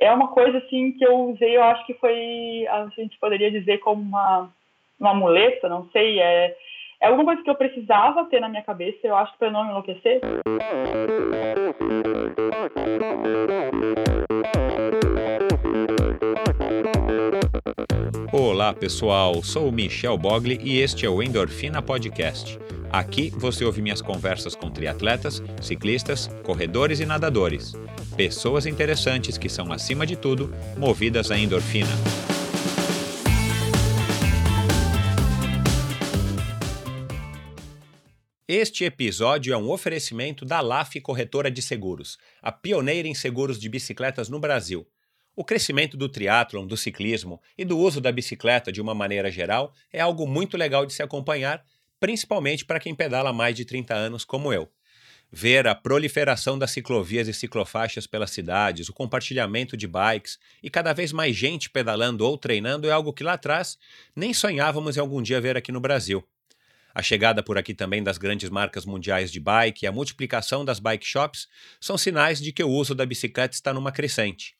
é uma coisa assim que eu usei, eu acho que foi, a gente poderia dizer como uma, uma muleta, não sei, é, é alguma coisa que eu precisava ter na minha cabeça, eu acho, para não enlouquecer. Olá pessoal, sou o Michel Bogli e este é o Endorfina Podcast. Aqui você ouve minhas conversas com triatletas, ciclistas, corredores e nadadores. Pessoas interessantes que são, acima de tudo, movidas à endorfina. Este episódio é um oferecimento da LAF Corretora de Seguros, a pioneira em seguros de bicicletas no Brasil. O crescimento do triatlon, do ciclismo e do uso da bicicleta de uma maneira geral é algo muito legal de se acompanhar, principalmente para quem pedala mais de 30 anos como eu ver a proliferação das ciclovias e ciclofaixas pelas cidades, o compartilhamento de bikes e cada vez mais gente pedalando ou treinando é algo que lá atrás nem sonhávamos em algum dia ver aqui no Brasil. A chegada por aqui também das grandes marcas mundiais de bike e a multiplicação das bike shops são sinais de que o uso da bicicleta está numa crescente.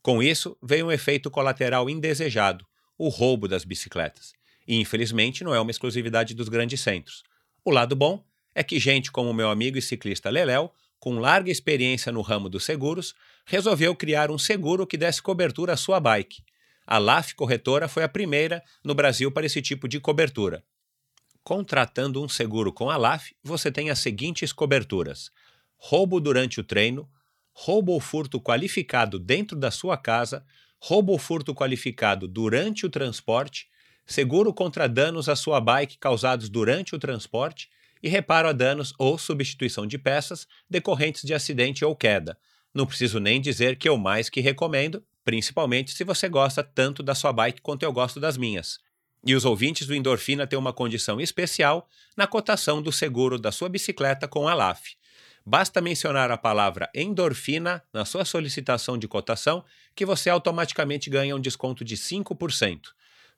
Com isso, veio um efeito colateral indesejado, o roubo das bicicletas. E infelizmente não é uma exclusividade dos grandes centros. O lado bom é que gente como meu amigo e ciclista Leléu, com larga experiência no ramo dos seguros, resolveu criar um seguro que desse cobertura à sua bike. A LAF Corretora foi a primeira no Brasil para esse tipo de cobertura. Contratando um seguro com a LAF, você tem as seguintes coberturas: roubo durante o treino, roubo ou furto qualificado dentro da sua casa, roubo ou furto qualificado durante o transporte, seguro contra danos à sua bike causados durante o transporte e reparo a danos ou substituição de peças decorrentes de acidente ou queda. Não preciso nem dizer que eu mais que recomendo, principalmente se você gosta tanto da sua bike quanto eu gosto das minhas. E os ouvintes do Endorfina têm uma condição especial na cotação do seguro da sua bicicleta com a LAF. Basta mencionar a palavra endorfina na sua solicitação de cotação que você automaticamente ganha um desconto de 5%.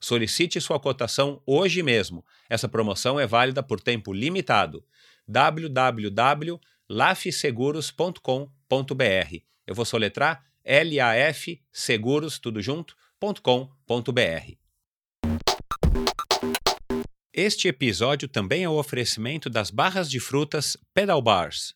Solicite sua cotação hoje mesmo. Essa promoção é válida por tempo limitado. www.lafseguros.com.br. Eu vou soletrar L-A-F seguros, tudo junto.com.br. Este episódio também é o oferecimento das barras de frutas Pedal Bars.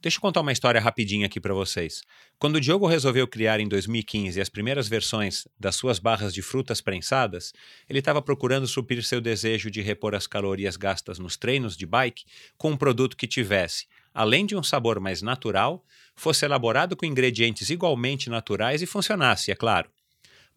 Deixa eu contar uma história rapidinha aqui para vocês. Quando o Diogo resolveu criar em 2015 as primeiras versões das suas barras de frutas prensadas, ele estava procurando suprir seu desejo de repor as calorias gastas nos treinos de bike com um produto que tivesse, além de um sabor mais natural, fosse elaborado com ingredientes igualmente naturais e funcionasse, é claro.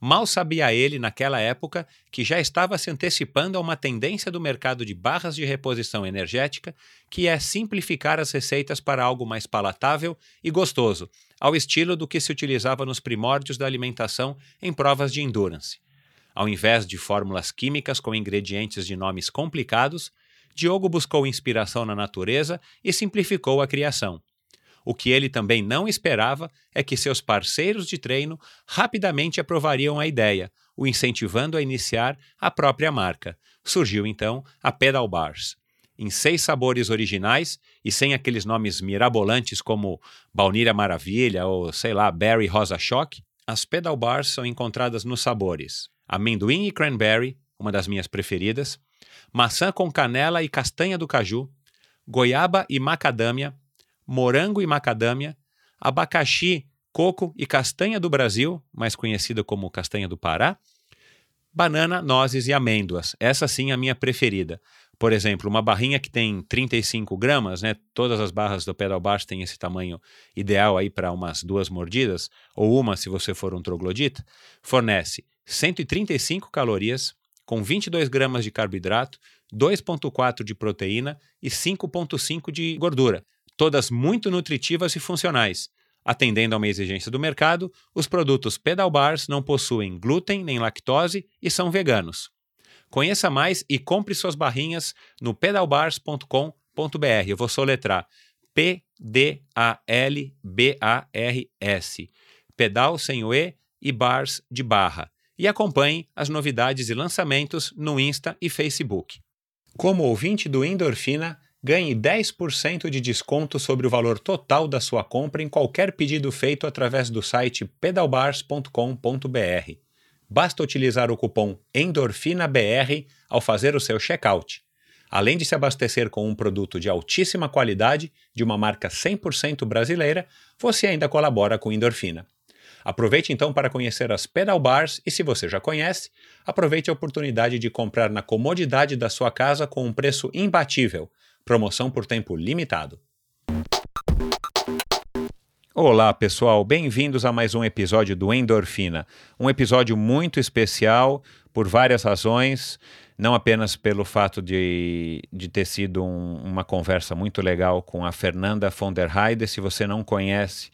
Mal sabia ele, naquela época, que já estava se antecipando a uma tendência do mercado de barras de reposição energética, que é simplificar as receitas para algo mais palatável e gostoso, ao estilo do que se utilizava nos primórdios da alimentação em provas de endurance. Ao invés de fórmulas químicas com ingredientes de nomes complicados, Diogo buscou inspiração na natureza e simplificou a criação. O que ele também não esperava é que seus parceiros de treino rapidamente aprovariam a ideia, o incentivando a iniciar a própria marca. Surgiu então a Pedal Bars. Em seis sabores originais e sem aqueles nomes mirabolantes como Baunilha Maravilha ou, sei lá, Berry Rosa Choque, as Pedal Bars são encontradas nos sabores amendoim e cranberry, uma das minhas preferidas, maçã com canela e castanha do caju, goiaba e macadâmia, morango e macadâmia, abacaxi, coco e castanha do Brasil, mais conhecida como castanha do Pará, banana, nozes e amêndoas. Essa sim é a minha preferida. Por exemplo, uma barrinha que tem 35 gramas, né? Todas as barras do pedal bar têm esse tamanho ideal aí para umas duas mordidas, ou uma se você for um troglodita, fornece 135 calorias, com 22 gramas de carboidrato, 2,4 de proteína e 5,5 de gordura todas muito nutritivas e funcionais. Atendendo a uma exigência do mercado, os produtos Pedal Bars não possuem glúten nem lactose e são veganos. Conheça mais e compre suas barrinhas no pedalbars.com.br. Eu vou soletrar P-D-A-L-B-A-R-S. Pedal sem o E e bars de barra. E acompanhe as novidades e lançamentos no Insta e Facebook. Como ouvinte do Endorfina, ganhe 10% de desconto sobre o valor total da sua compra em qualquer pedido feito através do site pedalbars.com.br. Basta utilizar o cupom ENDORFINABR ao fazer o seu checkout. Além de se abastecer com um produto de altíssima qualidade, de uma marca 100% brasileira, você ainda colabora com Endorfina. Aproveite então para conhecer as Pedal Bars e, se você já conhece, aproveite a oportunidade de comprar na comodidade da sua casa com um preço imbatível. Promoção por tempo limitado. Olá, pessoal, bem-vindos a mais um episódio do Endorfina. Um episódio muito especial por várias razões, não apenas pelo fato de, de ter sido um, uma conversa muito legal com a Fernanda von der Heide. Se você não conhece,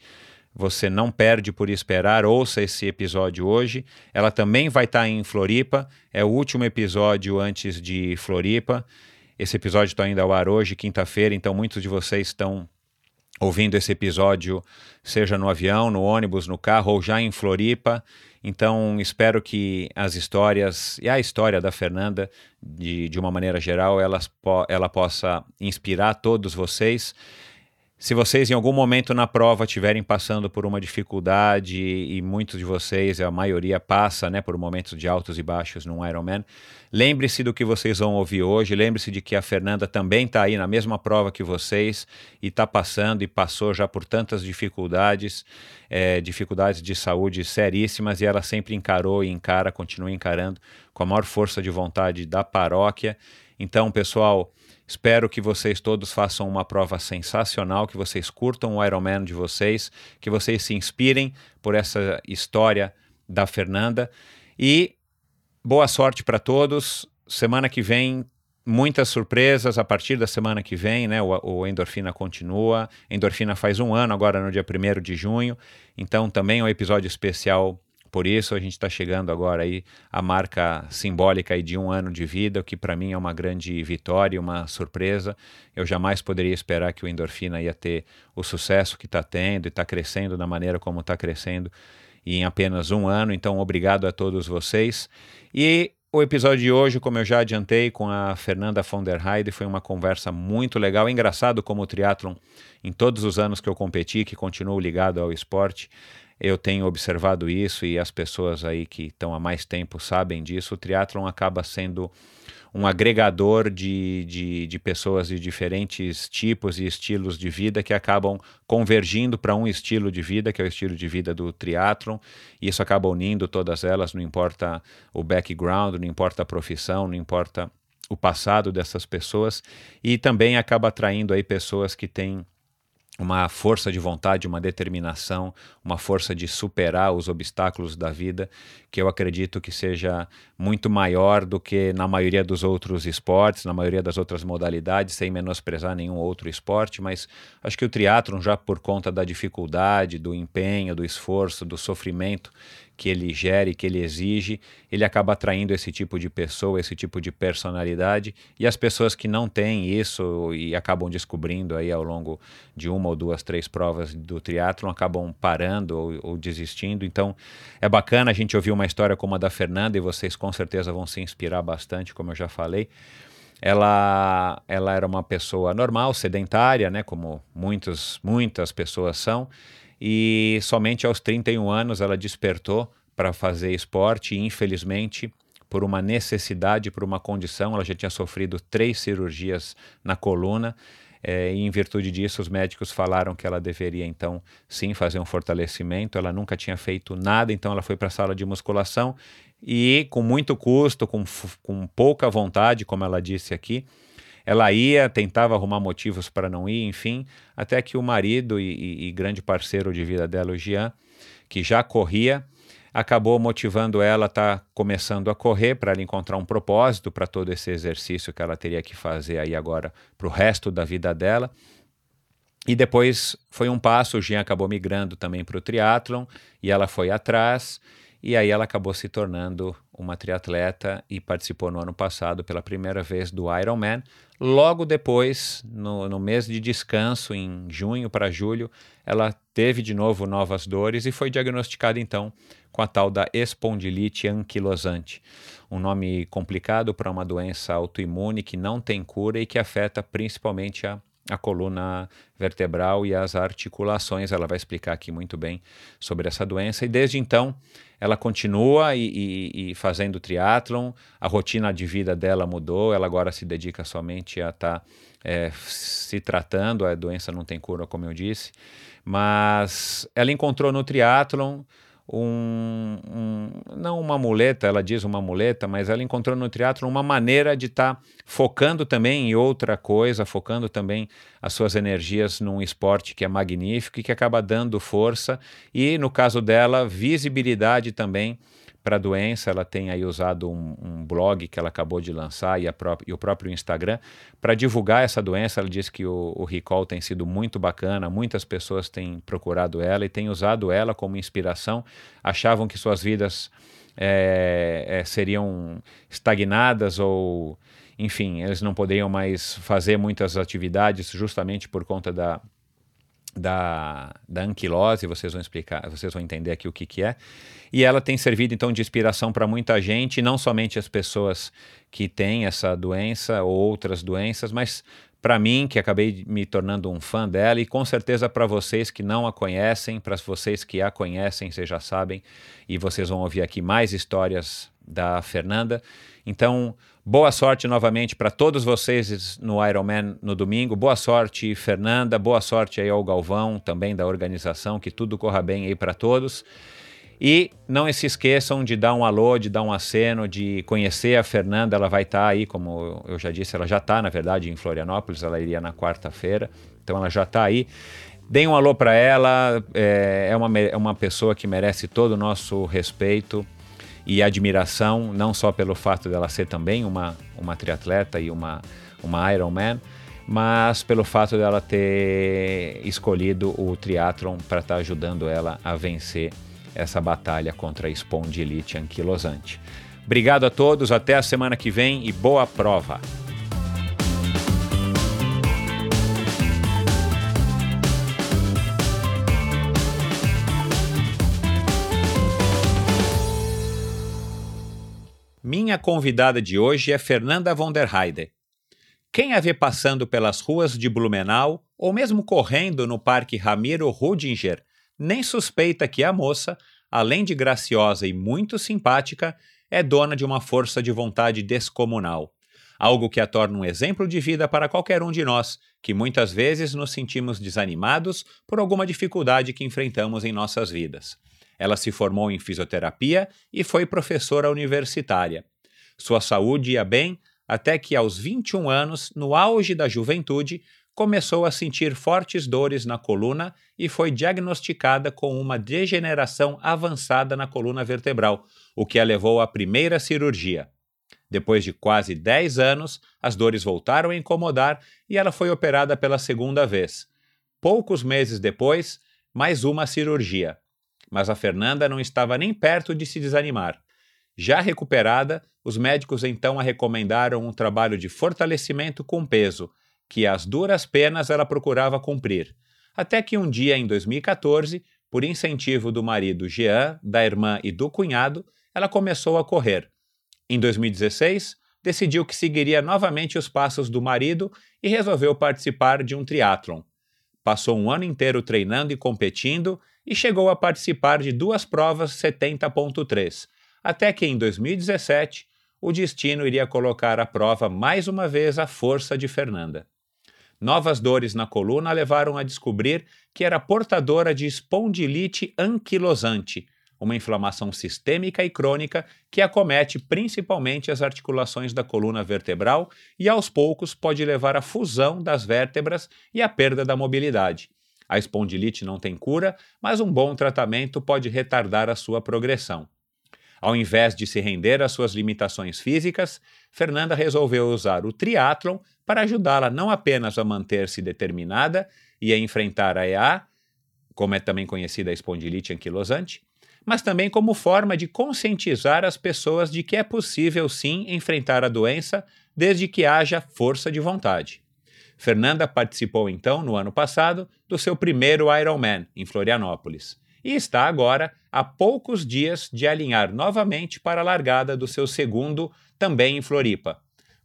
você não perde por esperar, ouça esse episódio hoje. Ela também vai estar em Floripa, é o último episódio antes de Floripa. Esse episódio está indo ao ar hoje, quinta-feira, então muitos de vocês estão ouvindo esse episódio, seja no avião, no ônibus, no carro ou já em Floripa. Então, espero que as histórias e a história da Fernanda, de, de uma maneira geral, elas, ela possa inspirar todos vocês. Se vocês em algum momento na prova estiverem passando por uma dificuldade e muitos de vocês, a maioria passa, né, por momentos de altos e baixos num Ironman, lembre-se do que vocês vão ouvir hoje, lembre-se de que a Fernanda também está aí na mesma prova que vocês e está passando e passou já por tantas dificuldades, é, dificuldades de saúde seríssimas e ela sempre encarou e encara, continua encarando com a maior força de vontade da paróquia. Então, pessoal, Espero que vocês todos façam uma prova sensacional, que vocês curtam o Ironman de vocês, que vocês se inspirem por essa história da Fernanda. E boa sorte para todos. Semana que vem, muitas surpresas. A partir da semana que vem, né, o, o Endorfina continua. Endorfina faz um ano, agora no dia 1 de junho. Então, também é um episódio especial por isso a gente está chegando agora aí à marca simbólica aí de um ano de vida, o que para mim é uma grande vitória, uma surpresa. Eu jamais poderia esperar que o Endorfina ia ter o sucesso que está tendo e está crescendo da maneira como está crescendo em apenas um ano. Então, obrigado a todos vocês. E o episódio de hoje, como eu já adiantei com a Fernanda von der Heide, foi uma conversa muito legal. Engraçado como o triatlon, em todos os anos que eu competi, que continuo ligado ao esporte, eu tenho observado isso e as pessoas aí que estão há mais tempo sabem disso. O triatlon acaba sendo um agregador de, de, de, pessoas de diferentes tipos e estilos de vida que acabam convergindo para um estilo de vida, que é o estilo de vida do triatlon, e isso acaba unindo todas elas, não importa o background, não importa a profissão, não importa o passado dessas pessoas, e também acaba atraindo aí pessoas que têm uma força de vontade, uma determinação, uma força de superar os obstáculos da vida, que eu acredito que seja muito maior do que na maioria dos outros esportes, na maioria das outras modalidades, sem menosprezar nenhum outro esporte, mas acho que o triatlon já por conta da dificuldade, do empenho, do esforço, do sofrimento que ele gere, que ele exige, ele acaba atraindo esse tipo de pessoa, esse tipo de personalidade, e as pessoas que não têm isso e acabam descobrindo aí ao longo de uma ou duas, três provas do triatlon, acabam parando ou, ou desistindo. Então, é bacana a gente ouvir uma história como a da Fernanda, e vocês com certeza vão se inspirar bastante, como eu já falei. Ela, ela era uma pessoa normal, sedentária, né, como muitos, muitas pessoas são, e somente aos 31 anos ela despertou para fazer esporte. E infelizmente por uma necessidade, por uma condição, ela já tinha sofrido três cirurgias na coluna. É, e em virtude disso os médicos falaram que ela deveria então sim fazer um fortalecimento. Ela nunca tinha feito nada, então ela foi para a sala de musculação. E com muito custo, com, com pouca vontade, como ela disse aqui, ela ia, tentava arrumar motivos para não ir, enfim, até que o marido e, e, e grande parceiro de vida dela, o Jean, que já corria, acabou motivando ela a estar tá começando a correr para ela encontrar um propósito para todo esse exercício que ela teria que fazer aí agora para o resto da vida dela. E depois foi um passo, o Jean acabou migrando também para o triatlon e ela foi atrás e aí ela acabou se tornando uma triatleta e participou no ano passado pela primeira vez do Ironman. Logo depois, no, no mês de descanso, em junho para julho, ela teve de novo novas dores e foi diagnosticada então com a tal da espondilite anquilosante, um nome complicado para uma doença autoimune que não tem cura e que afeta principalmente a a coluna vertebral e as articulações. Ela vai explicar aqui muito bem sobre essa doença. E desde então, ela continua e, e, e fazendo triatlon. A rotina de vida dela mudou. Ela agora se dedica somente a estar tá, é, se tratando. A doença não tem cura, como eu disse. Mas ela encontrou no triatlon um, um, não uma muleta, ela diz uma muleta, mas ela encontrou no teatro uma maneira de estar tá focando também em outra coisa, focando também as suas energias num esporte que é magnífico e que acaba dando força e, no caso dela, visibilidade também para a doença. Ela tem aí usado um, um, blog que ela acabou de lançar e, pró e o próprio Instagram para divulgar essa doença. Ela diz que o, o recall tem sido muito bacana, muitas pessoas têm procurado ela e têm usado ela como inspiração. Achavam que suas vidas é, é, seriam estagnadas ou, enfim, eles não poderiam mais fazer muitas atividades justamente por conta da da, da anquilose, vocês vão explicar, vocês vão entender aqui o que, que é. E ela tem servido então de inspiração para muita gente, não somente as pessoas que têm essa doença ou outras doenças, mas para mim, que acabei me tornando um fã dela, e com certeza para vocês que não a conhecem, para vocês que a conhecem, vocês já sabem, e vocês vão ouvir aqui mais histórias da Fernanda. Então, boa sorte novamente para todos vocês no Ironman no domingo. Boa sorte, Fernanda. Boa sorte aí ao Galvão, também da organização. Que tudo corra bem aí para todos. E não se esqueçam de dar um alô, de dar um aceno, de conhecer a Fernanda. Ela vai estar tá aí, como eu já disse, ela já está, na verdade, em Florianópolis. Ela iria na quarta-feira, então ela já está aí. Deem um alô para ela. É, é, uma, é uma pessoa que merece todo o nosso respeito e admiração, não só pelo fato dela ser também uma, uma triatleta e uma, uma Ironman, mas pelo fato dela ter escolhido o triatlon para estar tá ajudando ela a vencer essa batalha contra a espondilite anquilosante. Obrigado a todos, até a semana que vem e boa prova! Convidada de hoje é Fernanda von der Heide. Quem a vê passando pelas ruas de Blumenau ou mesmo correndo no Parque Ramiro Rudinger nem suspeita que a moça, além de graciosa e muito simpática, é dona de uma força de vontade descomunal. Algo que a torna um exemplo de vida para qualquer um de nós, que muitas vezes nos sentimos desanimados por alguma dificuldade que enfrentamos em nossas vidas. Ela se formou em fisioterapia e foi professora universitária. Sua saúde ia bem até que, aos 21 anos, no auge da juventude, começou a sentir fortes dores na coluna e foi diagnosticada com uma degeneração avançada na coluna vertebral, o que a levou à primeira cirurgia. Depois de quase 10 anos, as dores voltaram a incomodar e ela foi operada pela segunda vez. Poucos meses depois, mais uma cirurgia mas a Fernanda não estava nem perto de se desanimar. Já recuperada, os médicos então a recomendaram um trabalho de fortalecimento com peso, que às duras penas ela procurava cumprir. Até que um dia, em 2014, por incentivo do marido Jean, da irmã e do cunhado, ela começou a correr. Em 2016, decidiu que seguiria novamente os passos do marido e resolveu participar de um triatlon. Passou um ano inteiro treinando e competindo e chegou a participar de duas provas 70.3, até que em 2017 o destino iria colocar à prova mais uma vez a força de Fernanda. Novas dores na coluna levaram a descobrir que era portadora de espondilite anquilosante, uma inflamação sistêmica e crônica que acomete principalmente as articulações da coluna vertebral e aos poucos pode levar à fusão das vértebras e à perda da mobilidade. A espondilite não tem cura, mas um bom tratamento pode retardar a sua progressão. Ao invés de se render às suas limitações físicas, Fernanda resolveu usar o triatlon para ajudá-la não apenas a manter-se determinada e a enfrentar a EA, como é também conhecida a espondilite anquilosante, mas também como forma de conscientizar as pessoas de que é possível sim enfrentar a doença desde que haja força de vontade. Fernanda participou então, no ano passado, do seu primeiro Ironman em Florianópolis e está agora a poucos dias de alinhar novamente para a largada do seu segundo, também em Floripa.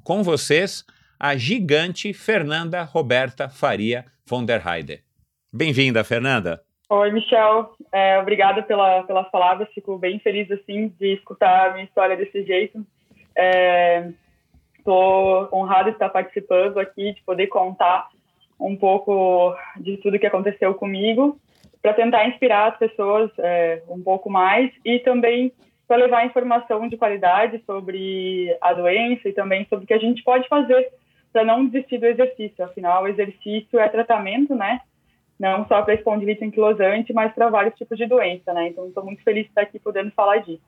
Com vocês, a gigante Fernanda Roberta Faria von der Heide. Bem-vinda, Fernanda. Oi, Michel. É, obrigada pela, pelas palavras. Fico bem feliz assim de escutar a minha história desse jeito. É, Estou honrada de estar participando aqui, de poder contar um pouco de tudo que aconteceu comigo, para tentar inspirar as pessoas é, um pouco mais e também para levar informação de qualidade sobre a doença e também sobre o que a gente pode fazer para não desistir do exercício. Afinal, o exercício é tratamento, né? Não só para espondilite anquilosante, mas para vários tipos de doença, né? Então, estou muito feliz de estar aqui podendo falar disso.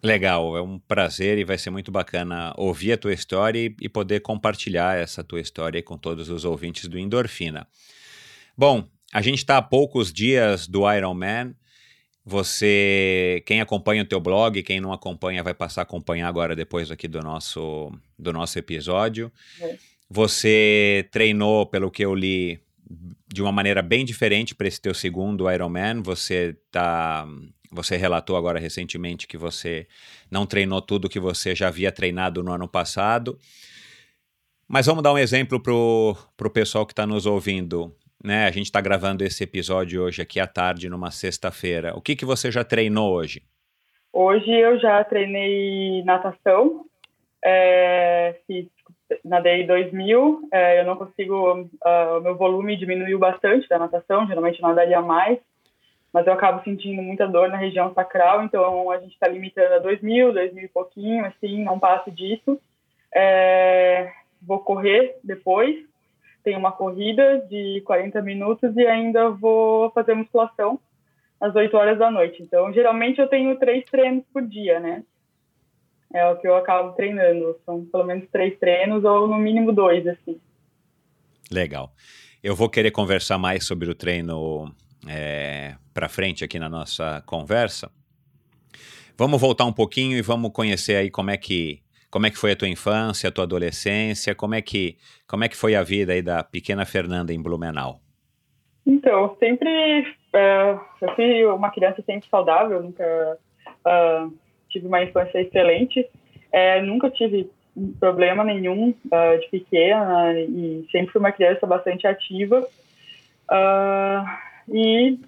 Legal, é um prazer e vai ser muito bacana ouvir a tua história e, e poder compartilhar essa tua história com todos os ouvintes do Endorfina. Bom, a gente está a poucos dias do Ironman. Você, quem acompanha o teu blog, quem não acompanha, vai passar a acompanhar agora depois aqui do nosso, do nosso episódio. É. Você treinou, pelo que eu li, de uma maneira bem diferente para esse teu segundo Ironman. Você tá você relatou agora recentemente que você não treinou tudo que você já havia treinado no ano passado. Mas vamos dar um exemplo para o pessoal que está nos ouvindo. Né? A gente está gravando esse episódio hoje aqui à tarde, numa sexta-feira. O que, que você já treinou hoje? Hoje eu já treinei natação, é, fiz, nadei 2000, é, eu não consigo, uh, o meu volume diminuiu bastante da natação, geralmente nadaria mais, mas eu acabo sentindo muita dor na região sacral, então a gente está limitando a 2 mil, 2 mil e pouquinho, assim, não passo disso. É, vou correr depois, tenho uma corrida de 40 minutos e ainda vou fazer musculação às 8 horas da noite. Então, geralmente eu tenho três treinos por dia, né? É o que eu acabo treinando. São pelo menos três treinos ou no mínimo dois, assim. Legal. Eu vou querer conversar mais sobre o treino é, para frente aqui na nossa conversa. Vamos voltar um pouquinho e vamos conhecer aí como é que como é que foi a tua infância, a tua adolescência, como é que como é que foi a vida aí da pequena Fernanda em Blumenau? Então, sempre uh, eu fui uma criança sempre saudável, nunca uh, tive uma infância excelente, é, nunca tive problema nenhum uh, de pequena e sempre fui uma criança bastante ativa. Uh, e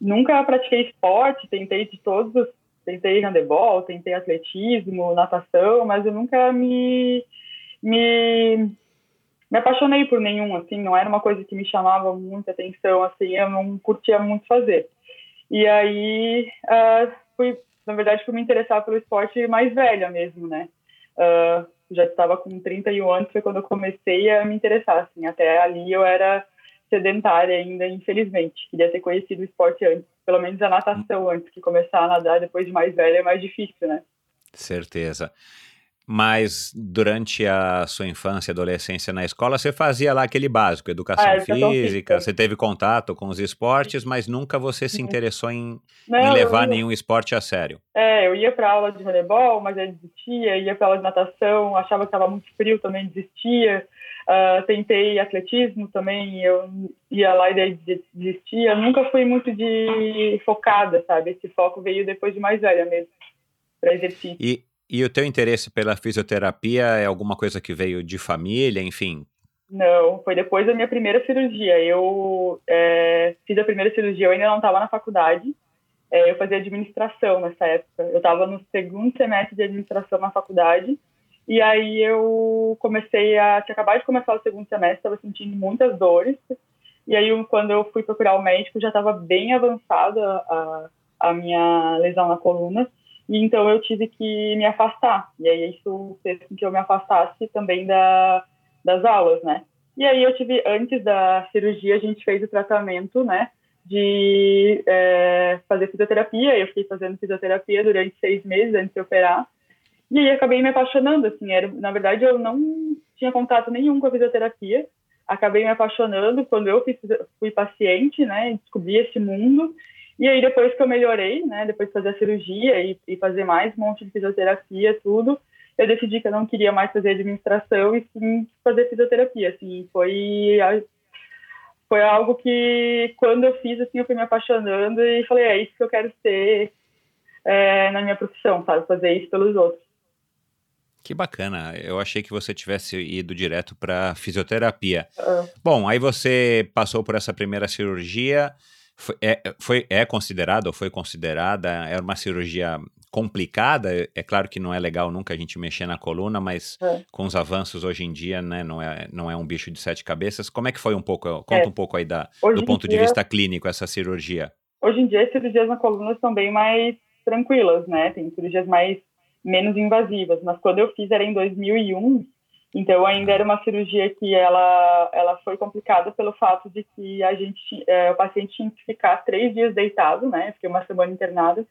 nunca pratiquei esporte, tentei de todos, tentei handebol, tentei atletismo, natação, mas eu nunca me, me me apaixonei por nenhum, assim, não era uma coisa que me chamava muita atenção, assim, eu não curtia muito fazer. E aí, uh, fui, na verdade, fui me interessar pelo esporte mais velha mesmo, né? Uh, já estava com 31 anos, foi quando eu comecei a me interessar, assim, até ali eu era sedentária ainda, infelizmente. Queria ter conhecido o esporte antes, pelo menos a natação antes, que começar a nadar depois de mais velha é mais difícil, né? Certeza. Mas durante a sua infância e adolescência na escola, você fazia lá aquele básico, educação, ah, educação física, física, você teve contato com os esportes, mas nunca você se uhum. interessou em, Não, em levar nenhum esporte a sério. É, eu ia para aula de voleibol, mas eu desistia, ia para aula de natação, achava que estava muito frio, também desistia. Uh, tentei atletismo também, eu ia lá e daí desistia. Nunca fui muito de focada, sabe? Esse foco veio depois de mais velha mesmo, para exercício. E, e o teu interesse pela fisioterapia é alguma coisa que veio de família, enfim? Não, foi depois da minha primeira cirurgia. Eu é, fiz a primeira cirurgia, eu ainda não estava na faculdade. É, eu fazia administração nessa época. Eu estava no segundo semestre de administração na faculdade. E aí eu comecei a. Tinha acabado de começar o segundo semestre, estava sentindo muitas dores. E aí, quando eu fui procurar o médico, já estava bem avançada a, a minha lesão na coluna. E então eu tive que me afastar. E aí isso fez com que eu me afastasse também da, das aulas, né? E aí eu tive, antes da cirurgia, a gente fez o tratamento, né? De é, fazer fisioterapia. Eu fiquei fazendo fisioterapia durante seis meses antes de operar. E aí acabei me apaixonando, assim, era, na verdade eu não tinha contato nenhum com a fisioterapia, acabei me apaixonando quando eu fui paciente, né, descobri esse mundo, E aí, depois que eu melhorei, né, depois de fazer a cirurgia e, e fazer mais um monte de fisioterapia, tudo, eu decidi que eu não queria mais fazer administração e sim fazer fisioterapia, assim, foi foi algo que quando eu fiz assim eu fui me apaixonando e falei é isso que eu quero ser é, na minha profissão sabe fazer isso pelos outros que bacana eu achei que você tivesse ido direto para fisioterapia uhum. bom aí você passou por essa primeira cirurgia foi, é, foi, é considerada ou foi considerada, era uma cirurgia complicada, é, claro que não é legal nunca a gente mexer na coluna, mas é. com os avanços hoje em dia, né, não é, não é um bicho de sete cabeças. Como é que foi um pouco, conta é. um pouco aí da, do ponto dia, de vista clínico essa cirurgia. Hoje em dia as cirurgias na coluna são bem mais tranquilas, né, tem cirurgias mais menos invasivas, mas quando eu fiz era em 2001, então, ainda era uma cirurgia que ela, ela foi complicada pelo fato de que a gente, é, o paciente tinha que ficar três dias deitado, né? Fiquei uma semana internada.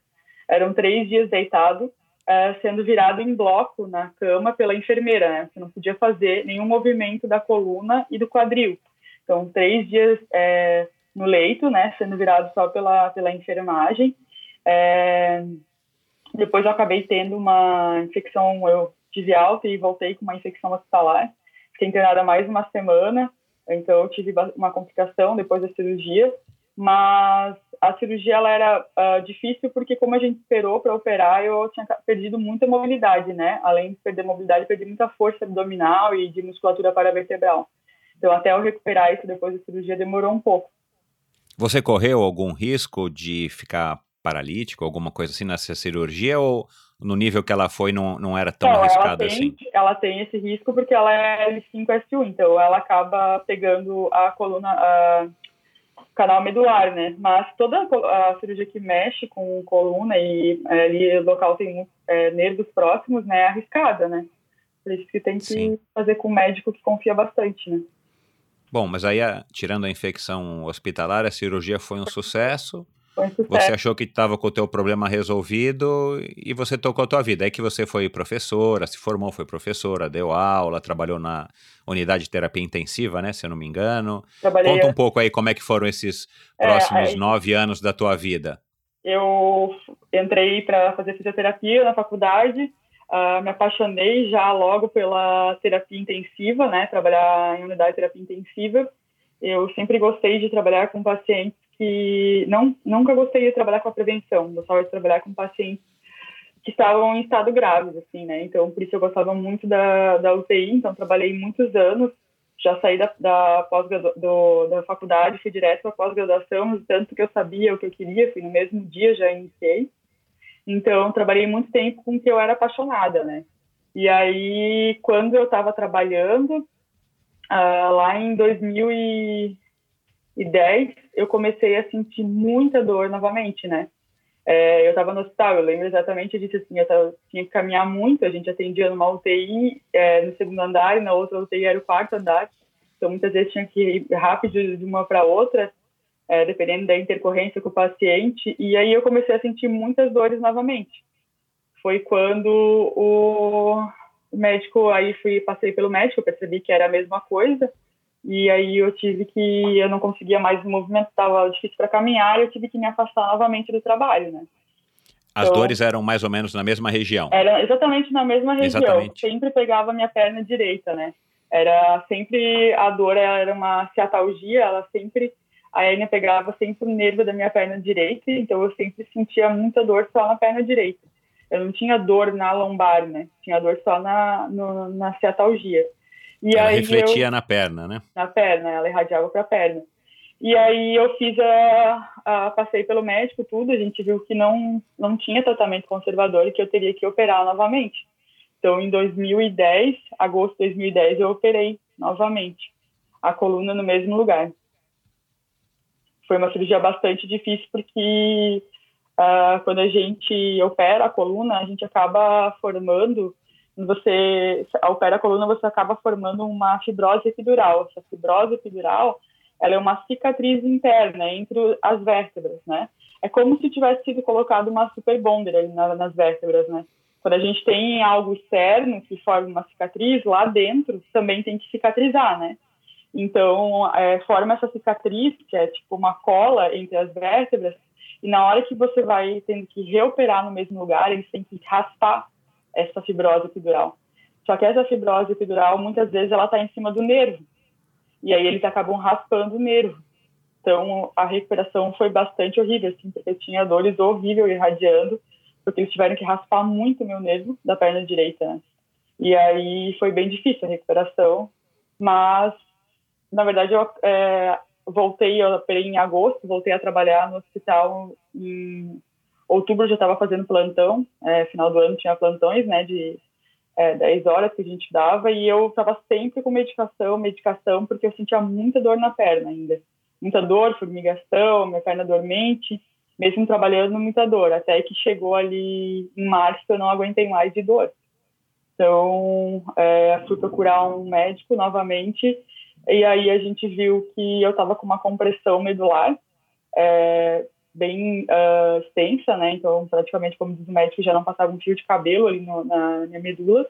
Eram três dias deitado, é, sendo virado em bloco na cama pela enfermeira, né? Você não podia fazer nenhum movimento da coluna e do quadril. Então, três dias é, no leito, né? Sendo virado só pela, pela enfermagem. É, depois eu acabei tendo uma infecção, eu tive alta e voltei com uma infecção hospitalar. Fiquei internada mais uma semana, então eu tive uma complicação depois da cirurgia. Mas a cirurgia ela era uh, difícil porque como a gente esperou para operar, eu tinha perdido muita mobilidade, né? Além de perder mobilidade, perdi muita força abdominal e de musculatura paravertebral. Então até eu recuperar isso depois da cirurgia demorou um pouco. Você correu algum risco de ficar paralítico, alguma coisa assim nessa cirurgia ou no nível que ela foi não, não era tão não, arriscada ela tem, assim? Ela tem esse risco porque ela é L5-S1, então ela acaba pegando a coluna, a canal medular, né? Mas toda a cirurgia que mexe com coluna e é, ali o local tem é, nervos próximos, né, é arriscada, né? Por isso que tem que Sim. fazer com um médico que confia bastante, né? Bom, mas aí, tirando a infecção hospitalar, a cirurgia foi um sucesso você achou que estava com o teu problema resolvido e você tocou a tua vida. Aí que você foi professora, se formou, foi professora, deu aula, trabalhou na unidade de terapia intensiva, né? Se eu não me engano. Trabalhei Conta um pouco aí como é que foram esses é, próximos é, aí, nove anos da tua vida. Eu entrei para fazer fisioterapia na faculdade, uh, me apaixonei já logo pela terapia intensiva, né? Trabalhar em unidade de terapia intensiva. Eu sempre gostei de trabalhar com pacientes que não, nunca gostei de trabalhar com a prevenção, gostava de trabalhar com pacientes que estavam em estado grave, assim, né? Então, por isso eu gostava muito da, da UTI, então trabalhei muitos anos, já saí da, da, pós do, da faculdade, fui direto para pós-graduação, tanto que eu sabia o que eu queria, fui no mesmo dia, já iniciei. Então, trabalhei muito tempo com o que eu era apaixonada, né? E aí, quando eu estava trabalhando, uh, lá em 2000 e 2010, eu comecei a sentir muita dor novamente, né? É, eu estava no hospital, eu lembro exatamente disso, assim, eu tava, tinha que caminhar muito, a gente atendia numa UTI é, no segundo andar e na outra UTI era o quarto andar, então muitas vezes tinha que ir rápido de uma para outra, é, dependendo da intercorrência com o paciente, e aí eu comecei a sentir muitas dores novamente. Foi quando o, médico, aí fui, passei pelo médico, percebi que era a mesma coisa, e aí eu tive que, eu não conseguia mais me movimentar, estava difícil para caminhar, e eu tive que me afastar novamente do trabalho, né? As então, dores eram mais ou menos na mesma região? Era exatamente na mesma região. Exatamente. Sempre pegava minha perna direita, né? Era sempre, a dor era uma ciatalgia, ela sempre, a hérnia pegava sempre o nervo da minha perna direita, então eu sempre sentia muita dor só na perna direita. Eu não tinha dor na lombar, né? Tinha dor só na, no, na ciatalgia. E ela aí refletia eu, na perna, né? Na perna, ela irradiava para a perna. E aí eu fiz a, a, passei pelo médico tudo, a gente viu que não não tinha tratamento conservador e que eu teria que operar novamente. Então em 2010, agosto de 2010 eu operei novamente a coluna no mesmo lugar. Foi uma cirurgia bastante difícil porque uh, quando a gente opera a coluna, a gente acaba formando você opera a coluna, você acaba formando uma fibrose epidural. Essa fibrose epidural, ela é uma cicatriz interna entre as vértebras, né? É como se tivesse sido colocado uma super bonder ali nas vértebras, né? Quando a gente tem algo externo que forma uma cicatriz, lá dentro também tem que cicatrizar, né? Então, é, forma essa cicatriz, que é tipo uma cola entre as vértebras, e na hora que você vai tendo que reoperar no mesmo lugar, eles têm que raspar essa fibrose epidural. Só que essa fibrose epidural, muitas vezes, ela está em cima do nervo. E aí eles acabam raspando o nervo. Então, a recuperação foi bastante horrível, assim, porque tinha dores horríveis irradiando, porque eles tiveram que raspar muito meu nervo da perna direita, né? E aí foi bem difícil a recuperação, mas, na verdade, eu é, voltei, eu operei em agosto, voltei a trabalhar no hospital em outubro, já estava fazendo plantão, é, final do ano tinha plantões, né, de é, 10 horas que a gente dava, e eu estava sempre com medicação, medicação, porque eu sentia muita dor na perna ainda. Muita dor, formigação, minha perna dormente, mesmo trabalhando, muita dor. Até que chegou ali em março, eu não aguentei mais de dor. Então, é, fui procurar um médico novamente, e aí a gente viu que eu estava com uma compressão medular é, bem uh, extensa, né? Então, praticamente, como diz o médico, já não passava um fio de cabelo ali no, na minha medula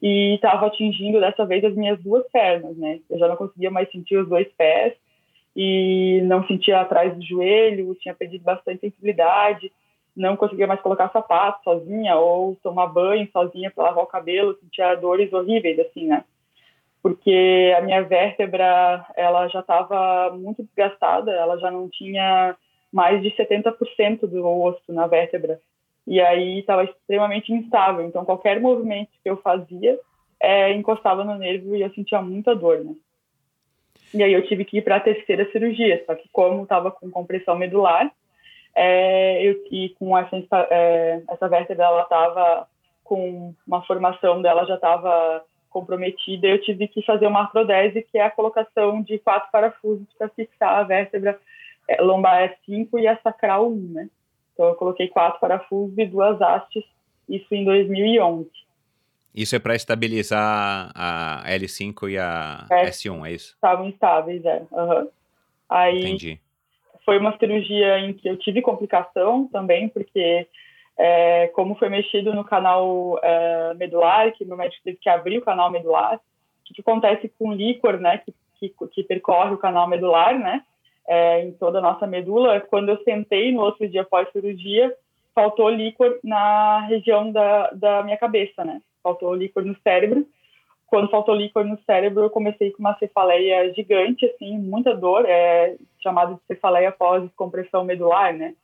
e estava atingindo dessa vez as minhas duas pernas, né? Eu já não conseguia mais sentir os dois pés e não sentia atrás do joelho, tinha perdido bastante sensibilidade, não conseguia mais colocar sapato sozinha ou tomar banho sozinha para lavar o cabelo, sentia dores horríveis assim, né? porque a minha vértebra ela já estava muito desgastada, ela já não tinha mais de 70% do osso na vértebra. E aí estava extremamente instável, então qualquer movimento que eu fazia é, encostava no nervo e eu sentia muita dor, né? E aí eu tive que ir para a terceira cirurgia, só que como estava com compressão medular, é, eu, e com essa, é, essa vértebra ela estava com uma formação dela já estava comprometida, eu tive que fazer uma artrodese, que é a colocação de quatro parafusos para fixar a vértebra é, lombar 5 e a sacral 1, né? Então eu coloquei quatro parafusos e duas hastes, isso em 2011. Isso é para estabilizar a L5 e a é, S1, é isso? Estavam instáveis, é. Uhum. Aí Entendi. Foi uma cirurgia em que eu tive complicação também, porque é, como foi mexido no canal é, medular, que meu médico teve que abrir o canal medular, o que, que acontece com o líquor, né, que, que, que, percorre o canal medular, né, é, em toda a nossa medula, quando eu sentei no outro dia após cirurgia, faltou líquor na região da, da minha cabeça, né, faltou líquor no cérebro, quando faltou líquor no cérebro, eu comecei com uma cefaleia gigante, assim, muita dor, é chamada de cefaleia pós-compressão medular, né?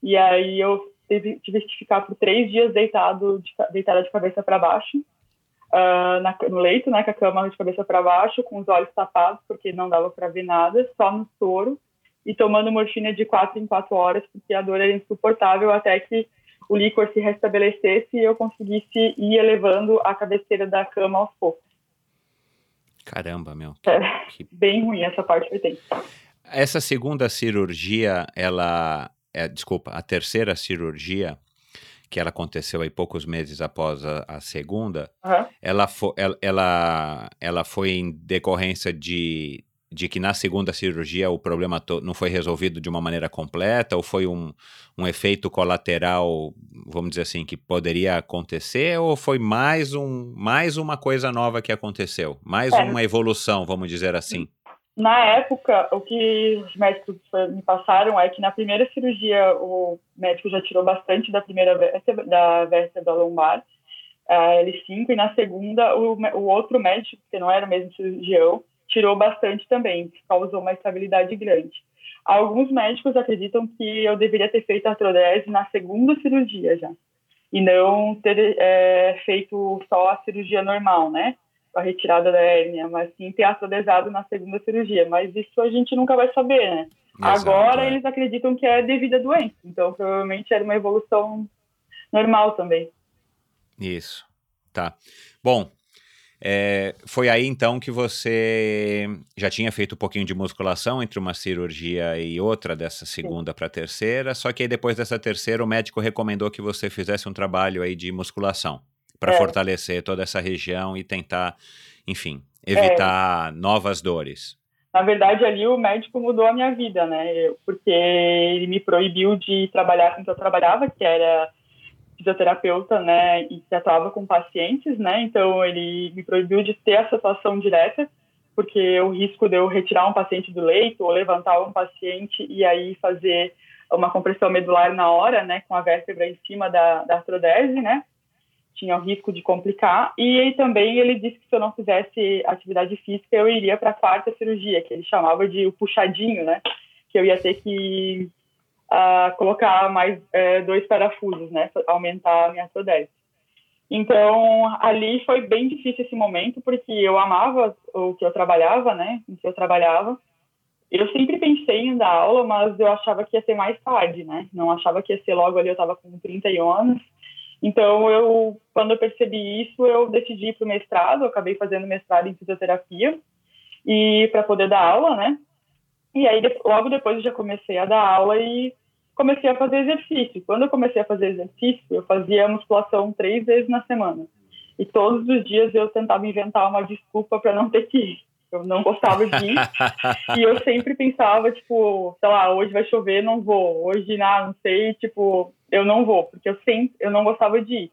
E aí eu tive, tive que ficar por três dias deitado, de, deitada de cabeça para baixo, uh, na, no leito, né, com a cama de cabeça para baixo, com os olhos tapados, porque não dava para ver nada, só no soro, e tomando morfina de quatro em quatro horas, porque a dor era insuportável até que o líquor se restabelecesse e eu conseguisse ir elevando a cabeceira da cama aos poucos. Caramba, meu. É, que... Bem ruim essa parte que tem. Essa segunda cirurgia, ela é, desculpa, a terceira cirurgia, que ela aconteceu aí poucos meses após a, a segunda, uhum. ela, fo, ela, ela, ela foi em decorrência de, de que na segunda cirurgia o problema não foi resolvido de uma maneira completa, ou foi um, um efeito colateral, vamos dizer assim, que poderia acontecer, ou foi mais, um, mais uma coisa nova que aconteceu? Mais é. uma evolução, vamos dizer assim? Na época, o que os médicos me passaram é que na primeira cirurgia o médico já tirou bastante da primeira vértebra, da vértebra lombar, a L5, e na segunda o, o outro médico, que não era o mesmo cirurgião, tirou bastante também, causou uma estabilidade grande. Alguns médicos acreditam que eu deveria ter feito artrodese na segunda cirurgia já, e não ter é, feito só a cirurgia normal, né? A retirada da hérnia, mas sim ter atrodesado na segunda cirurgia. Mas isso a gente nunca vai saber, né? Exato, Agora é. eles acreditam que é devido à doença, então provavelmente era uma evolução normal também. Isso, tá. Bom, é, foi aí então que você já tinha feito um pouquinho de musculação entre uma cirurgia e outra, dessa segunda para a terceira, só que aí depois dessa terceira o médico recomendou que você fizesse um trabalho aí de musculação para é. fortalecer toda essa região e tentar, enfim, evitar é. novas dores. Na verdade, ali o médico mudou a minha vida, né? Porque ele me proibiu de trabalhar com que eu trabalhava, que era fisioterapeuta, né? E que atuava com pacientes, né? Então, ele me proibiu de ter essa atuação direta, porque o risco de eu retirar um paciente do leito ou levantar um paciente e aí fazer uma compressão medular na hora, né, com a vértebra em cima da, da artrodese, né, tinha o risco de complicar, e também ele disse que se eu não fizesse atividade física, eu iria para a quarta cirurgia, que ele chamava de o puxadinho, né, que eu ia ter que uh, colocar mais uh, dois parafusos, né, aumentar a minha artrodese. Então, ali foi bem difícil esse momento, porque eu amava o que eu trabalhava, né, o que eu trabalhava, eu sempre pensei em dar aula, mas eu achava que ia ser mais tarde, né? Não achava que ia ser logo ali, eu estava com 31 anos. Então, eu, quando eu percebi isso, eu decidi ir para o mestrado, eu acabei fazendo mestrado em fisioterapia, e para poder dar aula, né? E aí, logo depois, eu já comecei a dar aula e comecei a fazer exercício. Quando eu comecei a fazer exercício, eu fazia musculação três vezes na semana. E todos os dias eu tentava inventar uma desculpa para não ter que ir eu não gostava de ir. e eu sempre pensava, tipo, sei lá, hoje vai chover, não vou. Hoje, não, não sei, tipo, eu não vou, porque eu sempre, eu não gostava de ir.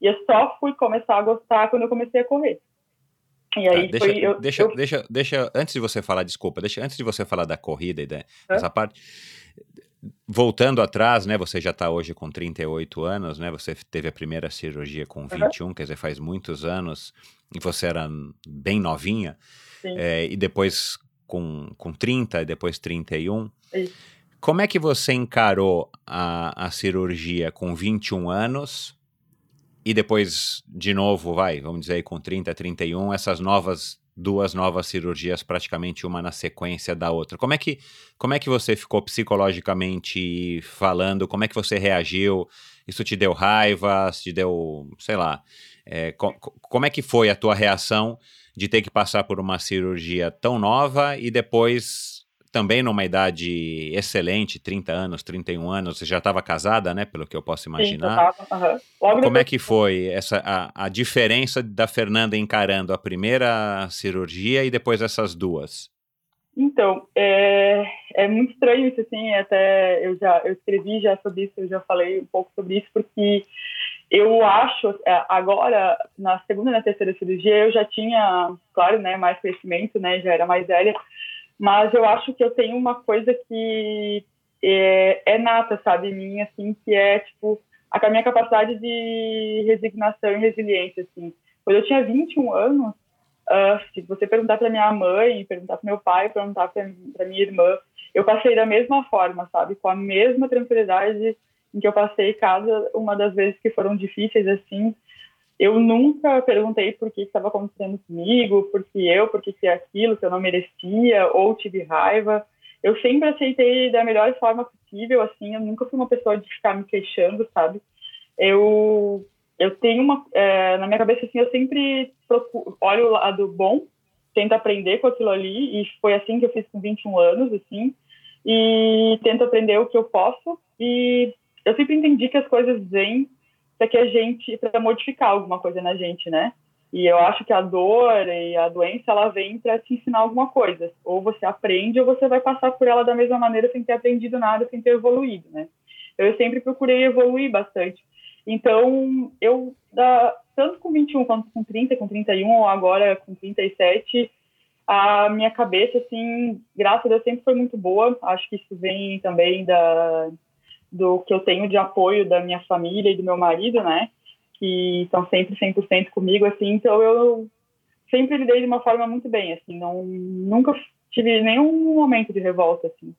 E eu só fui começar a gostar quando eu comecei a correr. E aí ah, deixa, foi, eu, deixa, eu... deixa, deixa, antes de você falar, desculpa, deixa, antes de você falar da corrida e dessa parte, voltando atrás, né, você já está hoje com 38 anos, né, você teve a primeira cirurgia com 21, uhum. quer dizer, faz muitos anos, e você era bem novinha, é, e depois com, com 30, e depois 31. Isso. Como é que você encarou a, a cirurgia com 21 anos e depois, de novo, vai, vamos dizer aí, com 30, 31, essas novas duas novas cirurgias, praticamente uma na sequência da outra. Como é que, como é que você ficou psicologicamente falando? Como é que você reagiu? Isso te deu raiva? Te deu, sei lá, é, co como é que foi a tua reação de ter que passar por uma cirurgia tão nova e depois também numa idade excelente, 30 anos, 31 anos, você já estava casada, né, pelo que eu posso imaginar. Sim, uhum. Como depois... é que foi essa a, a diferença da Fernanda encarando a primeira cirurgia e depois essas duas? Então, é, é muito estranho isso, assim, até eu já eu escrevi já sobre isso, eu já falei um pouco sobre isso, porque eu acho, é, agora, na segunda e na terceira cirurgia, eu já tinha, claro, né, mais conhecimento, né, já era mais velha, mas eu acho que eu tenho uma coisa que é, é nata, sabe, minha, assim, que é, tipo, a minha capacidade de resignação e resiliência, assim. Quando eu tinha 21 anos, uh, se você perguntar para minha mãe, perguntar para meu pai, perguntar para minha irmã, eu passei da mesma forma, sabe, com a mesma tranquilidade em que eu passei cada uma das vezes que foram difíceis assim. Eu nunca perguntei por que estava acontecendo comigo, por que eu, por que, que é aquilo, que eu não merecia, ou tive raiva. Eu sempre aceitei da melhor forma possível, assim, eu nunca fui uma pessoa de ficar me queixando, sabe? Eu, eu tenho uma, é, na minha cabeça, assim, eu sempre procuro, olho o lado bom, tento aprender com aquilo ali, e foi assim que eu fiz com 21 anos, assim, e tento aprender o que eu posso, e eu sempre entendi que as coisas vêm para que a gente para modificar alguma coisa na gente, né? E eu acho que a dor e a doença ela vem para te ensinar alguma coisa. Ou você aprende ou você vai passar por ela da mesma maneira sem ter aprendido nada, sem ter evoluído, né? Eu sempre procurei evoluir bastante. Então, eu tanto com 21 quanto com 30, com 31 ou agora com 37, a minha cabeça assim, graças a Deus sempre foi muito boa. Acho que isso vem também da do que eu tenho de apoio da minha família e do meu marido, né? Que estão sempre 100% comigo, assim. Então eu sempre lidei de uma forma muito bem, assim. Não, nunca tive nenhum momento de revolta, assim.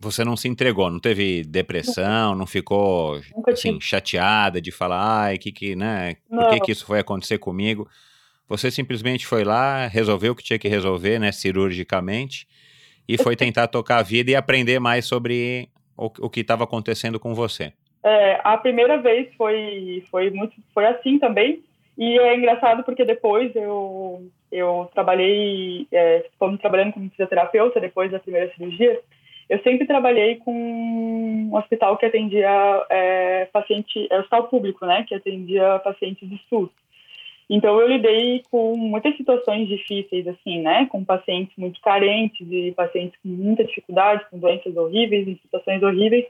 Você não se entregou, não teve depressão, não ficou assim, chateada de falar, ai, que que, né? Por que, que isso foi acontecer comigo? Você simplesmente foi lá, resolveu o que tinha que resolver, né, cirurgicamente, e foi tentar tocar a vida e aprender mais sobre o, que estava acontecendo com você? É, a primeira vez foi, foi, muito, foi assim também. E é engraçado porque depois eu, eu trabalhei, é, trabalhando como fisioterapeuta depois da primeira cirurgia, eu sempre trabalhei com um hospital que atendia é, paciente, é hospital público, né, que atendia pacientes de SUS. Então eu lidei com muitas situações difíceis, assim, né, com pacientes muito carentes e pacientes com muita dificuldade, com doenças horríveis, em situações horríveis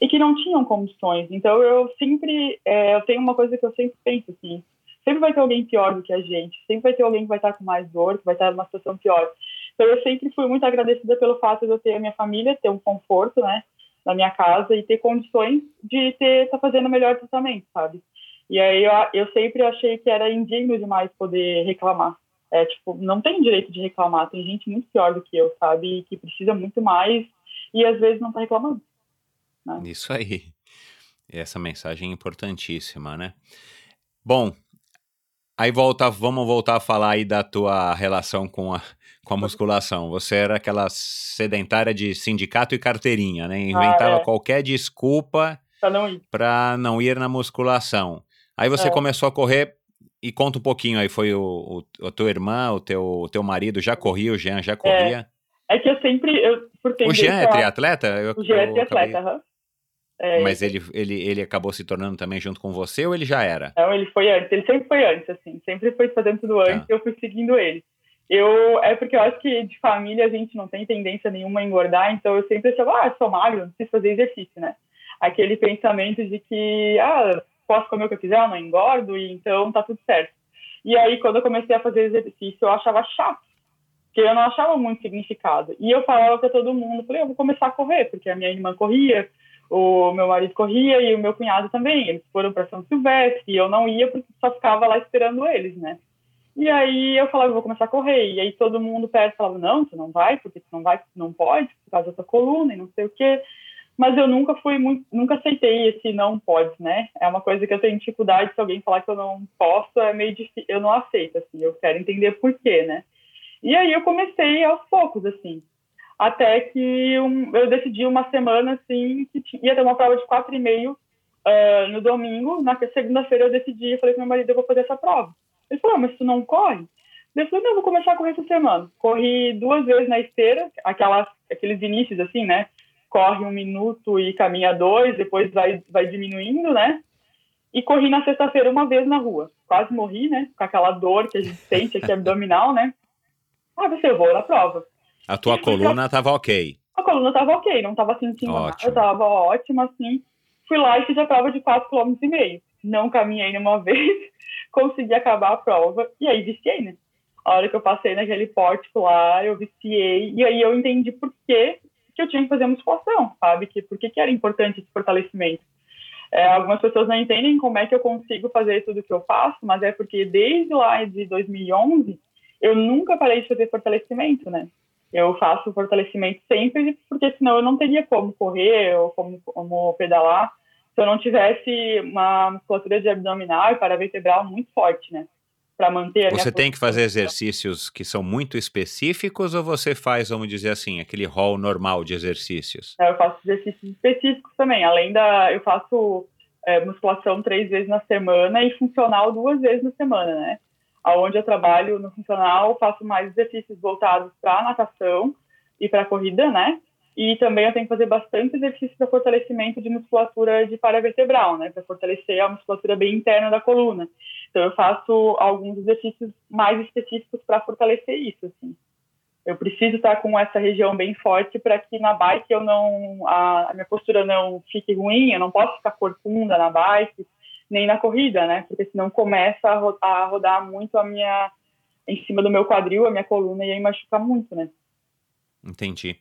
e que não tinham condições. Então eu sempre, é, eu tenho uma coisa que eu sempre penso assim, sempre vai ter alguém pior do que a gente, sempre vai ter alguém que vai estar com mais dor, que vai estar numa situação pior. Então eu sempre fui muito agradecida pelo fato de eu ter a minha família, ter um conforto, né, na minha casa e ter condições de ter tá fazendo o melhor tratamento, sabe? E aí eu, eu sempre achei que era indigno demais poder reclamar. É, tipo, não tem direito de reclamar, tem gente muito pior do que eu, sabe? Que precisa muito mais e às vezes não tá reclamando. Né? Isso aí. Essa mensagem é importantíssima, né? Bom, aí volta, vamos voltar a falar aí da tua relação com a, com a musculação. Você era aquela sedentária de sindicato e carteirinha, né? Inventava ah, é. qualquer desculpa para não não ir na musculação. Aí você é. começou a correr e conta um pouquinho aí, foi o, o, a tua irmã, o teu, o teu marido já corria, o Jean já é. corria? É, é que eu sempre, eu, por o Jean é triatleta? Eu, o Jean é triatleta, aham. É, Mas ele, ele, ele acabou se tornando também junto com você ou ele já era? Não, ele foi antes. Ele sempre foi antes, assim. Sempre foi fazendo tudo antes e eu fui seguindo ele. Eu, é porque eu acho que de família a gente não tem tendência nenhuma a engordar, então eu sempre achava, ah, sou magro, não preciso fazer exercício, né? Aquele pensamento de que, ah, posso comer o que eu quiser, eu não engordo, e então tá tudo certo. E aí, quando eu comecei a fazer exercício, eu achava chato, porque eu não achava muito significado. E eu falava para todo mundo, falei, eu vou começar a correr, porque a minha irmã corria, o meu marido corria e o meu cunhado também. Eles foram para São Silvestre e eu não ia porque só ficava lá esperando eles, né? E aí eu falava, eu vou começar a correr. E aí todo mundo perto falava, não, você não vai, porque você não vai, não pode, por causa da sua coluna e não sei o quê mas eu nunca fui muito, nunca aceitei esse não pode, né? É uma coisa que eu tenho dificuldade se alguém falar que eu não posso, é meio difícil, eu não aceito, assim, eu quero entender por quê, né? E aí eu comecei aos poucos, assim, até que um, eu decidi uma semana, assim, que ia ter uma prova de quatro e meio uh, no domingo, na segunda-feira eu decidi, eu falei com meu marido, eu vou fazer essa prova. Ele falou, ah, mas tu não corre? Eu falei, não, eu vou começar a correr essa semana. Corri duas vezes na esteira, aquelas, aqueles inícios, assim, né? Corre um minuto e caminha dois, depois vai, vai diminuindo, né? E corri na sexta-feira uma vez na rua. Quase morri, né? Com aquela dor que a gente sente aqui abdominal, né? Ah, você vou na prova. A tua coluna estava ok? A coluna estava ok, não estava sentindo Ótimo. nada, estava ótima, assim. Fui lá e fiz a prova de 4,5 km. Não caminhei nenhuma vez, consegui acabar a prova e aí viciei, né? A hora que eu passei naquele pórtico lá, eu viciei e aí eu entendi por que que eu tinha que fazer musculação, sabe? Que, por que, era importante esse fortalecimento. É, algumas pessoas não entendem como é que eu consigo fazer tudo que eu faço, mas é porque desde lá de 2011 eu nunca parei de fazer fortalecimento, né? Eu faço fortalecimento sempre, porque senão eu não teria como correr ou como, como pedalar se eu não tivesse uma musculatura de abdominal e paravertebral muito forte, né? Para manter a Você tem que fazer exercícios que são muito específicos ou você faz, vamos dizer assim, aquele rol normal de exercícios? É, eu faço exercícios específicos também. Além da. Eu faço é, musculação três vezes na semana e funcional duas vezes na semana, né? Aonde eu trabalho no funcional, faço mais exercícios voltados para natação e para corrida, né? E também eu tenho que fazer bastante exercício para fortalecimento de musculatura de paravertebral, né? Para fortalecer a musculatura bem interna da coluna. Então eu faço alguns exercícios mais específicos para fortalecer isso, assim. Eu preciso estar com essa região bem forte para que na bike eu não a, a, minha postura não fique ruim, eu não posso ficar corcunda na bike nem na corrida, né? Porque senão começa a, ro a rodar muito a minha em cima do meu quadril, a minha coluna e aí machuca muito, né? Entendi.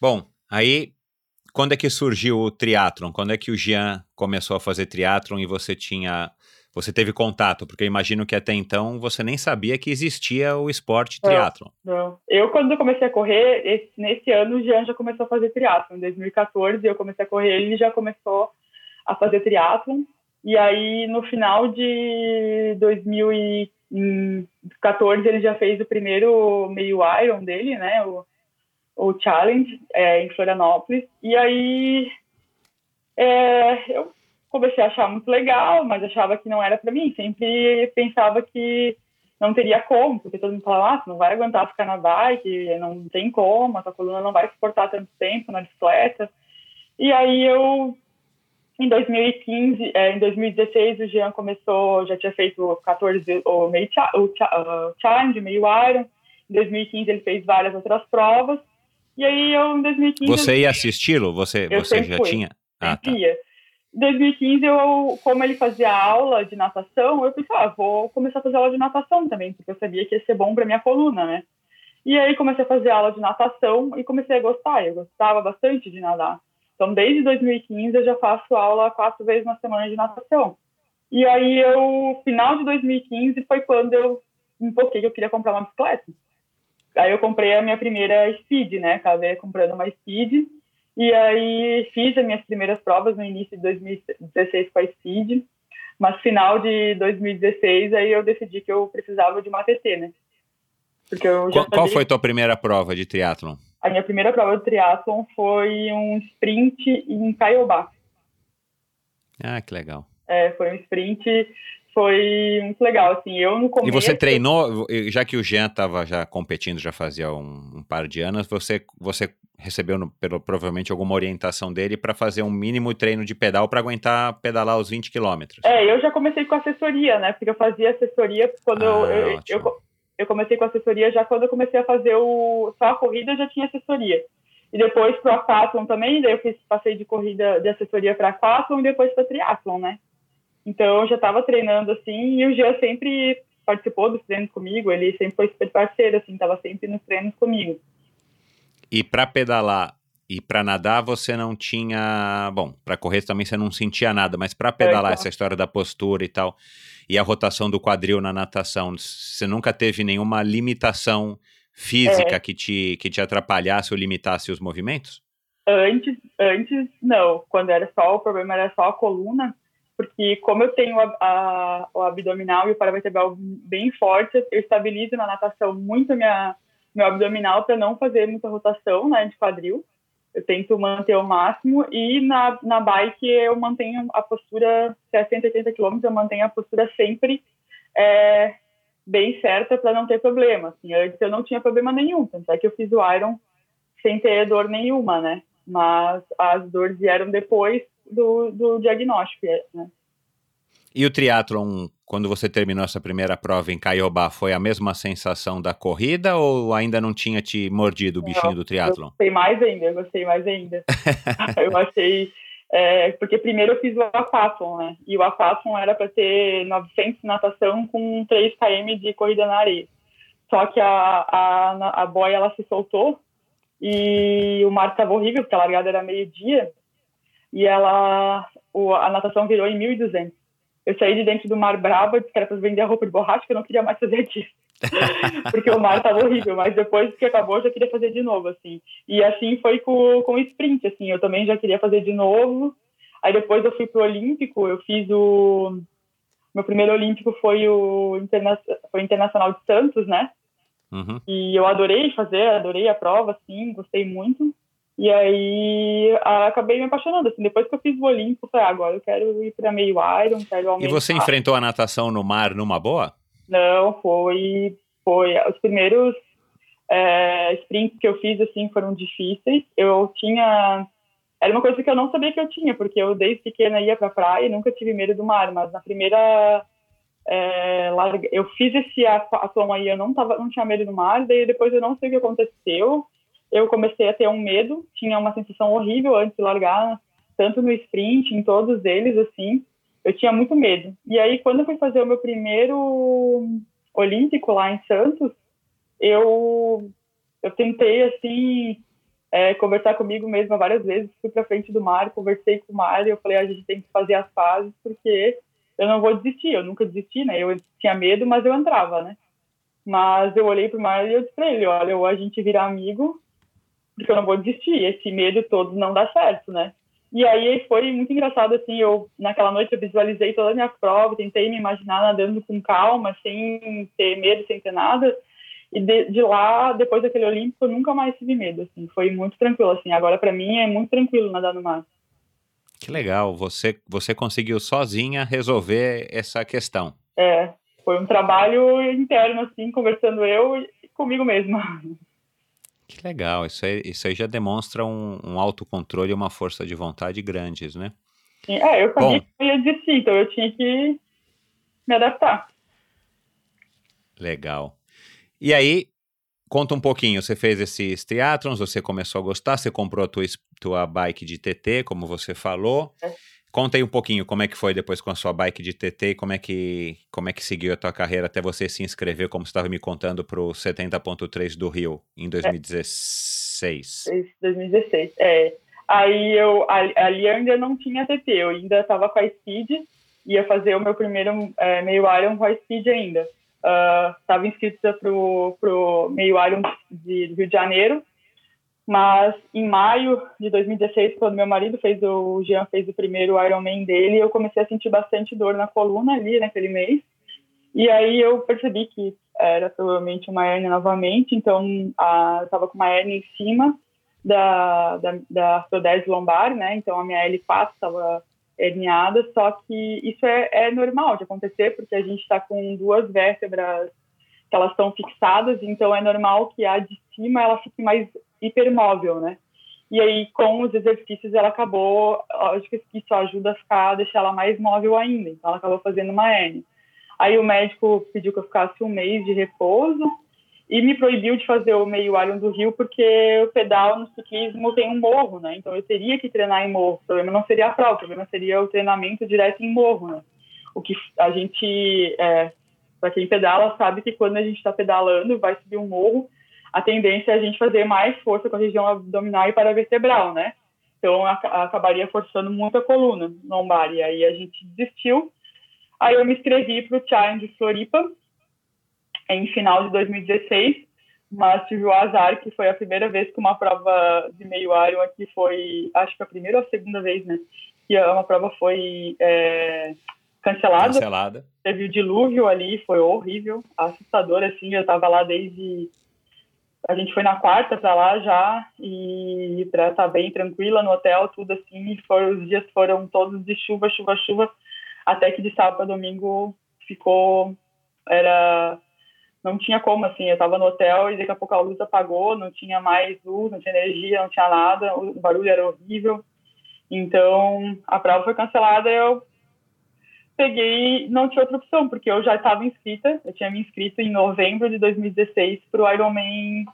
Bom, aí quando é que surgiu o triatlon? Quando é que o Jean começou a fazer triatlon e você tinha você teve contato? Porque eu imagino que até então você nem sabia que existia o esporte triatlon. Não. Eu, quando eu comecei a correr, esse, nesse ano o Jean já começou a fazer triatlon. Em 2014 eu comecei a correr, ele já começou a fazer triatlon. E aí, no final de 2014, ele já fez o primeiro meio Iron dele, né? O, o Challenge é, em Florianópolis. E aí é, eu comecei a achar muito legal, mas achava que não era para mim. Sempre pensava que não teria como, porque todo mundo falava, ah, você não vai aguentar ficar na bike, não tem como, a sua coluna não vai suportar tanto tempo na bicicleta. E aí eu, em 2015, é, em 2016, o Jean começou, já tinha feito 14, o meio o, o challenge, meio iron. Em 2015 ele fez várias outras provas. E aí eu, em 2015... Você ia assisti-lo? Você, você já fui. tinha? Ah, tá. Ia. Em 2015, eu, como ele fazia aula de natação, eu pensei, ah, vou começar a fazer aula de natação também, porque eu sabia que ia ser bom para minha coluna, né? E aí comecei a fazer aula de natação e comecei a gostar, eu gostava bastante de nadar. Então, desde 2015, eu já faço aula quatro vezes na semana de natação. E aí, eu, final de 2015 foi quando eu me foquei que eu queria comprar uma bicicleta. Aí eu comprei a minha primeira Speed, né? Acabei comprando uma Speed. E aí fiz as minhas primeiras provas no início de 2016 com a Speed. Mas final de 2016, aí eu decidi que eu precisava de uma TT, né? Porque eu qual, qual foi a tua primeira prova de triatlon? A minha primeira prova de triatlon foi um sprint em Caiobá. Ah, que legal. É, foi um sprint, foi muito legal, assim, eu no começo... E você treinou, já que o Jean estava já competindo, já fazia um, um, par de anos, você, você recebeu no, pelo, provavelmente alguma orientação dele para fazer um mínimo treino de pedal para aguentar pedalar os 20 quilômetros? É, eu já comecei com assessoria, né, porque eu fazia assessoria quando ah, eu, eu, eu comecei com assessoria já quando eu comecei a fazer o, só a corrida, eu já tinha assessoria. E depois para o aquatlon também, daí eu fiz, passei de corrida de assessoria para aquatlon e depois para triatlon, né? Então eu já estava treinando assim e o Jean sempre participou dos treinos comigo, ele sempre foi super parceiro, assim, estava sempre nos treinos comigo. E para pedalar e para nadar você não tinha, bom, para correr também você não sentia nada, mas para pedalar é, essa história da postura e tal, e a rotação do quadril na natação, você nunca teve nenhuma limitação física é. que, te, que te atrapalhasse ou limitasse os movimentos? Antes, antes não. Quando era só, o problema era só a coluna, porque como eu tenho a, a, o abdominal e o paravertebral bem forte, eu estabilizo na natação muito minha, meu abdominal para não fazer muita rotação né, de quadril. Eu tento manter o máximo e na, na bike eu mantenho a postura, se é 180 km, eu mantenho a postura sempre é, bem certa para não ter problema. Assim, antes eu não tinha problema nenhum, tanto é que eu fiz o Iron sem ter dor nenhuma, né? Mas as dores vieram depois do, do diagnóstico, né? E o triatlon, quando você terminou essa primeira prova em Caiobá, foi a mesma sensação da corrida ou ainda não tinha te mordido o bichinho não, do triatlon? Eu gostei mais ainda, eu gostei mais ainda. eu achei... É, porque primeiro eu fiz o aquathlon, né? E o aquathlon era para ter 900 de natação com 3 km de corrida na areia. Só que a, a, a boia, ela se soltou e o mar estava horrível, porque a largada era meio-dia e ela, o, a natação virou em 1.200. Eu saí de dentro do mar brava, disse que era para vender roupa de borracha, que eu não queria mais fazer disso. porque o mar estava horrível, mas depois que acabou, eu já queria fazer de novo, assim. E assim foi com, com o sprint, assim, eu também já queria fazer de novo. Aí depois eu fui pro Olímpico, eu fiz o... Meu primeiro Olímpico foi o Interna... foi Internacional de Santos, né? Uhum. E eu adorei fazer, adorei a prova, assim, gostei muito. E aí acabei me apaixonando. Assim, depois que eu fiz o Olímpico, falei, ah, agora eu quero ir para meio Iron, quero aumentar. E você enfrentou a natação no mar numa boa? Não, foi. foi os primeiros é, sprints que eu fiz assim foram difíceis. Eu tinha. Era uma coisa que eu não sabia que eu tinha, porque eu desde pequena ia para praia e nunca tive medo do mar, mas na primeira. É, larga, eu fiz esse atlon aí, eu não, tava, não tinha medo do mar, daí depois eu não sei o que aconteceu eu comecei a ter um medo, tinha uma sensação horrível antes de largar, tanto no sprint, em todos eles, assim, eu tinha muito medo. E aí, quando eu fui fazer o meu primeiro olímpico lá em Santos, eu, eu tentei, assim, é, conversar comigo mesma várias vezes, fui para frente do mar, conversei com o mar, e eu falei, ah, a gente tem que fazer as fases, porque eu não vou desistir, eu nunca desisti, né, eu tinha medo, mas eu entrava, né. Mas eu olhei pro mar e eu disse para ele, olha, ou a gente vira amigo, porque eu não vou desistir, esse medo todo não dá certo, né? E aí foi muito engraçado, assim, eu, naquela noite eu visualizei toda a minha prova, tentei me imaginar nadando com calma, sem ter medo, sem ter nada, e de, de lá, depois daquele Olímpico, eu nunca mais tive medo, assim, foi muito tranquilo, assim, agora para mim é muito tranquilo nadar no mar. Que legal, você, você conseguiu sozinha resolver essa questão. É, foi um trabalho interno, assim, conversando eu comigo mesma. Que legal, isso aí, isso aí já demonstra um, um autocontrole e uma força de vontade grandes, né? É, eu sabia Bom, que eu ia desistir, então eu tinha que me adaptar. Legal. E aí, conta um pouquinho, você fez esses triatlons, você começou a gostar, você comprou a tua, tua bike de TT, como você falou. É. Conta aí um pouquinho como é que foi depois com a sua bike de TT, como é que, como é que seguiu a tua carreira até você se inscrever, como você estava me contando, para o 70.3 do Rio em 2016. É, 2016, é. Aí eu ali eu ainda não tinha TT, eu ainda estava com a Speed, ia fazer o meu primeiro é, meio Iron com a Speed ainda. Estava uh, inscrita pro pro meio Iron de, Rio de Janeiro, mas em maio de 2016, quando meu marido fez o, o Jean fez o primeiro Ironman dele, eu comecei a sentir bastante dor na coluna ali naquele mês. E aí eu percebi que era provavelmente uma hernia novamente, então a, eu estava com uma hernia em cima da, da, da artrodese lombar, né? Então a minha L4 estava herniada, só que isso é, é normal de acontecer, porque a gente está com duas vértebras que elas estão fixadas, então é normal que a de cima ela fique mais hipermóvel, né? E aí, com os exercícios, ela acabou, acho que isso ajuda a ficar, deixar ela mais móvel ainda, então ela acabou fazendo uma hernia. Aí o médico pediu que eu ficasse um mês de repouso, e me proibiu de fazer o meio Iron do Rio porque o pedal no ciclismo tem um morro, né? Então eu teria que treinar em morro. O problema não seria a prova, o problema seria o treinamento direto em morro, né? O que a gente, é, para quem pedala, sabe que quando a gente está pedalando, vai subir um morro, a tendência é a gente fazer mais força com a região abdominal e paravertebral, né? Então a, a, acabaria forçando muito a coluna lombar. E aí a gente desistiu. Aí eu me inscrevi para o Challenge Floripa, em final de 2016, mas tive o azar que foi a primeira vez que uma prova de meio Iron aqui foi, acho que a primeira ou a segunda vez, né? Que uma prova foi é, cancelada. Cancelada. Teve o dilúvio ali, foi horrível, assustador, assim, eu tava lá desde... A gente foi na quarta para lá já, e para estar tá bem tranquila no hotel, tudo assim, e os dias foram todos de chuva, chuva, chuva, até que de sábado a domingo ficou... Era não tinha como, assim, eu estava no hotel e daqui a pouco a luz apagou, não tinha mais luz, não tinha energia, não tinha nada, o barulho era horrível. Então, a prova foi cancelada eu peguei, não tinha outra opção, porque eu já estava inscrita, eu tinha me inscrito em novembro de 2016 para o Ironman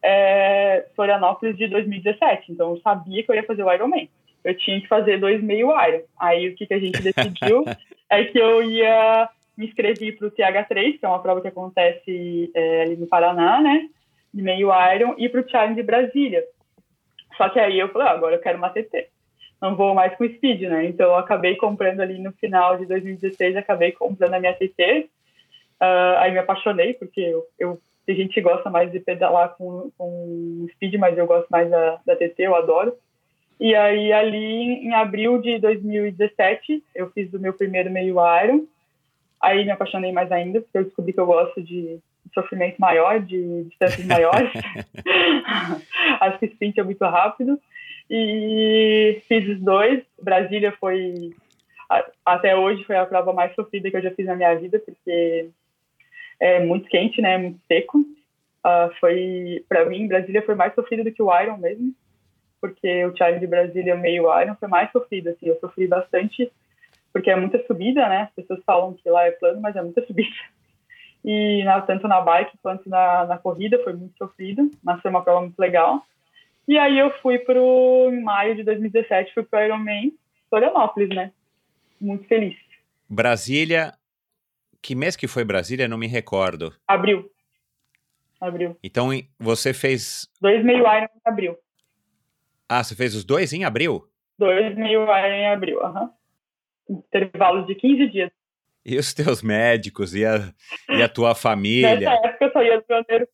é, Florianópolis de 2017, então eu sabia que eu ia fazer o Ironman. Eu tinha que fazer dois meio Iron. Aí o que, que a gente decidiu é que eu ia me inscrevi para o TH3, que é uma prova que acontece é, ali no Paraná, né? De meio Iron, e para o Challenge de Brasília. Só que aí eu falei, ah, agora eu quero uma TT. Não vou mais com speed, né? Então eu acabei comprando ali no final de 2016, acabei comprando a minha TT. Uh, ah, aí me apaixonei, porque eu, eu a gente gosta mais de pedalar com, com speed, mas eu gosto mais da, da TT, eu adoro. E aí, ali em abril de 2017, eu fiz o meu primeiro meio Iron. Aí me apaixonei mais ainda, porque eu descobri que eu gosto de sofrimento maior, de distâncias maiores. Acho que sprint é muito rápido. E fiz os dois. Brasília foi, até hoje, foi a prova mais sofrida que eu já fiz na minha vida, porque é muito quente, né? Muito seco. Uh, foi, para mim, Brasília foi mais sofrida do que o Iron mesmo, porque o Challenge de Brasília meio Iron foi mais sofrido, assim, eu sofri bastante porque é muita subida, né? As pessoas falam que lá é plano, mas é muita subida. E na, tanto na bike quanto na, na corrida foi muito sofrido, mas foi uma prova muito legal. E aí eu fui pro, em maio de 2017, fui pro Ironman Florianópolis, né? Muito feliz. Brasília, que mês que foi Brasília? Não me recordo. Abril. Abril. Então você fez... Dois meio Iron em abril. Ah, você fez os dois em abril? Dois meio Iron em abril, aham. Uhum intervalos de 15 dias. E os teus médicos e a, e a tua família? Nessa época eu só ia pioneiro.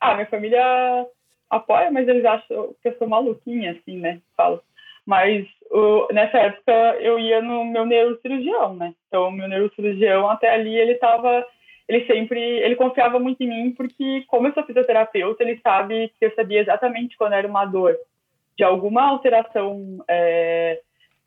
Ah, minha família apoia, mas eles acham que eu sou maluquinha, assim, né? Falo. Mas o, nessa época eu ia no meu neurocirurgião, né? Então, o meu neurocirurgião, até ali, ele tava. Ele sempre. Ele confiava muito em mim, porque, como eu sou fisioterapeuta, ele sabe que eu sabia exatamente quando era uma dor de alguma alteração. É,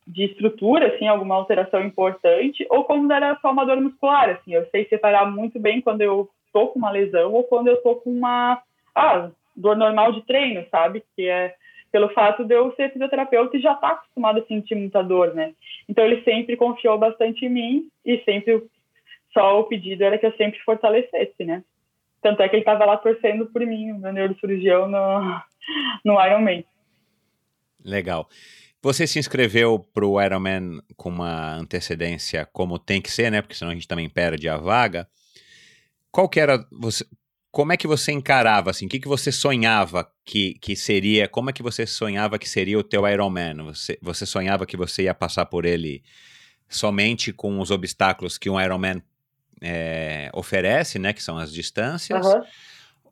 de estrutura, assim, alguma alteração importante, ou quando era só uma dor muscular, assim, eu sei separar muito bem quando eu tô com uma lesão ou quando eu tô com uma, ah, dor normal de treino, sabe, que é pelo fato de eu ser fisioterapeuta e já estar tá acostumado a sentir muita dor, né, então ele sempre confiou bastante em mim e sempre só o pedido era que eu sempre fortalecesse, né, tanto é que ele estava lá torcendo por mim, o meu neurocirurgião no, no Ironman. Legal. Você se inscreveu para o Ironman com uma antecedência como tem que ser, né? Porque senão a gente também perde a vaga. Qual que era você? Como é que você encarava, assim, o que, que você sonhava que, que seria, como é que você sonhava que seria o teu Ironman? Você, você sonhava que você ia passar por ele somente com os obstáculos que um Ironman é, oferece, né, que são as distâncias, uhum.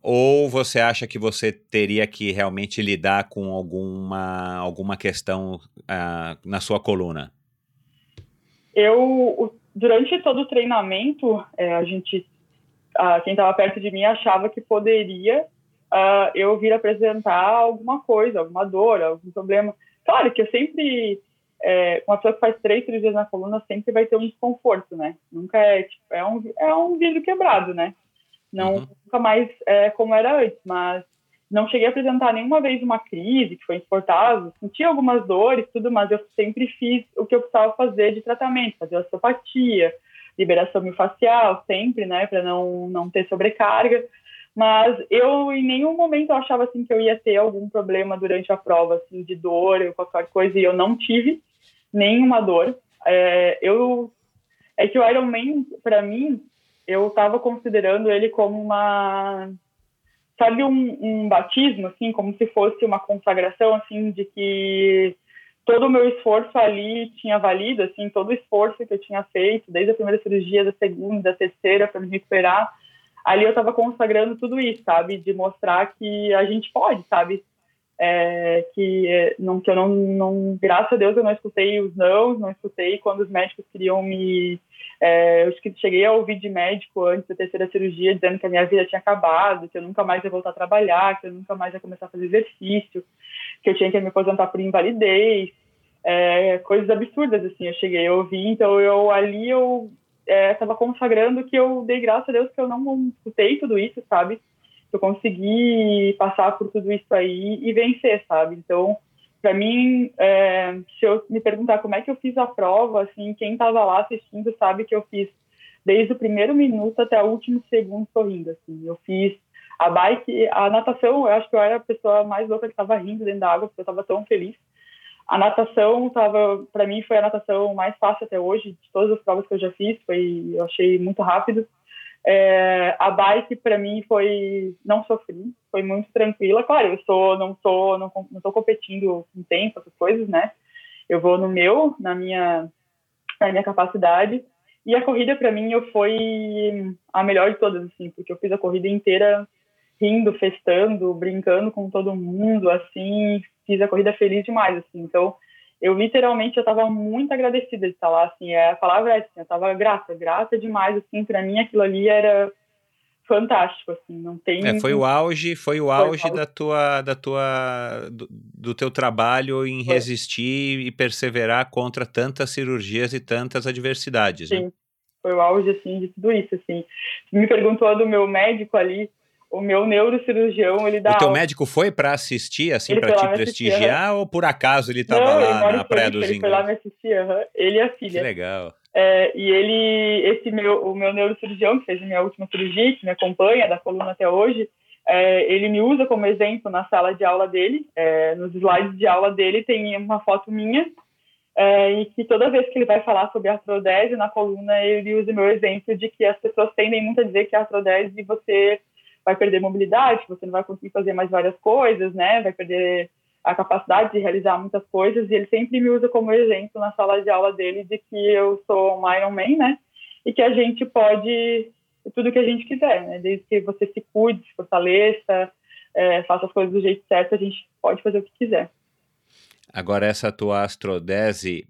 ou você acha que você teria que realmente lidar com alguma, alguma questão uh, na sua coluna? Eu, durante todo o treinamento, é, a gente uh, quem estava perto de mim achava que poderia uh, eu vir apresentar alguma coisa, alguma dor, algum problema. Claro que eu sempre, é, uma pessoa que faz três cirurgias na coluna sempre vai ter um desconforto, né? Nunca é, tipo, é um, é um vidro quebrado, né? Não, uhum. nunca mais é como era antes, mas não cheguei a apresentar nenhuma vez uma crise, que foi insuportável, senti algumas dores, tudo, mas eu sempre fiz o que eu precisava fazer de tratamento, fazer osteopatia, liberação miofascial, sempre, né, para não, não ter sobrecarga. Mas eu, em nenhum momento, eu achava, assim, que eu ia ter algum problema durante a prova, assim, de dor ou qualquer coisa, e eu não tive nenhuma dor. É, eu, é que o Ironman, para mim, eu estava considerando ele como uma sabe um, um, batismo assim como se fosse uma consagração assim de que todo o meu esforço ali tinha valido, assim, todo o esforço que eu tinha feito, desde a primeira cirurgia, da segunda, da terceira, para me recuperar, ali eu estava consagrando tudo isso, sabe? De mostrar que a gente pode, sabe? É, que não que eu não, não graças a Deus eu não escutei os não não escutei quando os médicos queriam me é, eu cheguei a ouvir de médico antes da terceira cirurgia dizendo que a minha vida tinha acabado que eu nunca mais ia voltar a trabalhar que eu nunca mais ia começar a fazer exercício que eu tinha que me aposentar por invalidez é, coisas absurdas assim eu cheguei a ouvir então eu ali eu estava é, consagrando que eu dei graças a Deus que eu não escutei tudo isso sabe eu consegui passar por tudo isso aí e vencer, sabe? Então, para mim, é, se eu me perguntar como é que eu fiz a prova, assim, quem estava lá assistindo sabe que eu fiz desde o primeiro minuto até o último segundo sorrindo, assim. Eu fiz a bike, a natação, eu acho que eu era a pessoa mais louca que estava rindo dentro da água, porque eu estava tão feliz. A natação tava, para mim, foi a natação mais fácil até hoje de todas as provas que eu já fiz. Foi, eu achei muito rápido. É, a bike para mim foi não sofri, foi muito tranquila. Claro, eu sou não sou não, não tô competindo com tempo essas coisas, né? Eu vou no meu, na minha na minha capacidade. E a corrida para mim eu foi a melhor de todas assim, porque eu fiz a corrida inteira rindo, festando, brincando com todo mundo, assim, fiz a corrida feliz demais assim. Então, eu literalmente eu estava muito agradecida de estar lá, assim, é, a palavra é assim, eu estava grata, grata demais, assim, para mim aquilo ali era fantástico, assim, não tem... É, foi o auge, foi o auge, foi da tua, da tua, do, do teu trabalho em foi. resistir e perseverar contra tantas cirurgias e tantas adversidades, né? Sim, né? foi o auge, assim, de tudo isso, assim. Me perguntou do meu médico ali, o meu neurocirurgião, ele dá. O teu aula. médico foi para assistir, assim, para te prestigiar, ou por acaso ele estava lá na Praia dos Ele foi lá me assistir, uhum. ele e a filha. Que legal. É, e ele, esse meu, o meu neurocirurgião, que fez a minha última cirurgia, que me acompanha da coluna até hoje, é, ele me usa como exemplo na sala de aula dele. É, nos slides de aula dele tem uma foto minha, é, e que toda vez que ele vai falar sobre artrodese na coluna, ele usa o meu exemplo de que as pessoas tendem muito a dizer que a artrodese você vai perder mobilidade, você não vai conseguir fazer mais várias coisas, né? Vai perder a capacidade de realizar muitas coisas. E ele sempre me usa como exemplo na sala de aula dele de que eu sou um Iron Man, né? E que a gente pode tudo que a gente quiser, né? Desde que você se cuide, se fortaleça, é, faça as coisas do jeito certo, a gente pode fazer o que quiser. Agora, essa tua astrodese,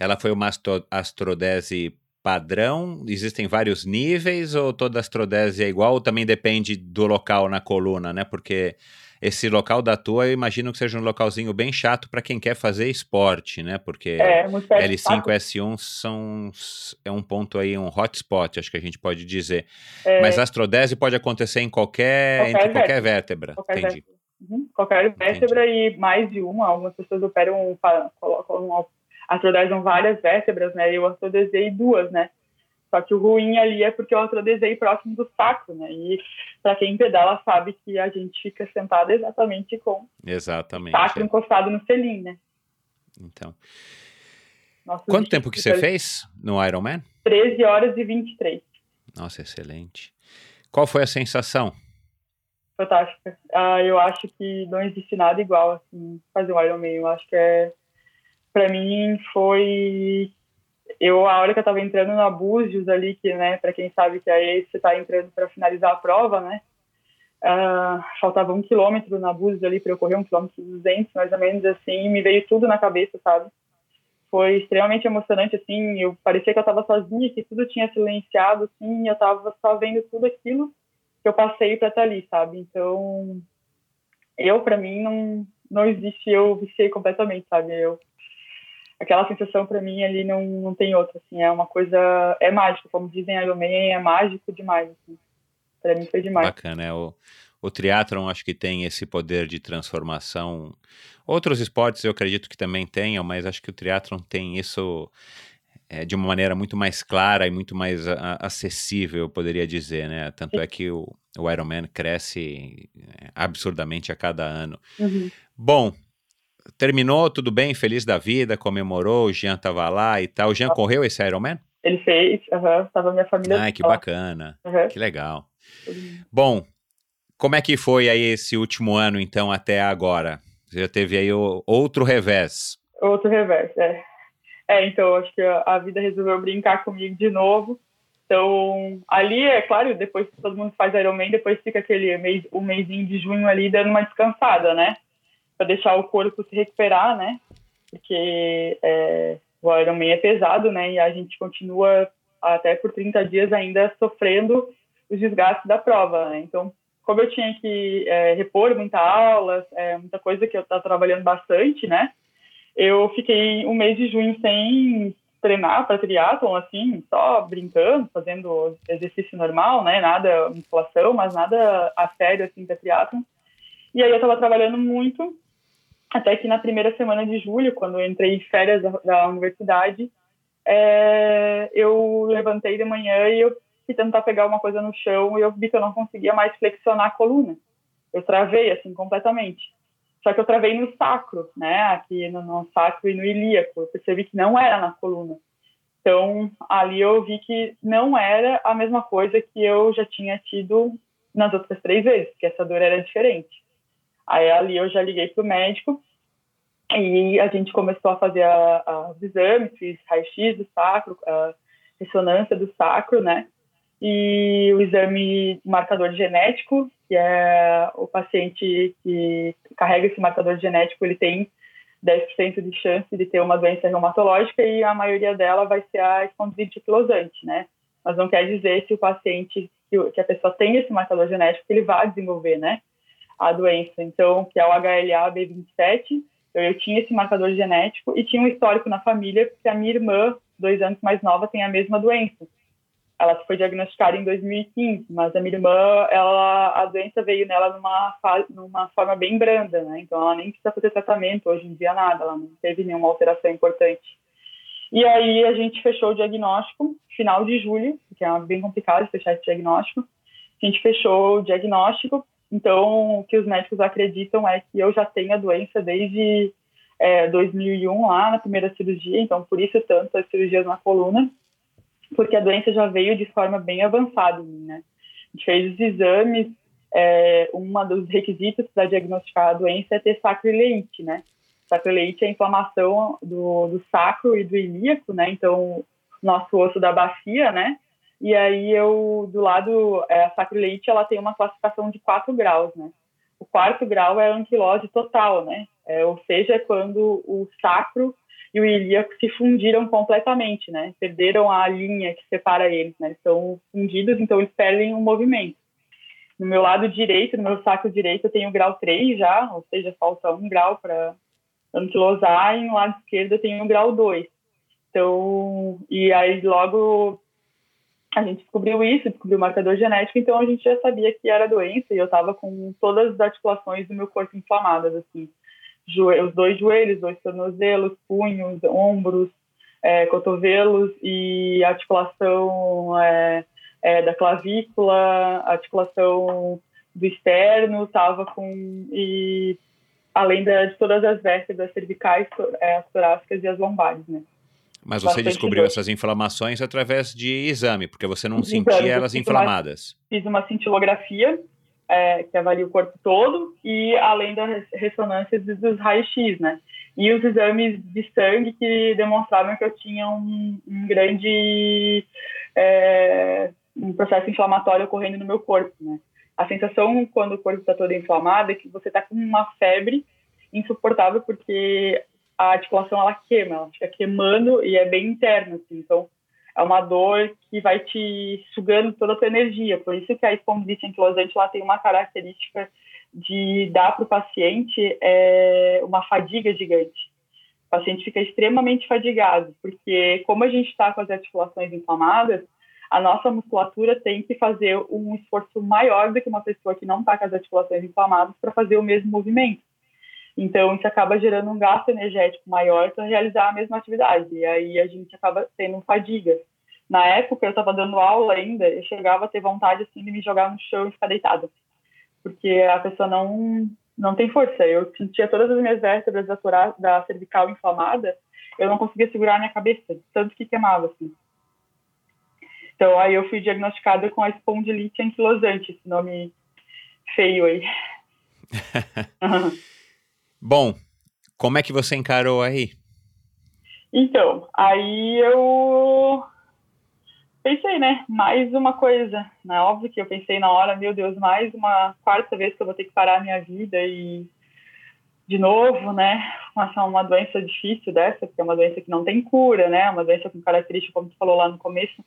ela foi uma astrodese padrão? Existem vários níveis ou toda astrodese é igual? Ou também depende do local na coluna, né? Porque esse local da tua, eu imagino que seja um localzinho bem chato para quem quer fazer esporte, né? Porque é, L5 e S1 são é um ponto aí, um hotspot, acho que a gente pode dizer. É, Mas a astrodese pode acontecer em qualquer, qualquer entre qualquer vértebra. Qualquer Entendi. Vértebra. Uhum. Qualquer vértebra Entendi. e mais de uma. Algumas pessoas operam, colocam artrodesam várias vértebras, né? Eu artrodesei duas, né? Só que o ruim ali é porque eu artrodesei próximo do saco, né? E para quem pedala sabe que a gente fica sentado exatamente com exatamente, o saco é. encostado no selim, né? Então. Nossa, Quanto tempo que você fez no Ironman? 13 horas e 23. Nossa, excelente. Qual foi a sensação fantástica. Ah, eu acho que não existe nada igual assim fazer um Ironman. Eu acho que é para mim foi eu a hora que eu estava entrando no Abusos ali que né para quem sabe que aí você está entrando para finalizar a prova né uh, faltava um quilômetro na Abusos ali para eu correr um quilômetro e duzentos mais ou menos assim me veio tudo na cabeça sabe? Foi extremamente emocionante assim eu parecia que eu estava sozinha que tudo tinha silenciado assim eu estava só vendo tudo aquilo que eu passei para estar ali sabe? Então eu para mim não não existe eu viciei completamente sabe? Eu aquela sensação para mim ali não, não tem outra, assim, é uma coisa, é mágico, como dizem Iron Man, é mágico demais, assim, para mim foi demais. Bacana, é o, o triatlon acho que tem esse poder de transformação, outros esportes eu acredito que também tenham, mas acho que o triatlon tem isso é, de uma maneira muito mais clara e muito mais a, acessível, eu poderia dizer, né, tanto é que o, o Ironman cresce é, absurdamente a cada ano. Uhum. Bom, terminou tudo bem, feliz da vida, comemorou, o Jean tava lá e tal. O Jean correu esse Ironman? Ele fez, uhum, tava minha família. Ai, que bacana, uhum. que legal. Bom, como é que foi aí esse último ano, então, até agora? Você já teve aí o, outro revés. Outro revés, é. É, então, acho que a vida resolveu brincar comigo de novo. Então, ali, é claro, depois que todo mundo faz Ironman, depois fica aquele mês, o mêsinho de junho ali dando uma descansada, né? Para deixar o corpo se recuperar, né? Porque é, o Ironman é pesado, né? E a gente continua até por 30 dias ainda sofrendo os desgastes da prova, né? Então, como eu tinha que é, repor muita aula, é, muita coisa que eu estava trabalhando bastante, né? Eu fiquei um mês de junho sem treinar para triatlon, assim, só brincando, fazendo exercício normal, né? Nada musculação, mas nada a sério, assim, para triatlon. E aí eu estava trabalhando muito até que na primeira semana de julho, quando eu entrei em férias da, da universidade, é, eu levantei de manhã e eu fui tentar pegar uma coisa no chão e eu vi que eu não conseguia mais flexionar a coluna. Eu travei, assim, completamente. Só que eu travei no sacro, né? Aqui no, no sacro e no ilíaco. Eu percebi que não era na coluna. Então, ali eu vi que não era a mesma coisa que eu já tinha tido nas outras três vezes, que essa dor era diferente. Aí ali eu já liguei para o médico e a gente começou a fazer a, a, os exames, fiz raio-x do sacro, ressonância do sacro, né? E o exame marcador genético, que é o paciente que carrega esse marcador genético, ele tem 10% de chance de ter uma doença reumatológica e a maioria dela vai ser a espondilite anquilosante, né? Mas não quer dizer se o paciente, que a pessoa tem esse marcador genético, que ele vai desenvolver, né? A doença, então, que é o HLA-B27. Eu, eu tinha esse marcador genético e tinha um histórico na família, porque a minha irmã, dois anos mais nova, tem a mesma doença. Ela foi diagnosticada em 2015, mas a minha irmã, ela, a doença veio nela numa, numa forma bem branda, né? Então, ela nem precisa fazer tratamento hoje em dia, nada. Ela não teve nenhuma alteração importante. E aí, a gente fechou o diagnóstico, final de julho, que é bem complicado fechar esse diagnóstico. A gente fechou o diagnóstico então, o que os médicos acreditam é que eu já tenho a doença desde é, 2001, lá na primeira cirurgia, então por isso tanto as cirurgias na coluna, porque a doença já veio de forma bem avançada em mim, né? A gente fez os exames, é, um dos requisitos para diagnosticar a doença é ter sacroileite, né? Sacroileite é a inflamação do, do sacro e do ilíaco, né? Então, nosso osso da bacia, né? E aí eu, do lado, é, a sacroileite, ela tem uma classificação de quatro graus, né? O quarto grau é a anquilose total, né? É, ou seja, é quando o sacro e o ilíaco se fundiram completamente, né? Perderam a linha que separa eles, né? Estão fundidos, então eles perdem o movimento. No meu lado direito, no meu sacro direito, eu tenho o grau 3 já, ou seja, falta um grau para anquilosar, e no lado esquerdo eu tenho o grau 2. Então, e aí logo a gente descobriu isso, descobriu o marcador genético, então a gente já sabia que era doença e eu estava com todas as articulações do meu corpo inflamadas, assim, os dois joelhos, dois tornozelos, punhos, ombros, é, cotovelos e articulação é, é, da clavícula, articulação do externo, estava com e além de todas as vértebras cervicais, é, as torácicas e as lombares, né? Mas você descobriu dor. essas inflamações através de exame, porque você não sentia elas inflamadas. Uma, fiz uma cintilografia é, que avalia o corpo todo, e além das ressonâncias dos raios-x, né? E os exames de sangue que demonstravam que eu tinha um, um grande é, um processo inflamatório ocorrendo no meu corpo, né? A sensação quando o corpo está todo inflamado é que você está com uma febre insuportável porque a articulação ela queima, ela fica queimando e é bem interna, assim. Então é uma dor que vai te sugando toda a tua energia. Por isso que a espondilite anquilosante ela tem uma característica de dar para o paciente é, uma fadiga gigante. O paciente fica extremamente fadigado, porque como a gente está com as articulações inflamadas, a nossa musculatura tem que fazer um esforço maior do que uma pessoa que não está com as articulações inflamadas para fazer o mesmo movimento. Então, isso acaba gerando um gasto energético maior para realizar a mesma atividade. E aí a gente acaba tendo fadiga. Na época, eu estava dando aula ainda, eu chegava a ter vontade assim, de me jogar no chão e ficar deitada. Porque a pessoa não, não tem força. Eu sentia todas as minhas vértebras da, da cervical inflamada, eu não conseguia segurar a minha cabeça, tanto que queimava, assim. Então, aí eu fui diagnosticada com a espondilite anquilosante, esse nome feio aí. Bom, como é que você encarou aí? Então, aí eu pensei, né? Mais uma coisa. Né? Óbvio que eu pensei na hora, meu Deus, mais uma quarta vez que eu vou ter que parar a minha vida e de novo, né? Uma, uma doença difícil dessa, porque é uma doença que não tem cura, né? Uma doença com característica, como tu falou lá no começo,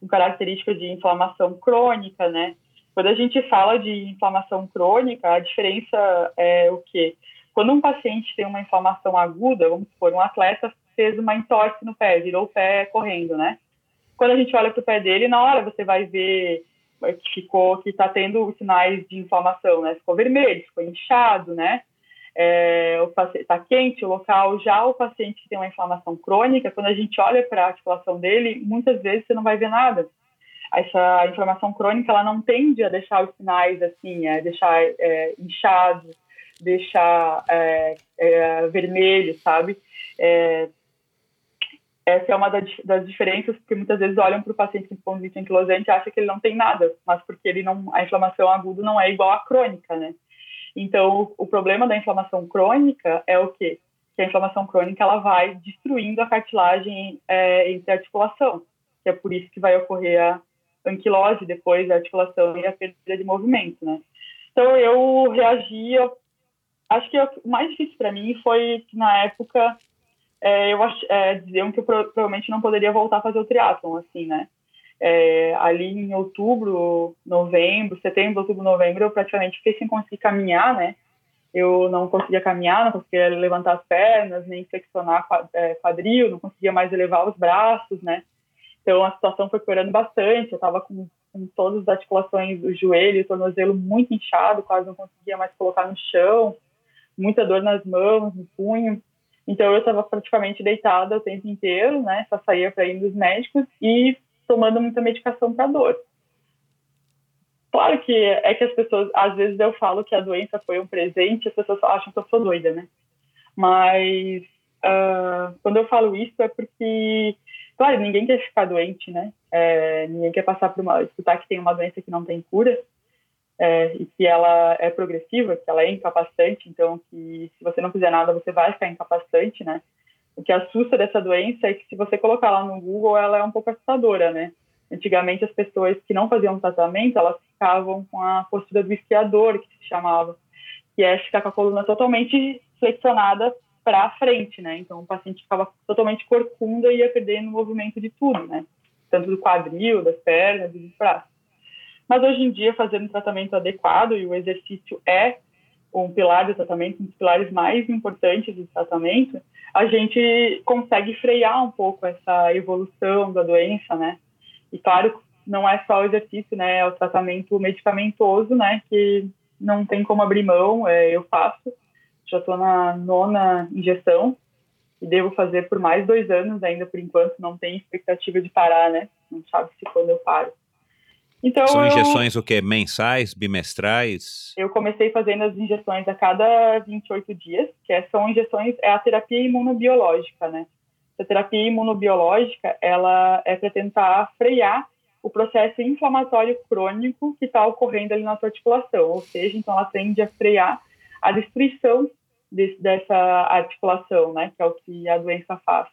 com característica de inflamação crônica, né? Quando a gente fala de inflamação crônica, a diferença é o quê? Quando um paciente tem uma inflamação aguda, vamos supor, um atleta fez uma entorse no pé, virou o pé correndo, né? Quando a gente olha para o pé dele, na hora você vai ver que ficou, que está tendo sinais de inflamação, né? Ficou vermelho, ficou inchado, né? É, está quente o local. Já o paciente que tem uma inflamação crônica, quando a gente olha para a articulação dele, muitas vezes você não vai ver nada. Essa inflamação crônica, ela não tende a deixar os sinais assim, é, deixar é, inchado, deixar é, é, vermelho, sabe? É, essa é uma das diferenças, porque muitas vezes olham para o paciente com espondilite anquilosante e acham que ele não tem nada, mas porque ele não, a inflamação aguda não é igual à crônica, né? Então, o, o problema da inflamação crônica é o quê? Que a inflamação crônica ela vai destruindo a cartilagem é, entre a articulação, que é por isso que vai ocorrer a anquilose depois da articulação e a perda de movimento, né? Então, eu reagi acho que o mais difícil para mim foi que na época é, eu é, diziam que eu provavelmente não poderia voltar a fazer o triatlon, assim, né? É, ali em outubro, novembro, setembro, outubro, novembro, eu praticamente fiquei sem conseguir caminhar, né? Eu não conseguia caminhar, não conseguia levantar as pernas, nem flexionar é, quadril, não conseguia mais elevar os braços, né? Então a situação foi piorando bastante. Eu estava com, com todas as articulações do joelho, tornozelo muito inchado, quase não conseguia mais colocar no chão muita dor nas mãos, no punho. Então eu estava praticamente deitada o tempo inteiro, né? Só saía para ir nos médicos e tomando muita medicação para dor. Claro que é que as pessoas, às vezes eu falo que a doença foi um presente, as pessoas acham que eu sou doida, né? Mas uh, quando eu falo isso é porque, claro, ninguém quer ficar doente, né? É, ninguém quer passar por uma, escutar que tem uma doença que não tem cura é, e que ela é progressiva, que ela é incapacitante, então que se você não fizer nada você vai ficar incapacitante, né? O que assusta dessa doença é que se você colocar lá no Google, ela é um pouco assustadora, né? Antigamente as pessoas que não faziam tratamento, elas ficavam com a postura do esquiador, que se chamava, que é ficar com a coluna totalmente flexionada para frente, né? Então o paciente ficava totalmente corcunda e ia perdendo o movimento de tudo, né? Tanto do quadril, das pernas dos braços. Mas hoje em dia, fazendo um tratamento adequado, e o exercício é um pilar do tratamento, um dos pilares mais importantes do tratamento, a gente consegue frear um pouco essa evolução da doença, né? E claro, não é só o exercício, né? É o tratamento medicamentoso, né? Que não tem como abrir mão, é, eu faço. Já estou na nona injeção e devo fazer por mais dois anos ainda, por enquanto, não tem expectativa de parar, né? Não sabe se quando eu paro. Então, São injeções eu, o quê? Mensais, bimestrais? Eu comecei fazendo as injeções a cada 28 dias, que é, são injeções, é a terapia imunobiológica, né? A terapia imunobiológica, ela é para tentar frear o processo inflamatório crônico que está ocorrendo ali na tua articulação, ou seja, então ela tende a frear a destruição de, dessa articulação, né, que é o que a doença faz.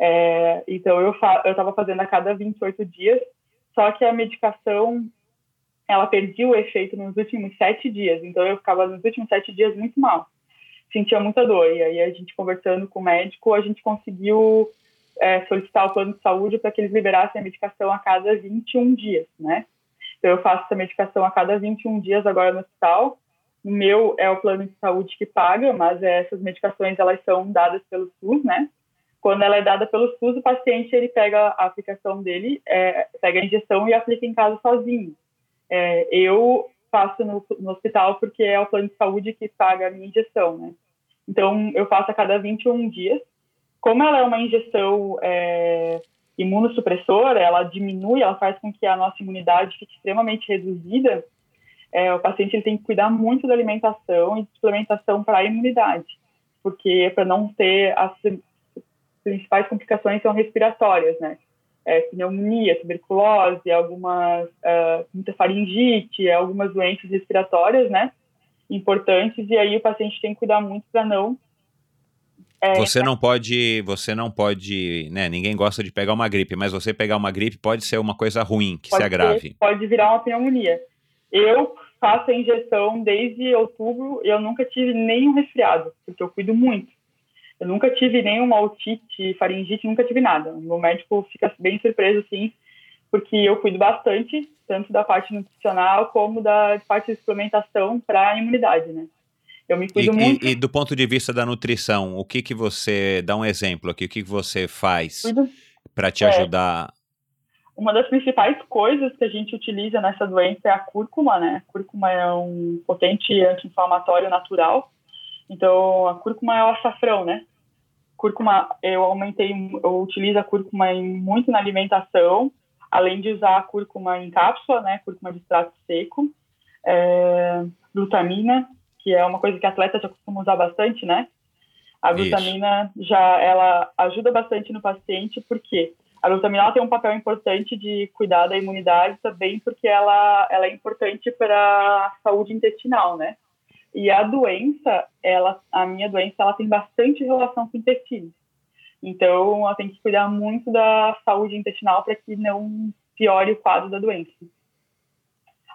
É, então eu fa eu estava fazendo a cada 28 dias, só que a medicação ela perdia o efeito nos últimos sete dias, então eu ficava nos últimos sete dias muito mal, sentia muita dor e aí a gente conversando com o médico a gente conseguiu é, solicitar o plano de saúde para que eles liberassem a medicação a cada 21 dias, né? Então, eu faço essa medicação a cada 21 dias agora no hospital. O meu é o plano de saúde que paga, mas essas medicações elas são dadas pelo SUS, né? Quando ela é dada pelo SUS, o paciente ele pega a aplicação dele, é, pega a injeção e aplica em casa sozinho. É, eu faço no, no, hospital porque é o plano de saúde que paga a minha injeção, né? Então, eu faço a cada 21 dias como ela é uma injeção é, imunossupressora, ela diminui, ela faz com que a nossa imunidade fique extremamente reduzida, é, o paciente ele tem que cuidar muito da alimentação e de suplementação para a imunidade, porque para não ter as principais complicações são respiratórias, né? É, pneumonia, tuberculose, algumas uh, muita faringite, algumas doenças respiratórias, né? Importantes e aí o paciente tem que cuidar muito para não é, você não pode, você não pode, né? Ninguém gosta de pegar uma gripe, mas você pegar uma gripe pode ser uma coisa ruim, que se agrave. Ser, pode virar uma pneumonia. Eu faço a injeção desde outubro e eu nunca tive nenhum resfriado, porque eu cuido muito. Eu nunca tive nenhuma otite, faringite, nunca tive nada. O meu médico fica bem surpreso, assim, porque eu cuido bastante, tanto da parte nutricional como da parte de suplementação para a imunidade, né? Eu me cuido e, muito. E, e, do ponto de vista da nutrição, o que que você dá um exemplo aqui? O que que você faz para te é, ajudar? Uma das principais coisas que a gente utiliza nessa doença é a cúrcuma, né? A cúrcuma é um potente anti-inflamatório natural. Então, a cúrcuma é o açafrão, né? Cúrcuma, eu aumentei, eu utilizo a cúrcuma em, muito na alimentação, além de usar a cúrcuma em cápsula, né? Cúrcuma de extrato seco, é, glutamina, que é uma coisa que atleta já costuma usar bastante, né? A glutamina Isso. já ela ajuda bastante no paciente, porque a glutamina tem um papel importante de cuidar da imunidade também, porque ela, ela é importante para a saúde intestinal, né? E a doença, ela, a minha doença, ela tem bastante relação com o intestino. Então, ela tem que cuidar muito da saúde intestinal para que não piore o quadro da doença.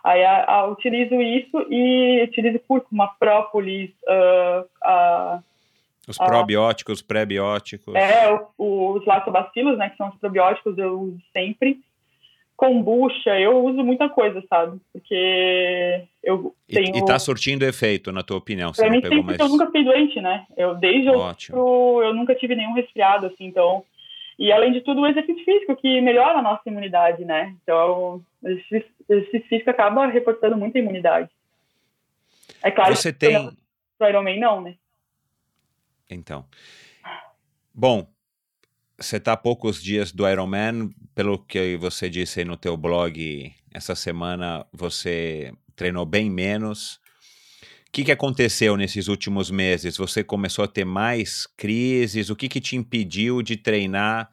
Aí a, a, utilizo isso e utilizo cúrcuma, própolis, uh, a, os probióticos, pré-bióticos. É, o, os lactobacilos, né, que são os probióticos, eu uso sempre. Kombucha, eu uso muita coisa, sabe? Porque eu tenho... E, e tá surtindo efeito, na tua opinião? Você pra mim, pegou mais... eu nunca fui doente, né? Eu, desde Ótimo. outubro, eu nunca tive nenhum resfriado, assim, então e, além de tudo, o exercício físico, que melhora a nossa imunidade, né? Então, o exercício físico acaba reforçando muito a imunidade. É claro Você que tem... o Ironman não, né? Então. Bom, você está há poucos dias do Ironman, pelo que você disse no teu blog, essa semana você treinou bem menos, que, que aconteceu nesses últimos meses? Você começou a ter mais crises? O que, que te impediu de treinar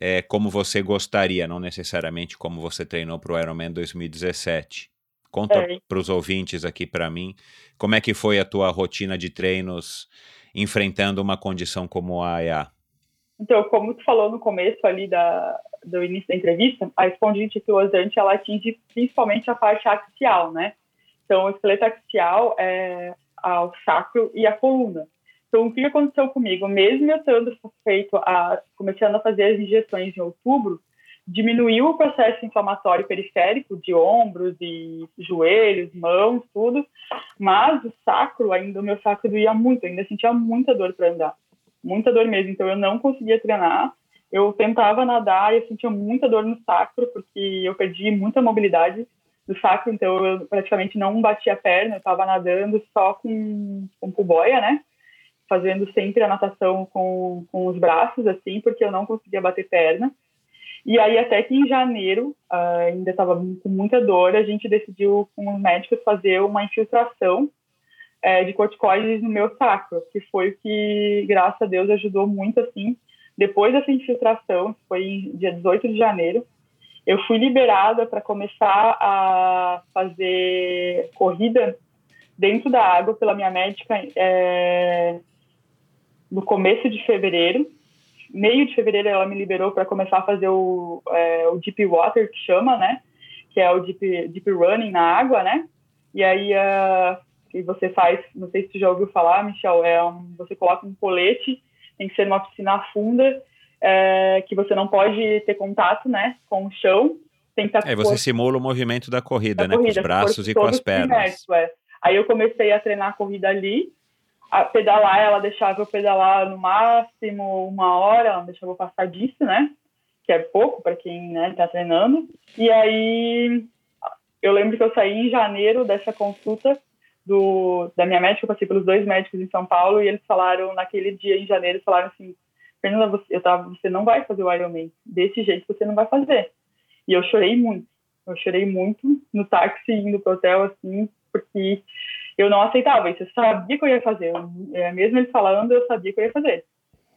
é, como você gostaria, não necessariamente como você treinou para o Ironman 2017? Conta é. para os ouvintes aqui para mim, como é que foi a tua rotina de treinos enfrentando uma condição como a AIA? Então, como tu falou no começo ali da, do início da entrevista, a espondilite anquilosante, ela atinge principalmente a parte axial, né? Então, o esqueleto axial é ao sacro e a coluna. Então, o que aconteceu comigo? Mesmo eu tendo feito a, começando a fazer as injeções em outubro, diminuiu o processo inflamatório periférico de ombros e joelhos, mãos, tudo, mas o sacro, ainda o meu sacro doía muito, ainda sentia muita dor para andar, muita dor mesmo, então eu não conseguia treinar, eu tentava nadar e eu sentia muita dor no sacro, porque eu perdi muita mobilidade, do saco, então eu praticamente não batia a perna, eu estava nadando só com, com puboia, né? Fazendo sempre a natação com, com os braços, assim, porque eu não conseguia bater perna. E aí, até que em janeiro, uh, ainda estava com muita dor, a gente decidiu com os médicos fazer uma infiltração é, de corticoides no meu sacro, que foi o que, graças a Deus, ajudou muito, assim. Depois dessa infiltração, foi dia 18 de janeiro, eu fui liberada para começar a fazer corrida dentro da água pela minha médica é, no começo de fevereiro. Meio de fevereiro ela me liberou para começar a fazer o, é, o deep water, que chama, né? Que é o deep, deep running na água, né? E aí uh, que você faz, não sei se você já ouviu falar, Michel, é um, você coloca um colete, tem que ser numa piscina funda, é, que você não pode ter contato, né, com o chão. Tem que estar é, você corpo, simula o movimento da corrida, da né, corrida, com os braços e com as pernas. é. Aí eu comecei a treinar a corrida ali, a pedalar, ela deixava eu pedalar no máximo uma hora, ela não deixava eu passar disso, né, que é pouco para quem, né, tá treinando. E aí eu lembro que eu saí em janeiro dessa consulta do, da minha médica, eu passei pelos dois médicos em São Paulo e eles falaram, naquele dia em janeiro, falaram assim, Fernanda, você, eu tava, você não vai fazer o Ironman, desse jeito você não vai fazer. E eu chorei muito, eu chorei muito no táxi indo pro hotel, assim, porque eu não aceitava isso, eu sabia que eu ia fazer, é, mesmo eles falando, eu sabia que eu ia fazer.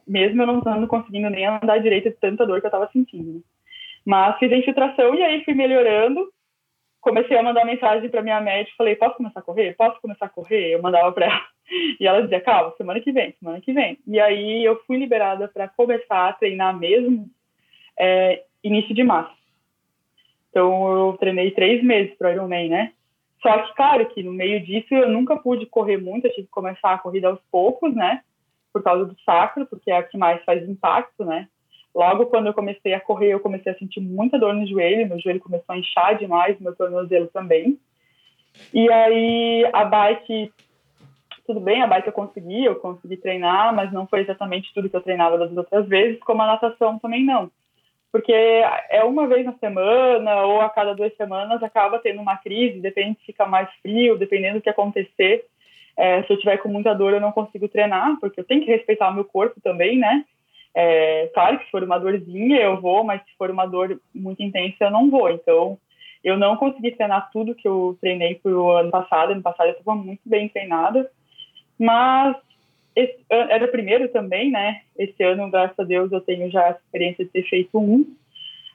Mesmo eu não estando conseguindo nem andar direito de tanta dor que eu tava sentindo. Mas fiz a infiltração e aí fui melhorando, comecei a mandar mensagem para minha médica, falei, posso começar a correr? Posso começar a correr? Eu mandava para ela. E ela dizia, calma, semana que vem, semana que vem. E aí eu fui liberada para começar a treinar mesmo é, início de março. Então eu treinei três meses para Ironman, né? Só que, claro, que no meio disso eu nunca pude correr muito, eu tive que começar a corrida aos poucos, né? Por causa do sacro, porque é a que mais faz impacto, né? Logo quando eu comecei a correr, eu comecei a sentir muita dor no joelho, meu joelho começou a inchar demais, meu tornozelo também. E aí a bike, tudo bem, a bike eu consegui, eu consegui treinar, mas não foi exatamente tudo que eu treinava das outras vezes, como a natação também não. Porque é uma vez na semana ou a cada duas semanas acaba tendo uma crise, depende se fica mais frio, dependendo do que acontecer. É, se eu tiver com muita dor, eu não consigo treinar, porque eu tenho que respeitar o meu corpo também, né? É, claro que se for uma dorzinha eu vou, mas se for uma dor muito intensa eu não vou. Então, eu não consegui treinar tudo que eu treinei pro ano passado. Ano passado eu estava muito bem treinada, mas esse, era o primeiro também, né? Esse ano, graças a Deus, eu tenho já a experiência de ter feito um.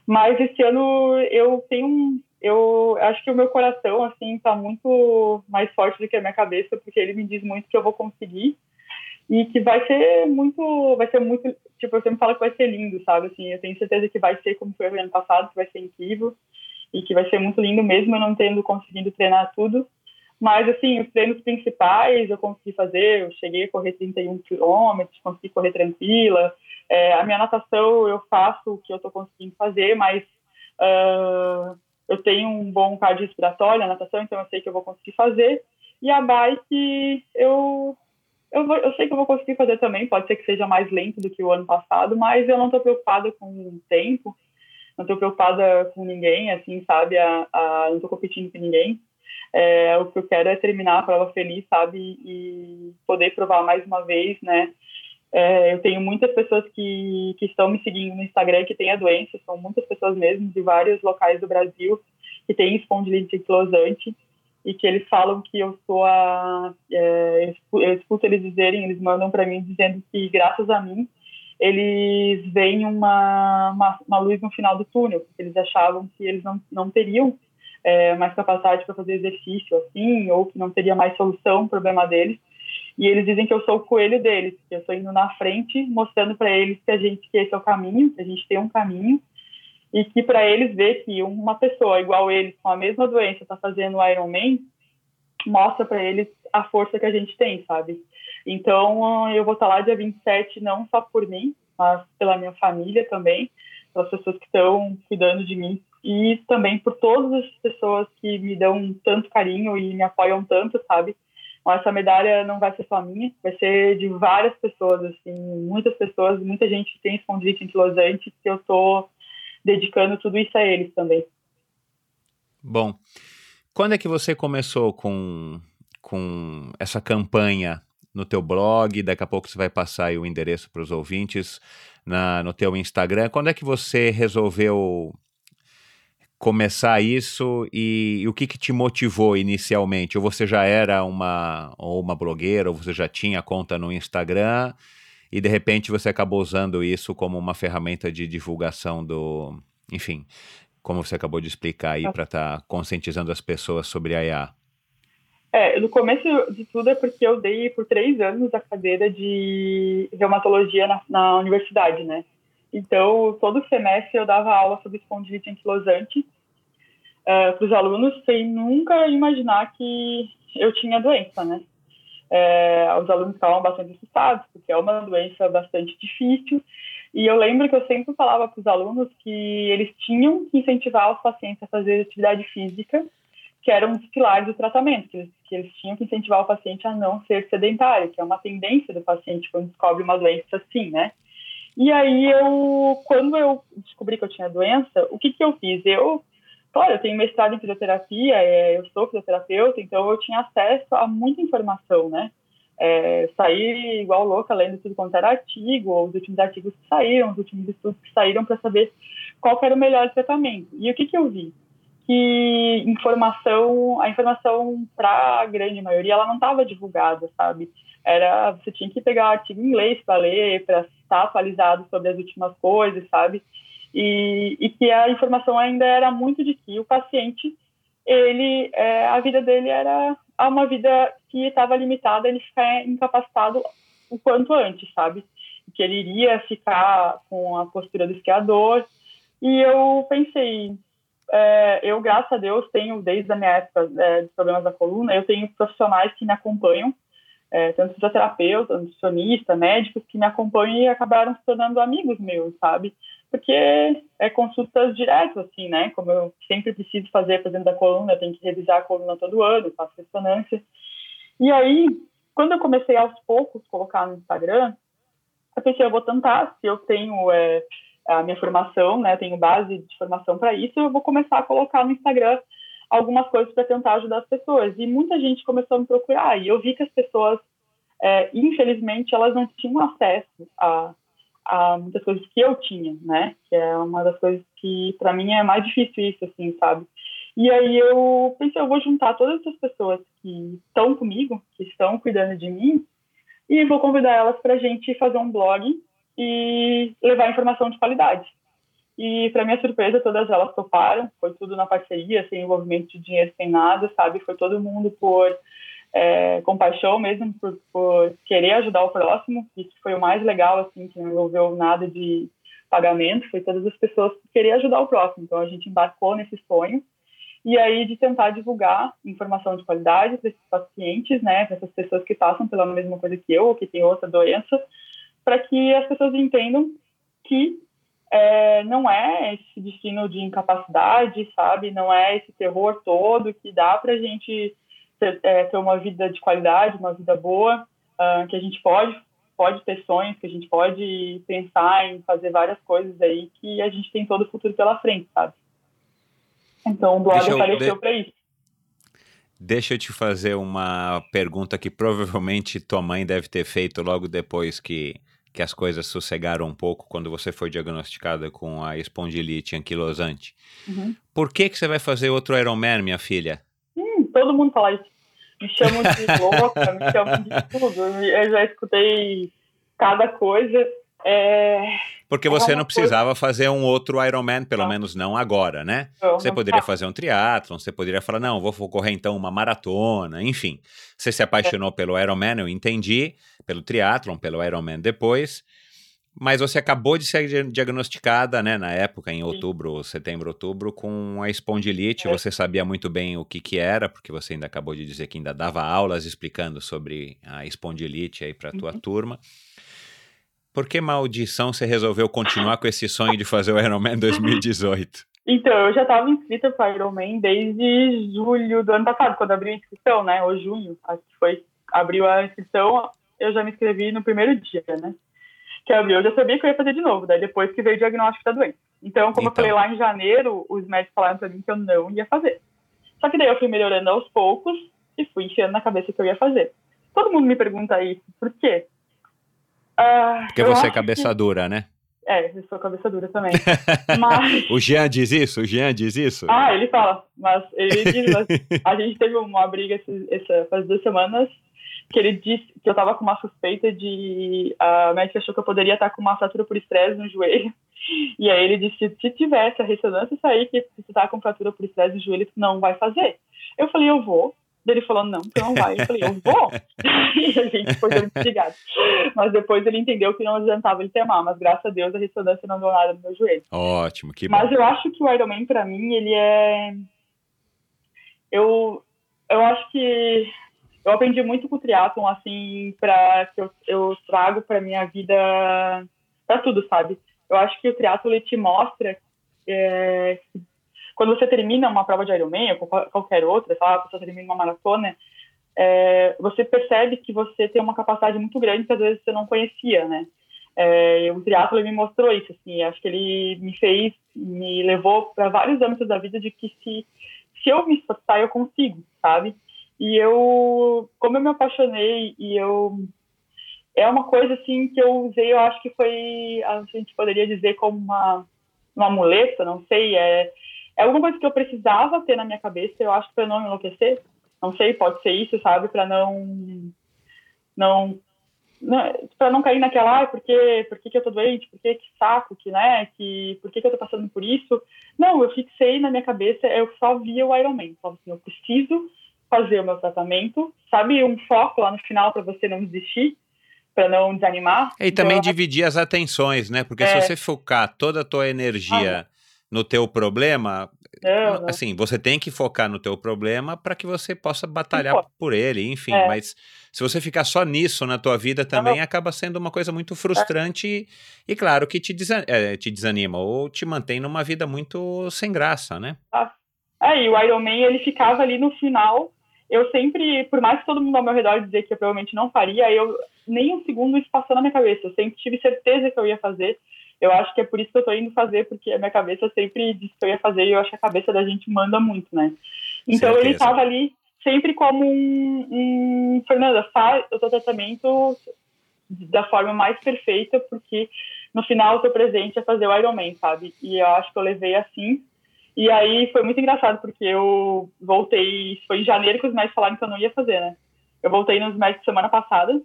Mas esse ano eu tenho um, eu acho que o meu coração assim está muito mais forte do que a minha cabeça, porque ele me diz muito que eu vou conseguir e que vai ser muito, vai ser muito, tipo, eu sempre falo que vai ser lindo, sabe? Assim, eu tenho certeza que vai ser como foi o ano passado, que vai ser incrível e que vai ser muito lindo mesmo eu não tendo conseguido treinar tudo. Mas, assim, os treinos principais eu consegui fazer, eu cheguei a correr 31 quilômetros, consegui correr tranquila. É, a minha natação eu faço o que eu estou conseguindo fazer, mas uh, eu tenho um bom cardio respiratório na natação, então eu sei que eu vou conseguir fazer. E a bike, eu eu, vou, eu sei que eu vou conseguir fazer também, pode ser que seja mais lento do que o ano passado, mas eu não estou preocupada com o tempo, não estou preocupada com ninguém, assim, sabe? A, a não estou competindo com ninguém. É, o que eu quero é terminar a prova feliz, sabe? E poder provar mais uma vez, né? É, eu tenho muitas pessoas que, que estão me seguindo no Instagram que têm a doença, são muitas pessoas mesmo de vários locais do Brasil que têm espondilite anquilosante e que eles falam que eu sou a. É, eu escuto eles dizerem, eles mandam para mim dizendo que, graças a mim, eles veem uma, uma, uma, luz no final do túnel, porque eles achavam que eles não, não teriam é, mais capacidade para fazer exercício assim, ou que não teria mais solução o problema deles. E eles dizem que eu sou o coelho deles, que eu estou indo na frente, mostrando para eles que a gente que esse é o caminho, que a gente tem um caminho e que para eles ver que uma pessoa igual eles com a mesma doença está fazendo o Ironman mostra para eles a força que a gente tem, sabe? Então eu vou estar tá lá dia 27 não só por mim, mas pela minha família também, pelas pessoas que estão cuidando de mim e também por todas as pessoas que me dão tanto carinho e me apoiam tanto, sabe? Essa medalha não vai ser só minha, vai ser de várias pessoas, assim, muitas pessoas, muita gente tem espondilite anquilosante que eu tô dedicando tudo isso a eles também. Bom, quando é que você começou com, com essa campanha no teu blog? Daqui a pouco você vai passar o endereço para os ouvintes na, no teu Instagram. Quando é que você resolveu começar isso e, e, o que, que te motivou inicialmente? Ou você já era uma, ou uma blogueira, ou você já tinha conta no Instagram e de repente você acabou usando isso como uma ferramenta de divulgação do. Enfim. como você acabou de explicar aí, para estar tá conscientizando as pessoas sobre a IA? É, no começo de tudo é porque eu dei por três anos a cadeira de reumatologia na, na universidade, né? Então, todo semestre eu dava aula sobre espondilite anquilosante uh, para os alunos, sem nunca imaginar que eu tinha doença, né? É, os alunos ficavam bastante assustados, porque é uma doença bastante difícil. E eu lembro que eu sempre falava para os alunos que eles tinham que incentivar os pacientes a fazer atividade física, que era um dos pilares do tratamento, que eles, que eles tinham que incentivar o paciente a não ser sedentário, que é uma tendência do paciente quando descobre uma doença assim, né? E aí eu, quando eu descobri que eu tinha doença, o que que eu fiz? Eu, claro, eu tenho mestrado em fisioterapia, é, eu sou fisioterapeuta, então eu tinha acesso a muita informação, né? É, sair igual louca lendo tudo quanto era artigo, os últimos artigos que saíram, os últimos estudos que saíram para saber qual era o melhor tratamento. E o que que eu vi? que informação, a informação para a grande maioria, ela não estava divulgada, sabe? Era, você tinha que pegar artigo em inglês para ler, para estar atualizado sobre as últimas coisas, sabe? E, e que a informação ainda era muito de que o paciente, ele, é, a vida dele era uma vida que estava limitada, ele ficar incapacitado o quanto antes, sabe? Que ele iria ficar com a postura do esquiador. E eu pensei, é, eu, graças a Deus, tenho, desde a minha época é, de problemas da coluna, eu tenho profissionais que me acompanham, é, tanto fisioterapeutas, nutricionistas, médicos, que me acompanham e acabaram se tornando amigos meus, sabe? Porque é consultas diretas, assim, né? Como eu sempre preciso fazer, por exemplo, da coluna, tenho que revisar a coluna todo ano, faço ressonância. E aí, quando eu comecei aos poucos colocar no Instagram, eu pensei, eu vou tentar, se eu tenho é, a minha formação, né? Tenho base de formação para isso. Eu vou começar a colocar no Instagram algumas coisas para tentar ajudar as pessoas. E muita gente começou a me procurar. E eu vi que as pessoas, é, infelizmente, elas não tinham acesso a, a muitas coisas que eu tinha, né? Que é uma das coisas que para mim é mais difícil isso, assim, sabe? E aí eu pensei, eu vou juntar todas essas pessoas que estão comigo, que estão cuidando de mim, e vou convidar elas para a gente fazer um blog e levar informação de qualidade. E, para minha surpresa, todas elas toparam, foi tudo na parceria, sem envolvimento de dinheiro, sem nada, sabe? Foi todo mundo por é, compaixão mesmo, por, por, querer ajudar o próximo. Isso foi o mais legal, assim, que não envolveu nada de pagamento, foi todas as pessoas que querer ajudar o próximo. Então, a gente embarcou nesse sonho. E aí, de tentar divulgar informação de qualidade para esses pacientes, né, para essas pessoas que passam pela mesma coisa que eu, ou que têm outra doença, para que as pessoas entendam que é, não é esse destino de incapacidade, sabe? Não é esse terror todo que dá para a gente ter, é, ter, uma vida de qualidade, uma vida boa, uh, que a gente pode pode ter sonhos, que a gente pode pensar em fazer várias coisas aí, que a gente tem todo o futuro pela frente, sabe? Então o blog apareceu de... para isso. Deixa eu te fazer uma pergunta que provavelmente tua mãe deve ter feito logo depois que que as coisas sossegaram um pouco quando você foi diagnosticada com a espondilite anquilosante. Uhum. Por que, que você vai fazer outro Ironman, minha filha? Hum, todo mundo fala isso. Me chamam de louca, me chamam de tudo. Eu já escutei cada coisa. É... Porque você é não precisava coisa... fazer um outro Ironman, pelo não. menos não agora, né? Não, você poderia tá. fazer um triatlon, você poderia falar, não, vou correr então uma maratona, enfim. Você se apaixonou é. pelo Ironman, eu entendi, pelo triatlon, pelo Ironman depois, mas você acabou de ser diagnosticada, né, na época, em outubro, Sim. setembro, outubro, com a espondilite. É. Você sabia muito bem o que que era, porque você ainda acabou de dizer que ainda dava aulas explicando sobre a espondilite aí para a tua uhum. turma. Por que maldição você resolveu continuar com esse sonho de fazer o Ironman 2018? Então, eu já estava inscrita para o Ironman desde julho do ano passado, quando abriu a inscrição, né? Ou junho, acho que foi. Abriu a inscrição, eu já me inscrevi no primeiro dia, né? Que abriu, eu já sabia que eu ia fazer de novo, daí depois que veio o diagnóstico da doença. Então, como então. eu falei lá em janeiro, os médicos falaram para mim que eu não ia fazer. Só que daí eu fui melhorando aos poucos e fui enfiando na cabeça que eu ia fazer. Todo mundo me pergunta isso, por quê? Uh, Porque você é cabeça que... dura, né? É, eu sou cabeça dura também. mas... o Jean diz isso? O Jean diz isso? Ah, ele fala. Mas ele diz, mas a gente teve uma briga essa, faz duas semanas que ele disse que eu estava com uma suspeita de... A médica achou que eu poderia estar com uma fratura por estresse no joelho. E aí ele disse, se tivesse a ressonância sair que você tá com fratura por estresse do joelho, não vai fazer. Eu falei, eu vou. Ele falou, não, tu não vai. Eu falei, eu vou. e a gente foi desligado. Mas depois ele entendeu que não adiantava ele temar, mas graças a Deus a ressonância não deu nada no meu joelho. Ótimo, que bom. Mas eu acho que o Ironman, para mim, ele é... Eu, eu acho que eu aprendi muito com o triatlon, assim, para que eu, eu trago para minha vida, para tudo, sabe? Eu acho que o triatlo ele te mostra é, quando você termina uma prova de Ironman ou qualquer outra, sabe? Você termina uma maratona, é, você percebe que você tem uma capacidade muito grande que às vezes você não conhecia, né? É, o triatlo me mostrou isso, assim, acho que ele me fez, me levou para vários âmbitos da vida de que se, se eu me esforçar, eu consigo, sabe? E eu, como eu me apaixonei e eu é uma coisa assim que eu usei, eu acho que foi, a gente poderia dizer como uma, uma muleta, não sei, é, é alguma coisa que eu precisava ter na minha cabeça, eu acho, para não enlouquecer. Não sei, pode ser isso, sabe? Para não. Não. não para não cair naquela, ah, por, que, por que, eu tô doente? Por que, que saco? Que, né? que, por que, que eu tô passando por isso? Não, eu fixei na minha cabeça, eu só via o Iron Man. Então, assim, eu preciso fazer o meu tratamento, sabe? Um foco lá no final para você não desistir para não desanimar. E também então, dividir as atenções, né? Porque é. se você focar toda a tua energia ah, no teu problema, não, não. assim, você tem que focar no teu problema para que você possa batalhar por ele, enfim, é. mas se você ficar só nisso na tua vida também acaba sendo uma coisa muito frustrante é. e, e, claro que te, desanima, é, te desanima ou te mantém numa vida muito sem graça, né? Ah. É, e o Iron Man, ele ficava ali no final, eu sempre, por mais que todo mundo ao meu redor dizer que eu provavelmente não faria, eu nem um segundo isso passou na minha cabeça, eu sempre tive certeza que eu ia fazer, eu acho que é por isso que eu estou indo fazer, porque a minha cabeça sempre disse que eu ia fazer e eu acho que a cabeça da gente manda muito, né? Então Certeza. ele estava ali sempre como um, um Fernanda, faz o teu tratamento da forma mais perfeita, porque no final o teu presente é fazer o Ironman, sabe? E eu acho que eu levei assim. E aí foi muito engraçado, porque eu voltei, foi em janeiro que os médicos falaram que eu não ia fazer, né? Eu voltei nos médicos semana passada,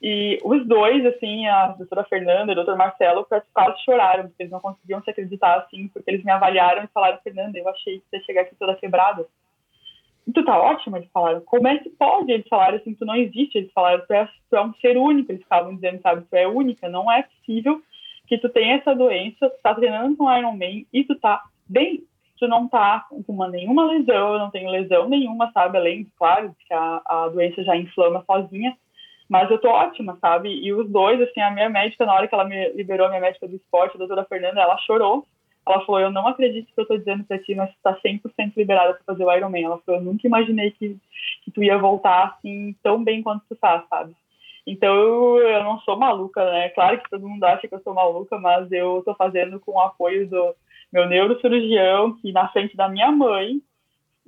e os dois, assim, a doutora Fernanda e o doutor Marcelo, quase choraram, porque eles não conseguiam se acreditar, assim, porque eles me avaliaram e falaram, Fernanda, eu achei que você ia chegar aqui toda quebrada. E tu tá ótima, eles falaram. Como é que pode? Eles falaram assim, tu não existe. Eles falaram, tu é, tu é um ser único. Eles ficavam dizendo, sabe, tu é única. Não é possível que tu tenha essa doença, tu tá treinando com Iron Man e tu tá bem. Tu não tá com uma, nenhuma lesão, eu não tenho lesão nenhuma, sabe? Além, claro, que a, a doença já inflama sozinha mas eu tô ótima, sabe? E os dois, assim, a minha médica, na hora que ela me liberou, a minha médica do esporte, a doutora Fernanda, ela chorou. Ela falou: Eu não acredito que eu tô dizendo pra ti, mas tu tá 100% liberada pra fazer o Ironman. Ela falou: Eu nunca imaginei que, que tu ia voltar assim tão bem quanto tu tá, sabe? Então eu, eu não sou maluca, né? Claro que todo mundo acha que eu sou maluca, mas eu tô fazendo com o apoio do meu neurocirurgião, que na frente da minha mãe,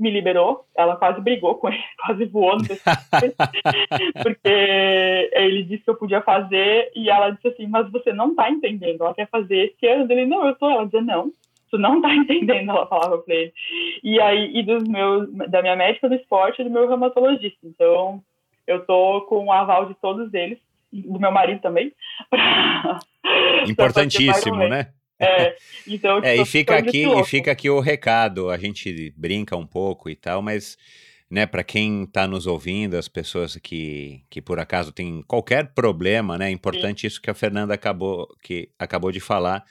me liberou, ela quase brigou com ele, quase voou no porque ele disse que eu podia fazer e ela disse assim, mas você não tá entendendo, ela quer fazer esse ano, ele, não, eu tô, ela dizia, não, tu não tá entendendo, ela falava pra ele. E aí, e dos meus, da minha médica do esporte e do meu reumatologista, então eu tô com o aval de todos eles, do meu marido também. Importantíssimo, né? É, então, é, e fica aqui e fica aqui o recado. A gente brinca um pouco e tal, mas né, para quem está nos ouvindo, as pessoas que, que por acaso têm qualquer problema, né, é importante Sim. isso que a Fernanda acabou que acabou de falar,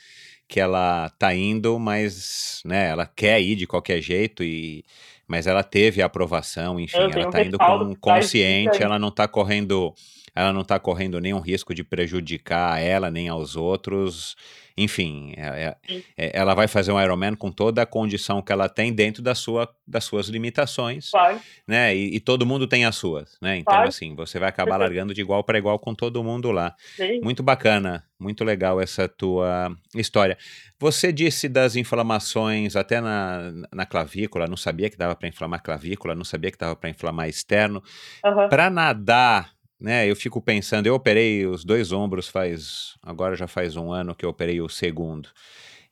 que ela tá indo, mas né, ela quer ir de qualquer jeito e mas ela teve a aprovação, enfim, ela está indo com consciente, ela não está correndo ela não está correndo nenhum risco de prejudicar ela nem aos outros. Enfim, é, é, é, ela vai fazer um Ironman com toda a condição que ela tem dentro da sua, das suas limitações, vai. né? E, e, todo mundo tem as suas, né? Então, assim, você vai acabar largando de igual para igual com todo mundo lá. Sim. Muito bacana, muito legal essa tua história. Você disse das inflamações até na, na clavícula, não sabia que dava para inflamar clavícula, não sabia que dava para inflamar externo. Uhum. Para nadar, né? Eu fico pensando, eu operei os dois ombros faz, agora já faz um ano que eu operei o segundo.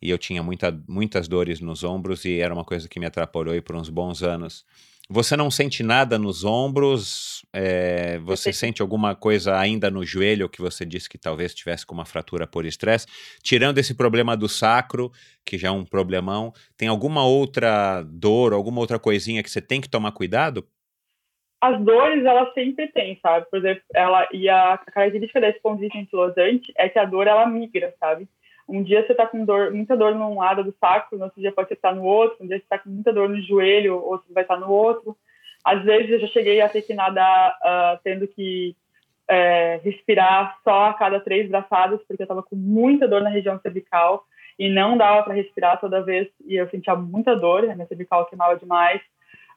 E eu tinha muita, muitas dores nos ombros e era uma coisa que me atrapalhou por uns bons anos. Você não sente nada nos ombros? É, você sente alguma coisa ainda no joelho que você disse que talvez tivesse com uma fratura por estresse? Tirando esse problema do sacro, que já é um problemão, tem alguma outra dor, alguma outra coisinha que você tem que tomar cuidado? As dores, ela sempre tem, sabe? Por exemplo, ela, e a característica da espondilite anquilosante é que a dor, ela migra, sabe? Um dia você está com dor, muita dor num lado do saco, no outro dia pode estar no outro, um dia você está com muita dor no joelho, outro vai estar no outro. Às vezes eu já cheguei a ter que nadar uh, tendo que é, respirar só a cada três braçadas, porque eu estava com muita dor na região cervical e não dava para respirar toda vez e eu sentia muita dor, a minha cervical queimava demais.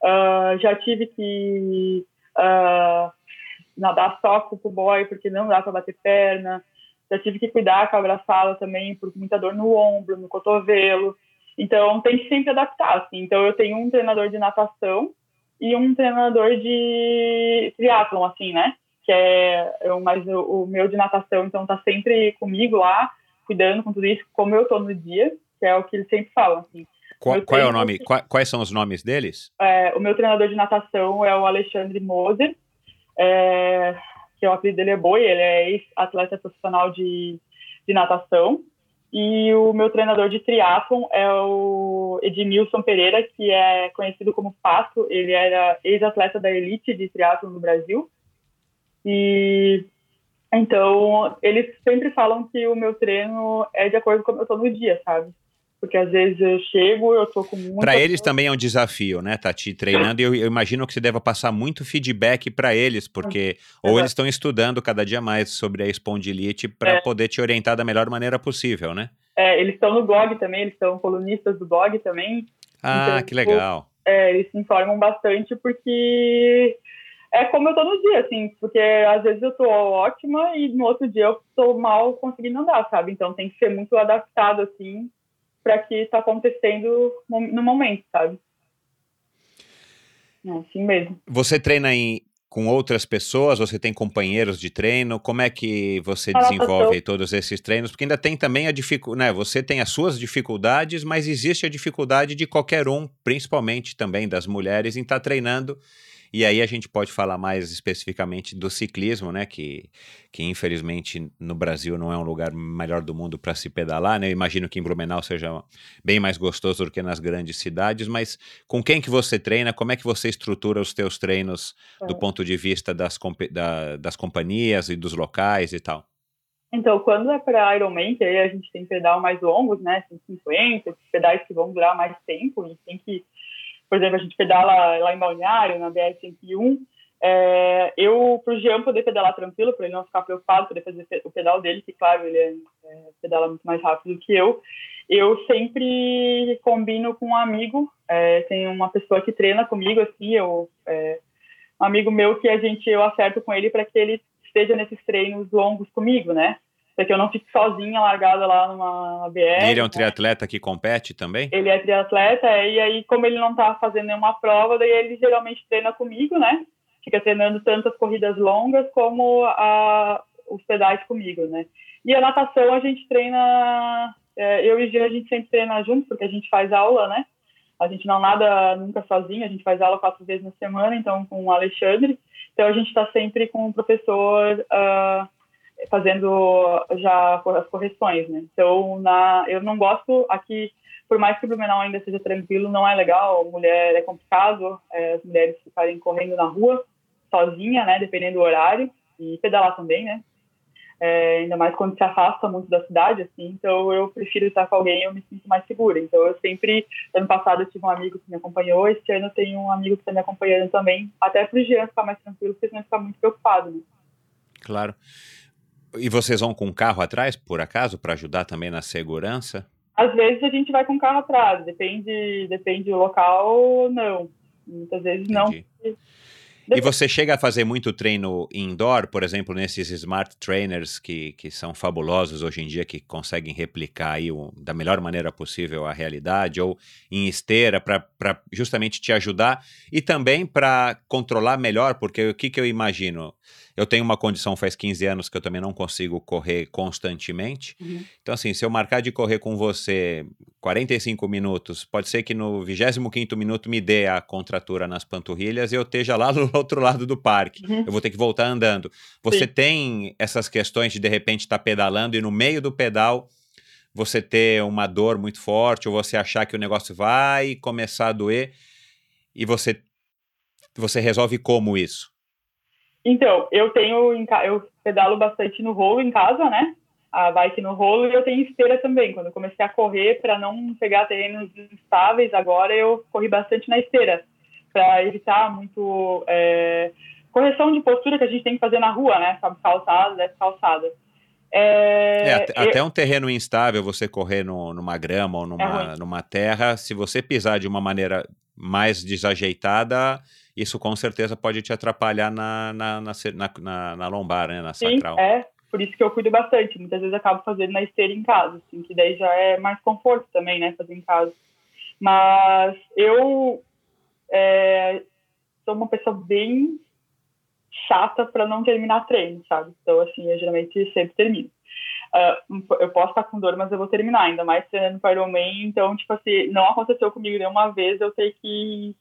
Uh, já tive que uh, nadar só com o boy porque não dá para bater perna já tive que cuidar com a abraçada também por muita dor no ombro, no cotovelo. Então tem que sempre adaptar, assim. Então eu tenho um treinador de natação e um treinador de triatlon, assim, né? Que é eu, mas o, o, meu de natação, então tá sempre comigo lá, cuidando com tudo isso, como eu tô no dia, que é o que eles sempre falam, assim. Qual, qual é o nome? Quais, quais são os nomes deles? É, o meu treinador de natação é o Alexandre Moser. É, que o apelido dele é Boi, ele é ex-atleta profissional de, de natação. E o meu treinador de triatlon é o Edmilson Pereira, que é conhecido como Pato. Ele era ex-atleta da elite de triatlon no Brasil. E então eles sempre falam que o meu treino é de acordo com como eu estou no dia, sabe? Porque às vezes eu chego, eu tô com muito. Para eles também é um desafio, né, Tati? Treinando, e eu, eu, imagino que você deva passar muito feedback para eles, porque ou eles estão estudando cada dia mais sobre a espondilite para é. poder te orientar da melhor maneira possível, né? É, eles estão no blog também, eles são colunistas do blog também. Ah, então, que legal. É, eles se informam bastante porque é como eu tô no dia, assim, porque às vezes eu tô ótima e no outro dia eu tô mal conseguindo andar, sabe? Então tem que ser muito adaptado, assim, para que está acontecendo no momento, sabe? É assim mesmo. Você treina em, com outras pessoas? Você tem companheiros de treino? Como é que você desenvolve todos esses treinos? Porque ainda tem também a dificuldade, né? Você tem as suas dificuldades, mas existe a dificuldade de qualquer um, principalmente também das mulheres, em estar tá treinando e aí a gente pode falar mais especificamente do ciclismo, né? Que, que infelizmente no Brasil não é um lugar melhor do mundo para se pedalar, né? Eu imagino que em Blumenau seja bem mais gostoso do que nas grandes cidades, mas com quem que você treina? Como é que você estrutura os teus treinos é. do ponto de vista das, da, das companhias e dos locais e tal? Então, quando é para Ironman, que aí a gente tem pedal mais longos, né, 150, pedais que vão durar mais tempo, e tem que por exemplo, a gente pedala lá em Balneário, na BR-101, é, eu, para o Jean poder pedalar tranquilo, para ele não ficar preocupado, poder fazer o pedal dele, que, claro, ele é, é, pedala muito mais rápido do que eu, eu sempre combino com um amigo, é, tem uma pessoa que treina comigo, assim, eu, é, um amigo meu que a gente, eu acerto com ele para que ele esteja nesses treinos longos comigo, né? Para que eu não fique sozinha, largada lá numa BR. Ele é um né? triatleta que compete também? Ele é triatleta, e aí, como ele não tá fazendo nenhuma prova, daí ele geralmente treina comigo, né? Fica treinando tanto as corridas longas como a, os pedais comigo, né? E a natação a gente treina, é, eu e o Jean, a gente sempre treina junto, porque a gente faz aula, né? A gente não nada nunca sozinho, a gente faz aula quatro vezes na semana, então com o Alexandre. Então a gente está sempre com o professor uh, fazendo já as correções, né? Então, na, eu não gosto aqui, por mais que o Blumenau ainda seja tranquilo, não é legal, mulher é complicado, é, as mulheres ficarem correndo na rua sozinha, né? Dependendo do horário e pedalar também, né? É, ainda mais quando se afasta muito da cidade, assim, então eu prefiro estar com alguém eu me sinto mais segura. Então eu sempre, ano passado eu tive um amigo que me acompanhou, esse ano eu tenho um amigo que está me acompanhando também, até para o Jean ficar mais tranquilo, porque senão ficar muito preocupado, né? Claro. E vocês vão com um carro atrás, por acaso, para ajudar também na segurança? Às vezes a gente vai com carro atrás, depende, depende do local, não. Muitas vezes Entendi. não. E você chega a fazer muito treino indoor, por exemplo, nesses smart trainers que, que são fabulosos hoje em dia, que conseguem replicar aí o, da melhor maneira possível a realidade, ou em esteira, para justamente te ajudar e também para controlar melhor, porque o que, que eu imagino? Eu tenho uma condição faz 15 anos que eu também não consigo correr constantemente. Uhum. Então, assim, se eu marcar de correr com você 45 minutos, pode ser que no 25 minuto me dê a contratura nas panturrilhas e eu esteja lá no outro lado do parque. Uhum. Eu vou ter que voltar andando. Você Sim. tem essas questões de de repente estar pedalando e no meio do pedal você ter uma dor muito forte ou você achar que o negócio vai começar a doer e você você resolve como isso? Então, eu tenho, eu pedalo bastante no rolo em casa, né? A bike no rolo e eu tenho esteira também. Quando eu comecei a correr, para não pegar terrenos instáveis, agora eu corri bastante na esteira, para evitar muito é, correção de postura que a gente tem que fazer na rua, né? Sabe, calçada, desce calçada. É, É, até, eu- um terreno instável, você correr no- numa grama ou numa, ruim. numa terra, se você pisar de uma maneira mais desajeitada, isso com certeza pode te atrapalhar na, na, na, na- na- lombar, né? Na Sim, sacral. é. Por isso que eu cuido bastante. Muitas vezes acabo fazendo na esteira em casa, assim, que daí já é mais conforto também, né, fazer em casa. Mas eu é, sou uma pessoa bem chata para não terminar treino, sabe? Então, assim, eu geralmente sempre termino. Ah, eu posso estar com dor, mas eu vou terminar, ainda mais treinando para Ironman. Então, tipo assim, não aconteceu comigo nenhuma vez eu ter que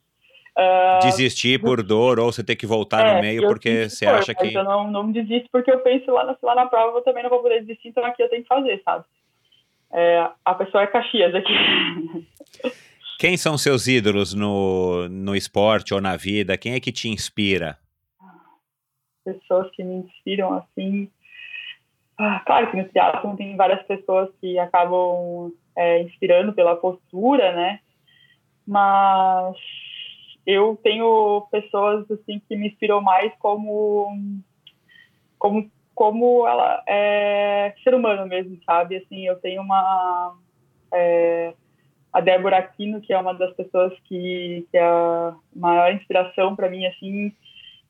ah, Desistir por dor ou você ter que voltar é, no meio porque você dor, acha que. Eu não, não desisto porque eu penso lá na, lá na prova eu também não vou poder desistir, então aqui eu tenho que fazer, sabe? É, a pessoa é Caxias aqui. Quem são seus ídolos no, no esporte ou na vida? Quem é que te inspira? pessoas que me inspiram, assim... Ah, claro que no triatlon tem várias pessoas que acabam é, inspirando pela postura, né? Mas eu tenho pessoas assim que me inspiram mais como como como ela é ser humano mesmo, sabe? Assim, eu tenho uma é, a Débora Aquino, que é uma das pessoas que, que é a maior inspiração para mim, assim,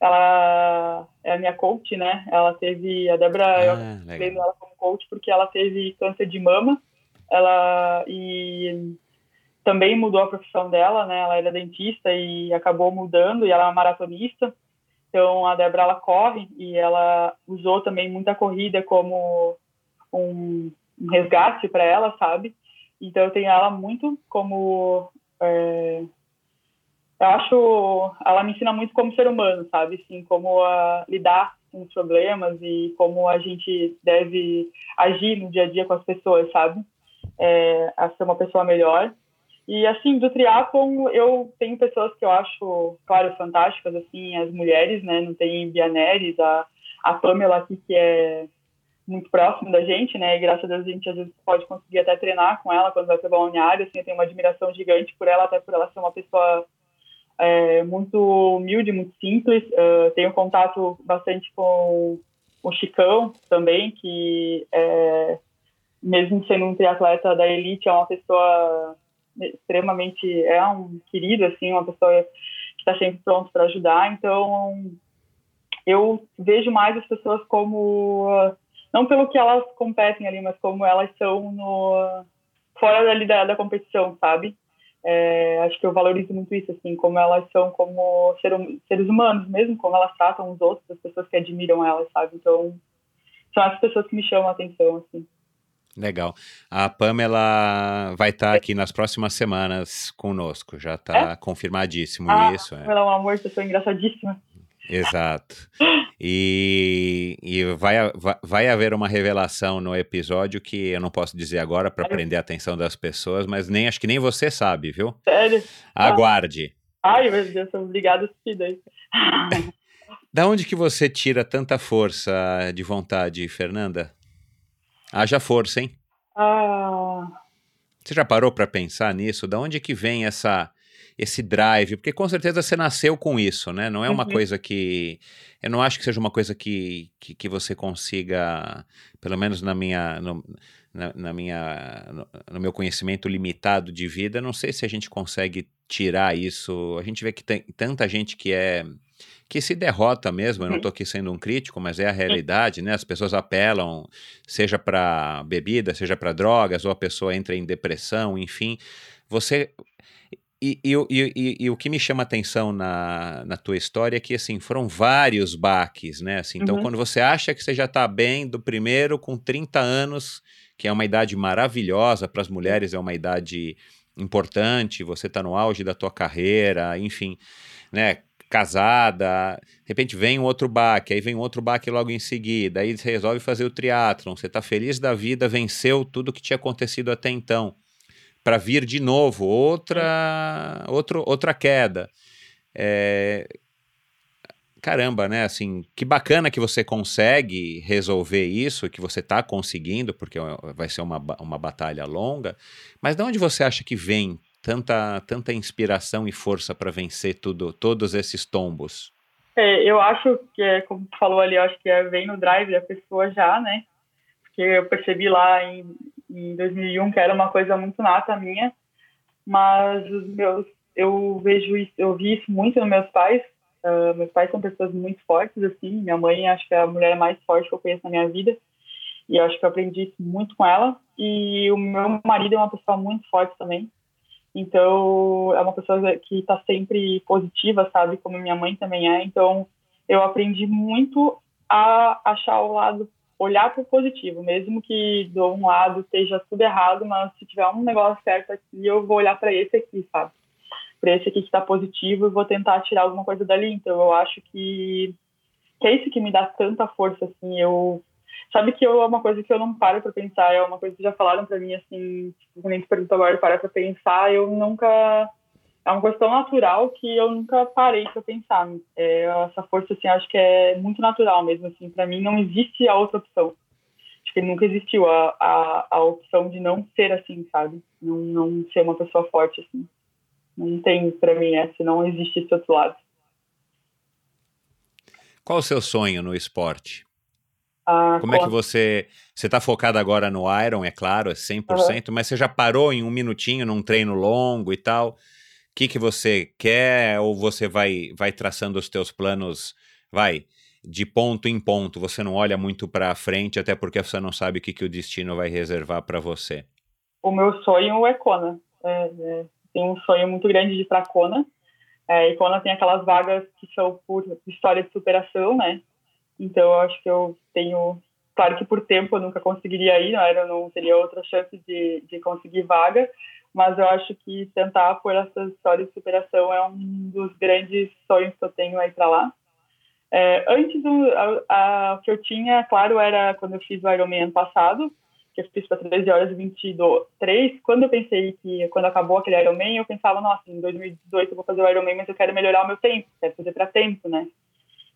ela é a minha coach, né? Ela teve a Débora, eu Ah, lembro legal. ela como coach porque ela teve câncer de mama. Ela e também mudou a profissão dela, né? Ela era dentista e acabou mudando e ela é uma maratonista. Então a Débora ela corre e ela usou também muita corrida como um, um resgate para ela, sabe? Então eu tenho ela muito como é, eu acho ela me ensina muito como ser humano, sabe? Assim, como a lidar com os problemas e como a gente deve agir no dia a dia com as pessoas, sabe? É, a ser uma pessoa melhor. E assim, do triatlon, eu tenho pessoas que eu acho, claro, fantásticas, assim, as mulheres, né? Não tem Bianeres, a, a Pamela aqui, que é muito próximo da gente, né? E graças a Deus a gente às vezes pode conseguir até treinar com ela quando vai para balneário, assim, eu tenho uma admiração gigante por ela, até por ela ser uma pessoa é, muito humilde, muito simples. Uh, tenho contato bastante com o Chicão também, que é, mesmo sendo um triatleta da elite, é uma pessoa extremamente, é um querido, assim, uma pessoa que está sempre pronto para ajudar. Então, eu vejo mais as pessoas como não pelo que elas competem ali, mas como elas são no fora da, da competição, sabe? É, acho que eu valorizo muito isso, assim, como elas são como ser, seres humanos mesmo, como elas tratam os outros, as pessoas que admiram elas, sabe? Então, são as pessoas que me chamam a atenção, assim. Legal. A Pamela vai estar aqui nas próximas semanas conosco, já está É? confirmadíssimo Ah, isso. é. Um amor, pessoa engraçadíssima. Exato. E, e vai, vai, vai haver uma revelação no episódio que eu não posso dizer agora para prender a atenção das pessoas, mas nem acho que nem você sabe, viu? Sério. Aguarde. Ai, meu Deus, obrigada, Cida. Da onde que você tira tanta força de vontade, Fernanda? Haja força, hein? Ah, Você já parou para pensar nisso? Da onde que vem essa esse drive? Porque com certeza você nasceu com isso, né? Não é uma Uhum. coisa que eu não acho que seja uma coisa que, que, que você consiga, pelo menos na minha no, na, na minha no, no meu conhecimento limitado de vida, não sei se a gente consegue tirar isso. A gente vê que tem tanta gente que é que se derrota mesmo. Eu não estou aqui sendo um crítico, mas é a realidade, né? As pessoas apelam, seja para bebida, seja para drogas, ou a pessoa entra em depressão, enfim. Você E, e, e, e, o que me chama atenção na, na tua história é que, assim, foram vários baques, né? Assim, então, uhum. quando você acha que você já está bem do primeiro com 30 anos, que é uma idade maravilhosa para as mulheres, é uma idade importante, você está no auge da tua carreira, enfim, né? Casada, de repente vem um outro baque, aí vem um outro baque logo em seguida, aí você resolve fazer o triatlon, você está feliz da vida, venceu tudo que tinha acontecido até então para vir de novo outra outro, outra queda. É, caramba, né? Assim, que bacana que você consegue resolver isso, que você está conseguindo, porque vai ser uma, uma batalha longa. Mas de onde você acha que vem tanta, tanta inspiração e força para vencer tudo, todos esses tombos? É, eu acho que, é, como tu falou ali, eu acho que é, vem no drive da pessoa já, né? Porque eu percebi lá em, em 2001, que era uma coisa muito nata minha, mas os meus, eu vejo isso, eu vi isso muito nos meus pais. Uh, meus pais são pessoas muito fortes, assim. Minha mãe, acho que é a mulher mais forte que eu conheço na minha vida, e eu acho que eu aprendi muito com ela. E o meu marido é uma pessoa muito forte também. Então, é uma pessoa que está sempre positiva, sabe? Como minha mãe também é. Então, eu aprendi muito a achar o lado olhar para o positivo, mesmo que do um lado esteja tudo errado, mas se tiver um negócio certo aqui, eu vou olhar para esse aqui, sabe? Para esse aqui que está positivo e vou tentar tirar alguma coisa dali. Então, eu acho que, que é isso que me dá tanta força, assim. Eu sabe que eu, é uma coisa que eu não paro para pensar, é uma coisa que já falaram para mim, assim, tipo, a gente perguntou agora, parar para pensar, eu nunca é uma coisa tão natural que eu nunca parei para pensar. É, essa força, assim, acho que é muito natural mesmo, assim. Para mim, não existe a outra opção. Acho que nunca existiu a, a, a opção de não ser assim, sabe? Não, não ser uma pessoa forte, assim. Não tem para mim essa, não existe esse outro lado. Qual o seu sonho no esporte? Ah, Como é que você. Você está focado agora no Iron, é claro, é 100%, uhum. mas você já parou em um minutinho num treino longo e tal? que, que você quer ou você vai, vai traçando os teus planos, vai, de ponto em ponto, você não olha muito para frente, até porque você não sabe o que, que o destino vai reservar para você? O meu sonho é Kona. É, é, tem um sonho muito grande de ir para Kona. É, e Kona tem aquelas vagas que são por história de superação, né? Então, eu acho que eu tenho... Claro que por tempo eu nunca conseguiria ir, não, era, não teria outra chance de, de conseguir vaga, mas eu acho que tentar por essa história de superação é um dos grandes sonhos que eu tenho aí para lá. É, antes, o a, que eu tinha, claro, era quando eu fiz o Ironman ano passado, que eu fiz para 13 horas e 23. Quando eu pensei que, quando acabou aquele Ironman, eu pensava, nossa, em 2018 eu vou fazer o Ironman, mas eu quero melhorar o meu tempo, quero fazer para tempo, né?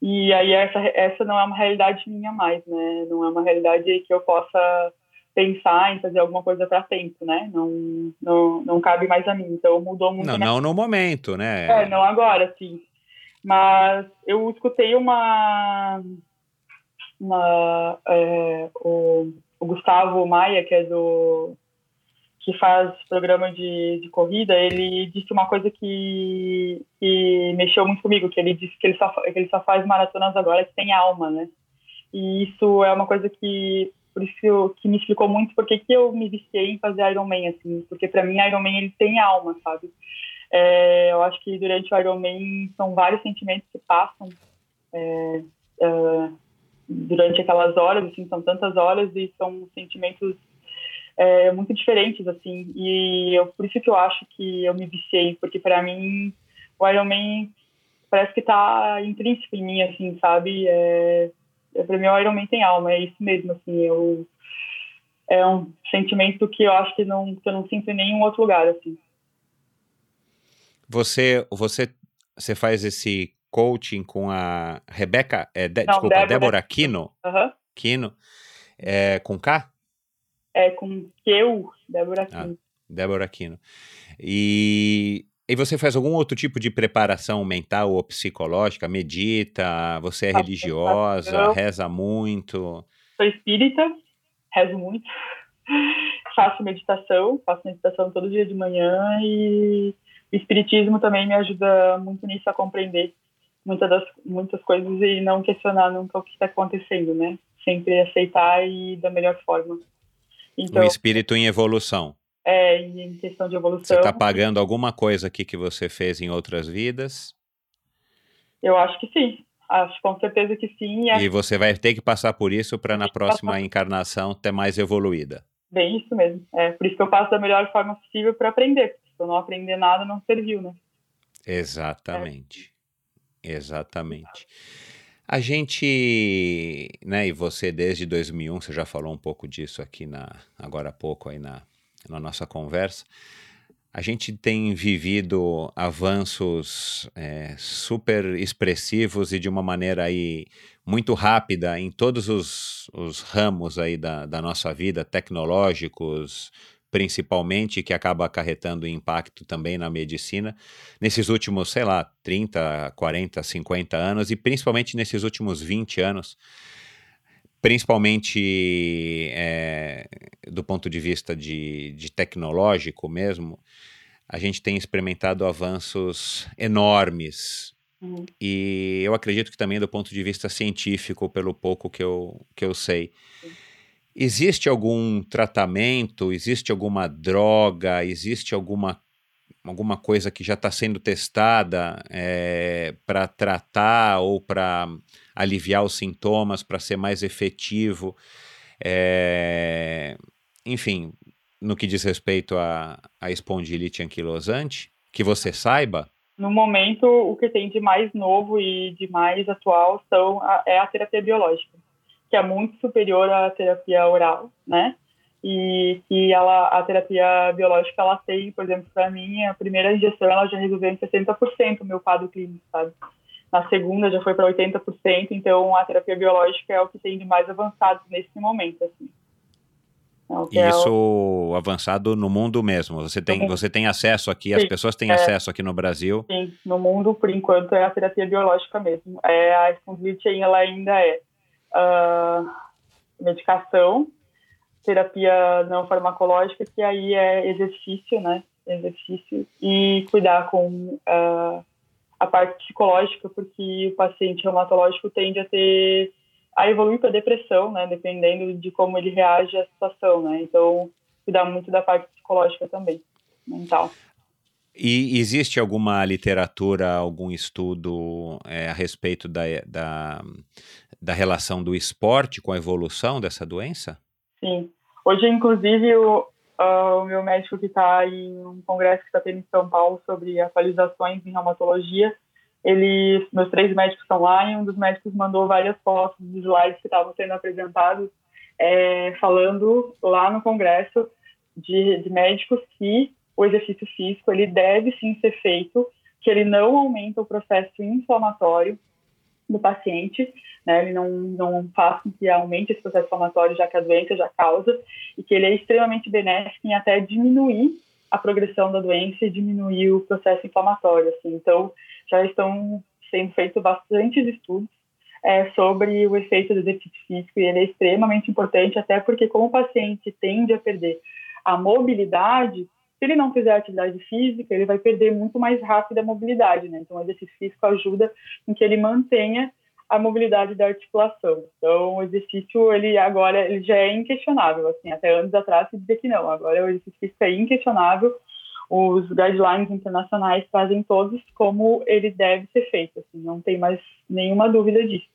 E aí essa, essa não é uma realidade minha mais, né? Não é uma realidade que eu possa pensar em fazer alguma coisa para tempo, né? Não, não, não cabe mais a mim. Então mudou muito. Não, não no momento, né? É, não agora, sim. Mas eu escutei uma. uma é, o, o, Gustavo Maia, que é do. Que faz programa de, de corrida, ele disse uma coisa que, que mexeu muito comigo, que ele disse que ele, só, que ele só faz maratonas agora que tem alma, né? E isso é uma coisa que por isso que me explicou muito porque que eu me viciei em fazer Iron Man, assim, porque para mim Iron Man ele tem alma, sabe? É, eu acho que durante o Iron Man são vários sentimentos que passam é, é, durante aquelas horas, assim, são tantas horas e são sentimentos é, muito diferentes, assim, e eu, por isso que eu acho que eu me viciei, porque para mim o Iron Man parece que tá intrínseco em mim, assim, sabe? É, para mim o Iron Man tem alma, é isso mesmo, assim, eu é um sentimento que eu acho que não que eu não sinto em nenhum outro lugar, assim. Você você você faz esse coaching com a Rebeca, é, de, não, desculpa, Débora, Débora Quino, uhum. Quino, é, com K? É com Q, Débora ah, Quino. Ah, Débora Quino. E e você faz algum outro tipo de preparação mental ou psicológica? Medita? Você é religiosa? Reza muito? Sou espírita, rezo muito. faço meditação, faço meditação todo dia de manhã e o espiritismo também me ajuda muito nisso a compreender muitas das muitas coisas e não questionar nunca o que está acontecendo, né? Sempre aceitar e da melhor forma. Então, um espírito em evolução. é, em questão de evolução. Você está pagando alguma coisa aqui que você fez em outras vidas? Eu acho que sim. Acho com certeza que sim. E, você vai ter que passar por isso para na próxima passar. encarnação ter mais evoluída. Bem, isso mesmo. É por isso que eu passo da melhor forma possível para aprender. Porque se eu não aprender nada, não serviu, né? Exatamente. É. Exatamente. A gente, né, e você desde 2001, você já falou um pouco disso aqui na agora há pouco aí na, na nossa conversa. A gente tem vivido avanços é, super expressivos e de uma maneira aí muito rápida em todos os, os ramos aí da, da nossa vida, tecnológicos, principalmente, que acaba acarretando impacto também na medicina, nesses últimos, sei lá, 30, 40, 50 anos, e principalmente nesses últimos 20 anos, principalmente é, do ponto de vista de, de tecnológico mesmo, a gente tem experimentado avanços enormes. Uhum. E eu acredito que também do ponto de vista científico, pelo pouco que eu, que eu sei. Existe algum tratamento, existe alguma droga, existe alguma, alguma coisa que já está sendo testada é, eh, para tratar ou para aliviar os sintomas, para ser mais efetivo. É, enfim, no que diz respeito à, à espondilite anquilosante, que você saiba? No momento, o que tem de mais novo e de mais atual são é a terapia biológica, que é muito superior à terapia oral, né? E que ela, a terapia biológica, ela tem, por exemplo, para mim, a primeira injeção ela já resolveu em 60% o meu quadro clínico, sabe? na segunda já foi para 80%, então a terapia biológica é o que tem de mais avançado nesse momento, assim. E isso é o... avançado no mundo mesmo. Você tem, você tem acesso aqui, sim, as pessoas têm é, acesso aqui no Brasil. Sim, no mundo, por enquanto, é a terapia biológica mesmo. É, a espondilite ela ainda é uh, medicação, terapia não farmacológica, que aí é exercício, né? Exercício e cuidar com uh, a parte psicológica, porque o paciente reumatológico tende a ter a evoluir para depressão, né, dependendo de como ele reage à situação, né. Então, cuidar muito da parte psicológica também, mental. E existe alguma literatura, algum estudo é, a respeito da, da, da relação do esporte com a evolução dessa doença? Sim. Hoje, inclusive, o, Uh, o meu médico que está em um congresso que está tendo em São Paulo sobre atualizações em reumatologia, ele, meus três médicos estão lá e um dos médicos mandou várias fotos dos slides que estavam sendo apresentados, é, falando lá no congresso de, de médicos que o exercício físico ele deve sim ser feito, que ele não aumenta o processo inflamatório do paciente, né? Ele não, não faz com que aumente esse processo inflamatório, já que a doença já causa, e que ele é extremamente benéfico em até diminuir a progressão da doença e diminuir o processo inflamatório, assim. Então, já estão sendo feitos bastantes estudos é, sobre o efeito do exercício físico, e ele é extremamente importante, até porque como o paciente tende a perder a mobilidade, se ele não fizer atividade física, ele vai perder muito mais rápido a mobilidade, né? Então, o exercício físico ajuda em que ele mantenha a mobilidade da articulação. Então, o exercício, ele agora ele já é inquestionável, assim, até anos atrás se dizia que não, agora o exercício físico é inquestionável, os guidelines internacionais trazem todos como ele deve ser feito, assim, não tem mais nenhuma dúvida disso.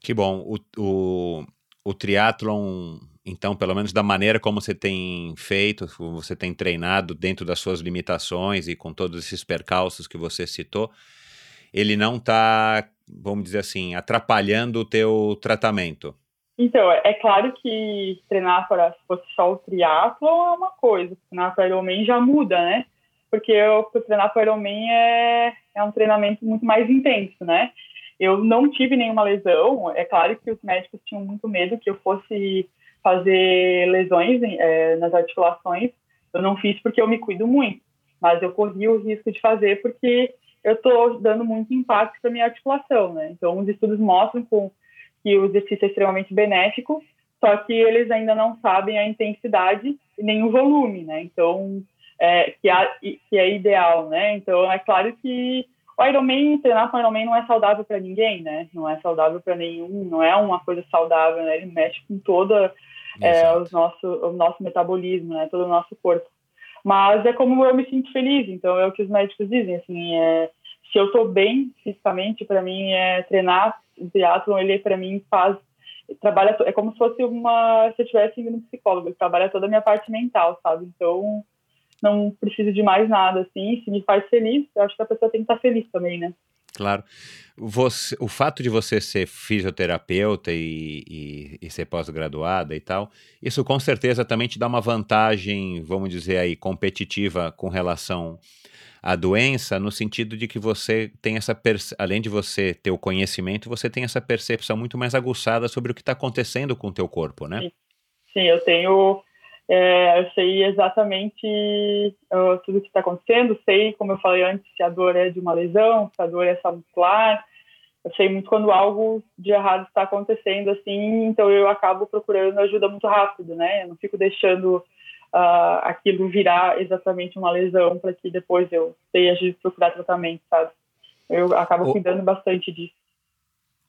Que bom, o, o, o triatlon então, pelo menos da maneira como você tem feito, você tem treinado dentro das suas limitações e com todos esses percalços que você citou, ele não está, vamos dizer assim, atrapalhando o teu tratamento. Então, é claro que treinar para se fosse só o triatlo é uma coisa, treinar para Ironman já muda, né? Porque eu, treinar para Ironman é, é um treinamento muito mais intenso, né? Eu não tive nenhuma lesão, é claro que os médicos tinham muito medo que eu fosse fazer lesões é, nas articulações. Eu não fiz porque eu me cuido muito, mas eu corri o risco de fazer porque eu estou dando muito impacto para minha articulação, né? Então, os estudos mostram com, que o exercício é extremamente benéfico, só que eles ainda não sabem a intensidade e nem o volume, né? Então, é, que, que é ideal, né? Então, é claro que o Ironman, treinar com Ironman não é saudável para ninguém, né? Não é saudável para nenhum, não é uma coisa saudável, né? Ele mexe com toda é, os nosso, o nosso metabolismo, né, todo o nosso corpo. Mas é como eu me sinto feliz, então é o que os médicos dizem, assim, é, se eu estou bem fisicamente, para mim é treinar o triatlon, ele para mim faz trabalha é como se fosse uma se eu estivesse indo no psicólogo, ele trabalha toda a minha parte mental, sabe? Então não preciso de mais nada assim, se me faz feliz, eu acho que a pessoa tem que estar feliz também, né? Claro. Você, o fato de você ser fisioterapeuta e, e, e ser pós-graduada e tal, isso com certeza também te dá uma vantagem, vamos dizer aí, competitiva com relação à doença, no sentido de que você tem essa, além de você ter o conhecimento, você tem essa percepção muito mais aguçada sobre o que está acontecendo com o teu corpo, né? Sim, eu tenho é, eu sei exatamente uh, tudo o que está acontecendo, sei, como eu falei antes, se a dor é de uma lesão, se a dor é só muscular. Eu sei muito quando algo de errado está acontecendo, assim, então eu acabo procurando ajuda muito rápido, né? Eu não fico deixando uh, aquilo virar exatamente uma lesão para que depois eu tenha de procurar tratamento, sabe? Eu acabo cuidando bastante disso.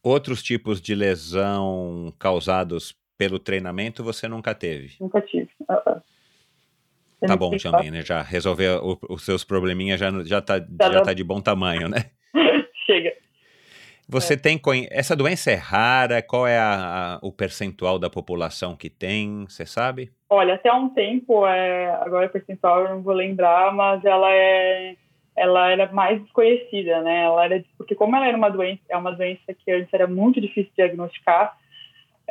Outros tipos de lesão causados pelo treinamento você nunca teve? Nunca tive. Tá bom também, né? Já resolveu os seus probleminhas, já, já, tá, já, já tá de bom tamanho, né? Chega. Você é. tem. Essa doença é rara? Qual é a, a, o percentual da população que tem? Você sabe? Olha, até um tempo, é, agora o percentual eu não vou lembrar, mas ela é. Ela era mais desconhecida, né? Ela era, porque como ela era uma doença, é uma doença que antes era muito difícil de diagnosticar,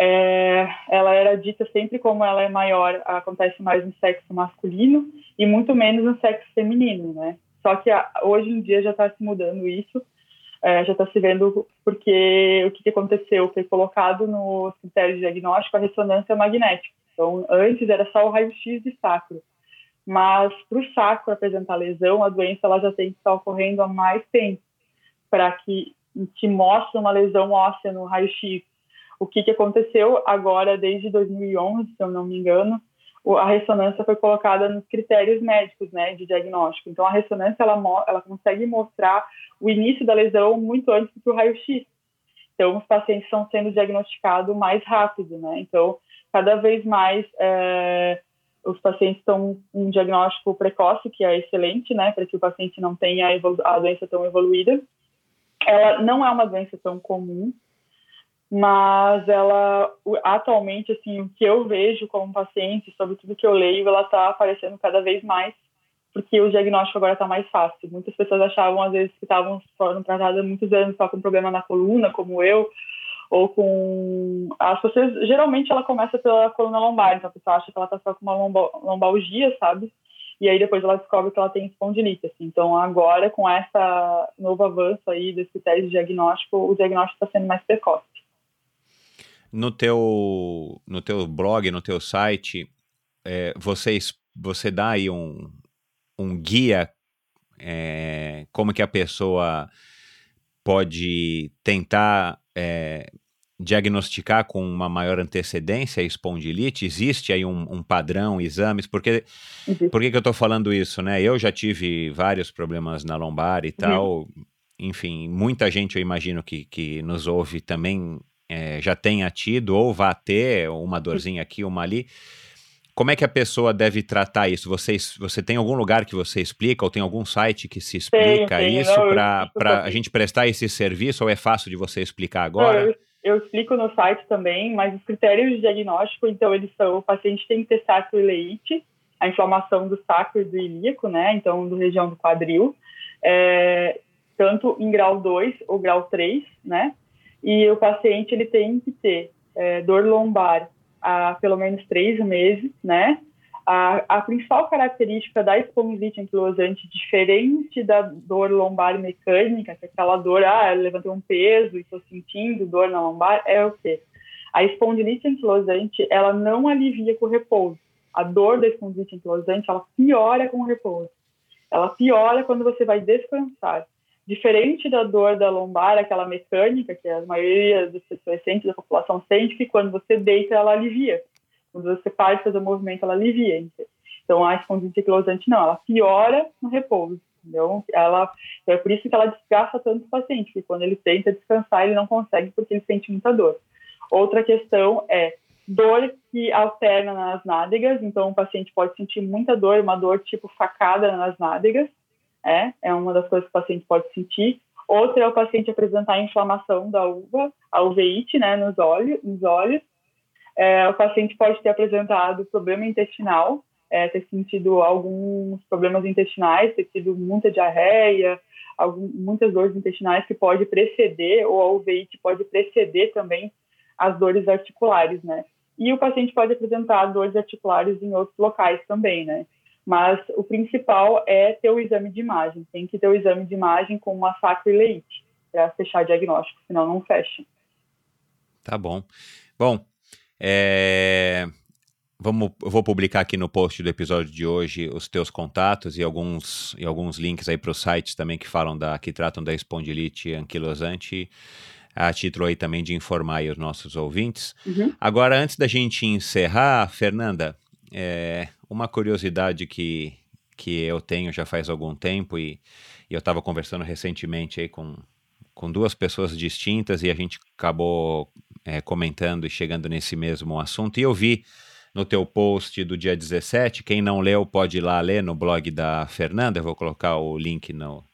é, ela era dita sempre como ela é maior, acontece mais no sexo masculino e muito menos no sexo feminino, né? Só que a, hoje em dia já está se mudando isso, é, já está se vendo porque o que, que aconteceu foi colocado no critério de diagnóstico a ressonância magnética. Então, antes era só o raio-x de sacro, mas para o sacro apresentar lesão, a doença ela já tem que estar ocorrendo há mais tempo para que te mostre uma lesão óssea no raio-x o que, que aconteceu agora, desde 2011, se eu não me engano, a ressonância foi colocada nos critérios médicos, né, de diagnóstico. Então, a ressonância, ela, ela consegue mostrar o início da lesão muito antes do raio-x. Então, os pacientes estão sendo diagnosticados mais rápido, né? Então, cada vez mais é, os pacientes estão um diagnóstico precoce, que é excelente, né, para que o paciente não tenha a doença tão evoluída. Ela não é uma doença tão comum, mas ela atualmente assim o que eu vejo como paciente sobre tudo que eu leio ela está aparecendo cada vez mais porque o diagnóstico agora está mais fácil. Muitas pessoas achavam às vezes que estavam foram tratadas muitos anos só com problema na coluna como eu ou com as pessoas geralmente ela começa pela coluna lombar então a pessoa acha que ela está só com uma lombalgia sabe? E aí depois ela descobre que ela tem espondilite assim. então agora com essa novo avanço aí dos critérios de diagnóstico o diagnóstico está sendo mais precoce no teu, no teu blog, no teu site, é, vocês, você dá aí um, um guia é, como que a pessoa pode tentar é, diagnosticar com uma maior antecedência a espondilite? Existe aí um, um padrão, exames? Porque, uhum. Por que, que eu estou falando isso, né? Eu já tive vários problemas na lombar e uhum. tal. Enfim, muita gente, eu imagino, que, que nos ouve também é, já tenha tido ou vá ter uma dorzinha aqui, uma ali. Como é que a pessoa deve tratar isso? Vocês, você tem algum lugar que você explica ou tem algum site que se explica isso para a gente prestar esse serviço ou é fácil de você explicar agora? Não, eu, eu, explico no site também, mas os critérios de diagnóstico, então eles são, o paciente tem que ter sacroileite, a inflamação do sacro e do ilíaco, né, então do região do quadril, é, tanto em grau 2 ou grau 3, né, e o paciente ele tem que ter é, dor lombar há pelo menos três meses, né? A, a principal característica da espondilite anquilosante, diferente da dor lombar mecânica, que é aquela dor, ah, eu levantei um peso e estou sentindo dor na lombar, é o quê? A espondilite anquilosante, ela não alivia com o repouso. A dor da espondilite anquilosante, ela piora com o repouso. Ela piora quando você vai descansar. Diferente da dor da lombar, aquela mecânica que a maioria dos pacientes da população sente, que quando você deita, ela alivia. Quando você para de fazer o movimento, ela alivia. Então, a espondilite anquilosante não, ela piora no repouso. Entendeu? Ela, então, é por isso que ela desgasta tanto o paciente, porque quando ele tenta descansar, ele não consegue porque ele sente muita dor. Outra questão é dor que alterna nas nádegas, então o paciente pode sentir muita dor, uma dor tipo facada nas nádegas, é, é uma das coisas que o paciente pode sentir. Outra é o paciente apresentar inflamação da uva, a uveíte, né, nos olhos, nos olhos. É, o paciente pode ter apresentado problema intestinal, é, ter sentido alguns problemas intestinais, ter tido muita diarreia, algum, muitas dores intestinais que pode preceder, ou a uveíte pode preceder também as dores articulares, né? E o paciente pode apresentar dores articulares em outros locais também, né? Mas o principal é ter o exame de imagem. Tem que ter o exame de imagem com uma leite para fechar diagnóstico, senão não fecha. Tá bom. Bom, é... Vamos, eu vou publicar aqui no post do episódio de hoje os teus contatos e alguns, e alguns links aí para os sites também que falam da que tratam da espondilite anquilosante a título aí também de informar os nossos ouvintes. Uhum. Agora, antes da gente encerrar, Fernanda, é, uma curiosidade que, que eu tenho já faz algum tempo e, e eu estava conversando recentemente aí com, com duas pessoas distintas e a gente acabou é, comentando e chegando nesse mesmo assunto. E eu vi no teu post do dia 17, quem não leu pode ir lá ler no blog da Fernanda, eu vou colocar o link no,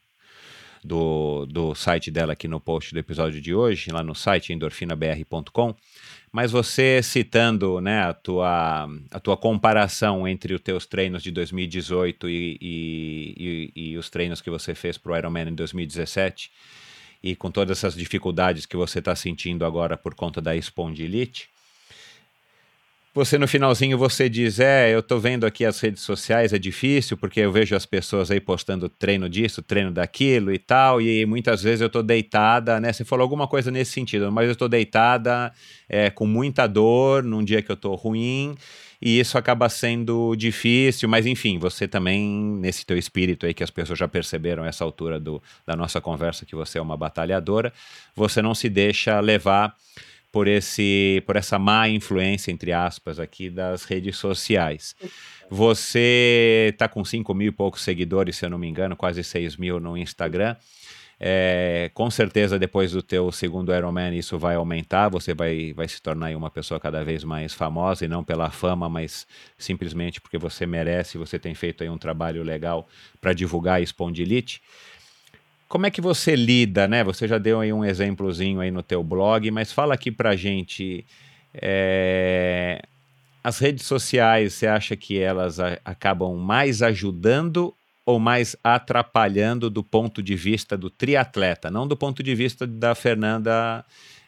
do, do site dela aqui no post do episódio de hoje, lá no site endorfinabr.com. Mas você citando né, a, tua, a tua comparação entre os teus treinos de 2018 e, e, e, e os treinos que você fez para o Ironman em 2017, e com todas essas dificuldades que você está sentindo agora por conta da espondilite, você no finalzinho você diz, é, eu tô vendo aqui as redes sociais, é difícil, porque eu vejo as pessoas aí postando treino disso, treino daquilo e tal, e muitas vezes eu tô deitada, né? Você falou alguma coisa nesse sentido, mas eu tô deitada é, com muita dor num dia que eu tô ruim, e isso acaba sendo difícil, mas enfim, você também, nesse teu espírito aí que as pessoas já perceberam essa altura do, da nossa conversa, que você é uma batalhadora, você não se deixa levar por esse por essa má influência entre aspas aqui das redes sociais. Você está com 5 mil e poucos seguidores, se eu não me engano, quase 6 mil no Instagram. É, com certeza depois do teu segundo Ironman isso vai aumentar, você vai, vai se tornar uma pessoa cada vez mais famosa e não pela fama, mas simplesmente porque você merece, você tem feito aí um trabalho legal para divulgar a espondilite. Como é que você lida, né? Você já deu aí um exemplozinho aí no teu blog, mas fala aqui pra gente. É... As redes sociais, você acha que elas a, acabam mais ajudando ou mais atrapalhando do ponto de vista do triatleta, não do ponto de vista da Fernanda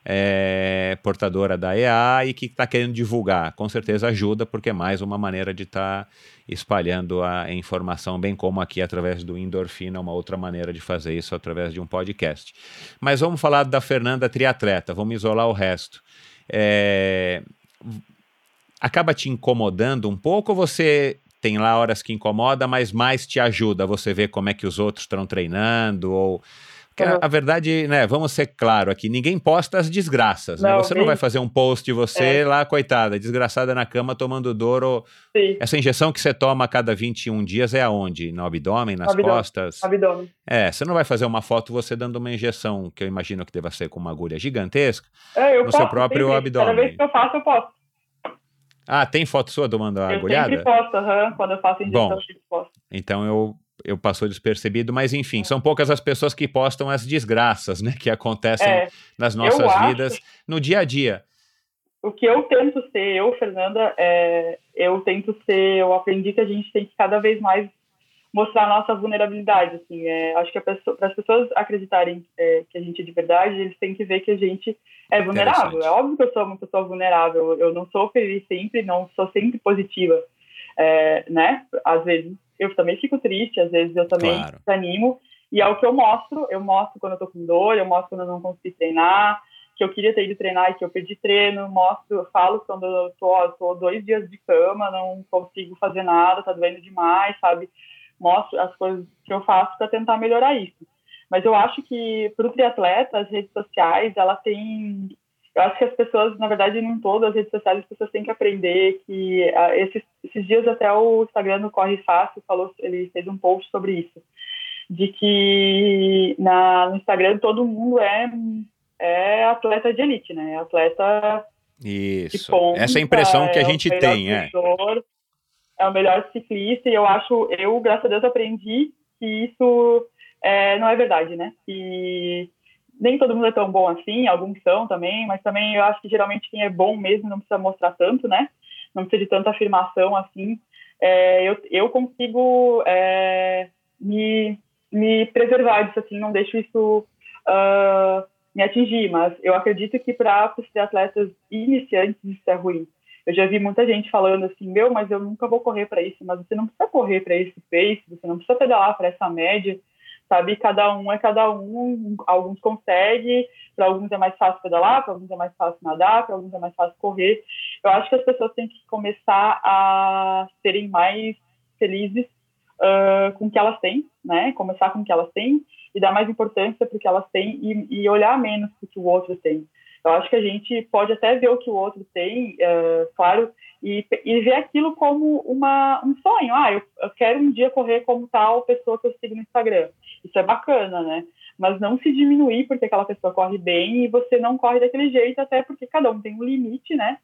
é, portadora da EA e que está querendo divulgar. Com certeza ajuda, porque é mais uma maneira de estar tá espalhando a informação, bem como aqui através do Endorfina, uma outra maneira de fazer isso através de um podcast. Mas vamos falar da Fernanda triatleta, vamos isolar o resto. É, acaba te incomodando um pouco ou você tem lá horas que incomoda, mas mais te ajuda? Você vê como é que os outros estão treinando ou a, a, verdade, né, vamos ser claro aqui, ninguém posta as desgraças, né? não, né? Você nem... não vai fazer um post de você é. lá, coitada, desgraçada na cama tomando dor. Ou... Essa injeção que você toma a cada 21 dias é aonde? No abdômen, nas abdômen. costas? Abdômen. É, você não vai fazer uma foto você dando uma injeção, que eu imagino que deva ser com uma agulha gigantesca, é, no seu próprio sempre. abdômen. Cada vez que eu faço, eu posto. Ah, tem foto sua tomando a eu agulhada? Eu sempre posto, uhum, quando eu faço injeção, Bom, eu posto. Então eu eu passou despercebido, mas enfim, são poucas as pessoas que postam as desgraças, né, que acontecem é, nas nossas vidas no dia a dia. O que eu tento ser, eu, Fernanda, é, eu tento ser, eu aprendi que a gente tem que cada vez mais mostrar a nossa vulnerabilidade, assim, é, acho que para as pessoas acreditarem é, que a gente é de verdade, eles têm que ver que a gente é vulnerável. É óbvio que eu sou uma pessoa vulnerável, eu não sou feliz sempre, não sou sempre positiva, é, né? Às vezes eu também fico triste, às vezes eu também claro. desanimo. E é o que eu mostro, eu mostro quando eu tô com dor, eu mostro quando eu não consegui treinar, que eu queria ter ido treinar e que eu perdi treino, mostro, falo quando eu tô, tô dois dias de cama, não consigo fazer nada, tá doendo demais, sabe? Mostro as coisas que eu faço para tentar melhorar isso. Mas eu acho que para o triatleta, as redes sociais, ela tem eu acho que as pessoas, na verdade, em todas as redes sociais, as pessoas têm que aprender que uh, esses, esses, dias até o Instagram do Corre Fácil falou, ele fez um post sobre isso, de que na, no Instagram todo mundo é, é atleta de elite, né? É atleta Isso. Ponta, Essa é a impressão que a é gente é tem, é. É o melhor ciclista e eu acho, eu, graças a Deus, aprendi que isso é, não é verdade, né? Que nem todo mundo é tão bom assim, alguns são também, mas também eu acho que geralmente quem é bom mesmo não precisa mostrar tanto, né? Não precisa de tanta afirmação assim. É, eu, eu consigo é, me, me preservar disso, assim, não deixo isso uh, me atingir, mas eu acredito que para os atletas iniciantes isso é ruim. Eu já vi muita gente falando assim, meu, mas eu nunca vou correr para isso, mas você não precisa correr para esse pace, você não precisa pedalar para essa média, sabe? Cada um é cada um, alguns conseguem, para alguns é mais fácil pedalar, para alguns é mais fácil nadar, para alguns é mais fácil correr. Eu acho que as pessoas têm que começar a serem mais felizes uh, com o que elas têm, né? Começar com o que elas têm e dar mais importância para o que elas têm e, e olhar menos para o que o outro tem. Eu acho que a gente pode até ver o que o outro tem, uh, claro, e, e, ver aquilo como uma, um sonho. Ah, eu, eu, quero um dia correr como tal pessoa que eu sigo no Instagram. Isso é bacana, né? Mas não se diminuir porque aquela pessoa corre bem e você não corre daquele jeito, até porque cada um tem um limite, né?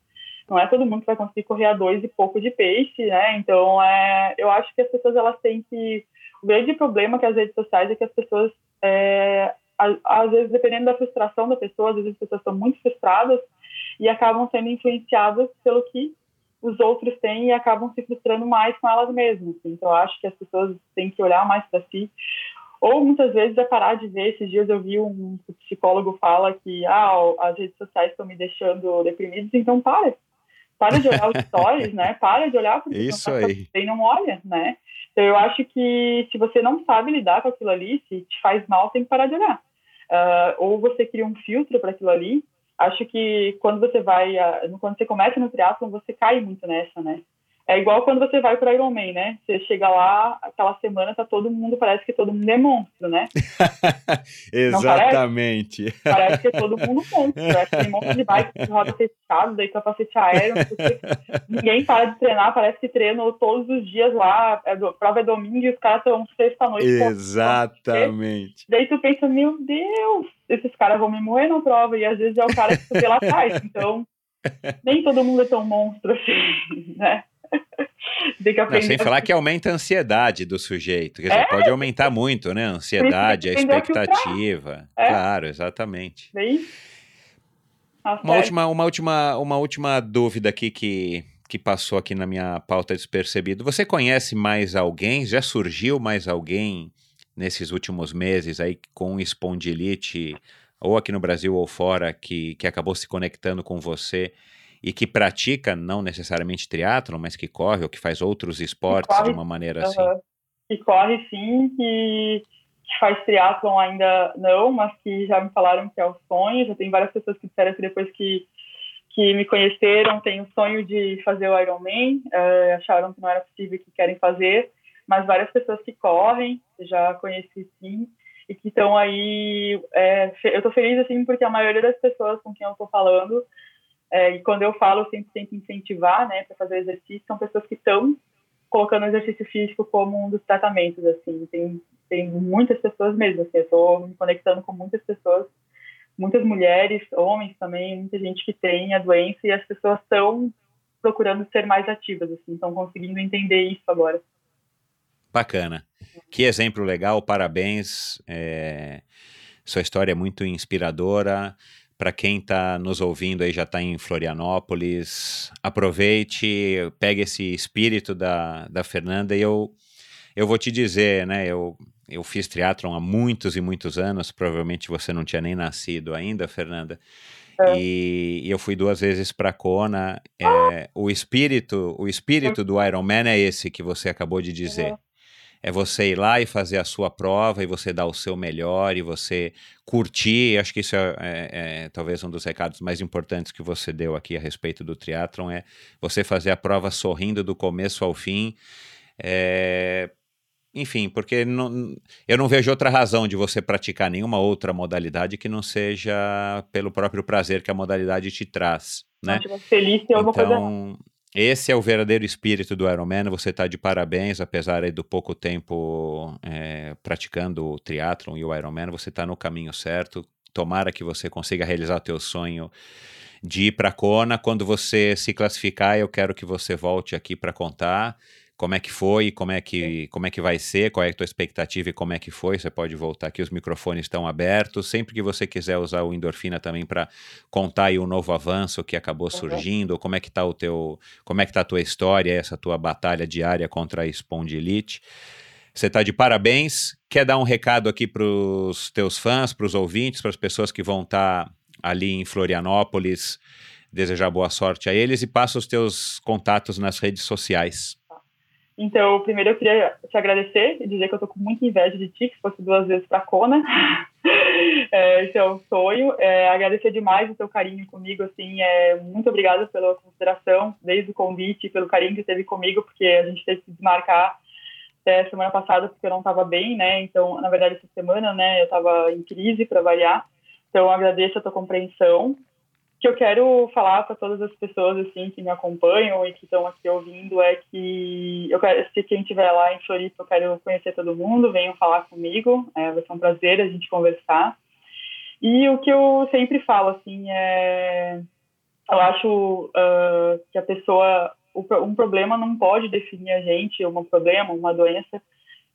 Não é todo mundo que vai conseguir correr a dois e pouco de peixe, né? Então, é, eu acho que as pessoas elas têm que o grande problema que as redes sociais é que as pessoas, é, às vezes, dependendo da frustração da pessoa, às vezes as pessoas estão muito frustradas e acabam sendo influenciadas pelo que os outros têm e acabam se frustrando mais com elas mesmas. Então, eu acho que as pessoas têm que olhar mais para si. Ou muitas vezes é parar de ver. Esses dias eu vi um psicólogo fala que ah, as redes sociais estão me deixando deprimidos, então para. Para de olhar os stories, né? Para de olhar porque Isso não tá aí. e não olha, né? Então, eu acho que se você não sabe lidar com aquilo ali, se te faz mal, tem que parar de olhar. Uh, ou você cria um filtro para aquilo ali. Acho que quando você vai, uh, quando você começa no triatlon, você cai muito nessa, né? É igual quando você vai para Ironman, né? Você chega lá, aquela semana tá todo mundo, parece que todo mundo é monstro, né? Exatamente. Parece? parece? que é todo mundo monstro. Parece que tem um monte de bike de roda fechada, daí capacete aéreo, ninguém para de treinar, parece que treinam todos os dias lá, é do, prova é domingo e os caras estão sexta-noite. Exatamente. Daí tu pensa, meu Deus, esses caras vão me morrer na prova, e às vezes é o cara que tu vê lá atrás, então nem todo mundo é tão monstro assim, né? Tem que aprender. Não, sem falar que aumenta a ansiedade do sujeito. Quer dizer, é? pode aumentar muito, né? A ansiedade, a expectativa. É. Claro, exatamente. Bem... uma, última, uma, última, uma última dúvida aqui que, que passou aqui na minha pauta despercebido. Você conhece mais alguém? Já surgiu mais alguém nesses últimos meses aí com espondilite, ou aqui no Brasil ou fora, que, que acabou se conectando com você e que pratica não necessariamente triatlon, mas que corre ou que faz outros esportes corre, de uma maneira uh -huh. assim? Que corre sim, que, que faz triatlon ainda não, mas que já me falaram que é o sonho. Já tem várias pessoas que disseram que depois que que me conheceram têm o sonho de fazer o Ironman, uh, acharam que não era possível que querem fazer, mas várias pessoas que correm, já conheci sim, e que estão aí. É, eu estou feliz assim porque a maioria das pessoas com quem eu estou falando é, e quando eu falo, eu sempre tento incentivar, né, para fazer exercício, são pessoas que estão colocando o exercício físico como um dos tratamentos, assim, tem, tem muitas pessoas mesmo, assim, eu estou me conectando com muitas pessoas, muitas mulheres, homens também, muita gente que tem a doença e as pessoas estão procurando ser mais ativas, assim, estão conseguindo entender isso agora. Bacana. Que exemplo legal, parabéns. É... Sua história é muito inspiradora. Para quem está nos ouvindo aí já está em Florianópolis, aproveite, pegue esse espírito da, da Fernanda e eu, eu vou te dizer, né? Eu, eu fiz triatlon há muitos e muitos anos, provavelmente você não tinha nem nascido ainda, Fernanda. É. E, e, eu fui duas vezes para Kona. É, o espírito, o espírito do Ironman é esse que você acabou de dizer. Uhum é você ir lá e fazer a sua prova e você dar o seu melhor e você curtir. Acho que isso é, é, é, talvez um dos recados mais importantes que você deu aqui a respeito do triatlon é você fazer a prova sorrindo do começo ao fim. É, enfim, porque não, eu não vejo outra razão de você praticar nenhuma outra modalidade que não seja pelo próprio prazer que a modalidade te traz, né? Feliz então, coisa esse é o verdadeiro espírito do Ironman. Você está de parabéns, apesar do pouco tempo é, praticando o triatlon e o Ironman. Você está no caminho certo. tomara que você consiga realizar o teu sonho de ir para Kona. Quando você se classificar, eu quero que você volte aqui para contar como é que foi, como é que, como é que vai ser, qual é a tua expectativa e como é que foi. Você pode voltar aqui, os microfones estão abertos. Sempre que você quiser usar o Endorfina também para contar aí o novo avanço que acabou surgindo, como é que tá o teu, como é que tá a tua história, essa tua batalha diária contra a espondilite. Você está de parabéns. Quer dar um recado aqui para os teus fãs, para os ouvintes, para as pessoas que vão estar tá ali em Florianópolis, desejar boa sorte a eles e passa os teus contatos nas redes sociais. Então, primeiro eu queria te agradecer e dizer que eu tô com muita inveja de ti, que fosse duas vezes para Kona. é, esse é um sonho. É, agradecer demais o teu carinho comigo, assim, é, muito obrigada pela consideração, desde o convite, pelo carinho que teve comigo, porque a gente teve que desmarcar até semana passada porque eu não estava bem, né? Então, na verdade, essa semana, né, eu estava em crise para variar. Então, agradeço a tua compreensão que eu quero falar para todas as pessoas assim que me acompanham e que estão aqui ouvindo é que eu quero, se quem estiver lá em Floripa, eu quero conhecer todo mundo, venham falar comigo, é, vai ser um prazer a gente conversar. E o que eu sempre falo assim é, eu acho uh, que a pessoa, um problema não pode definir a gente, um problema, uma doença,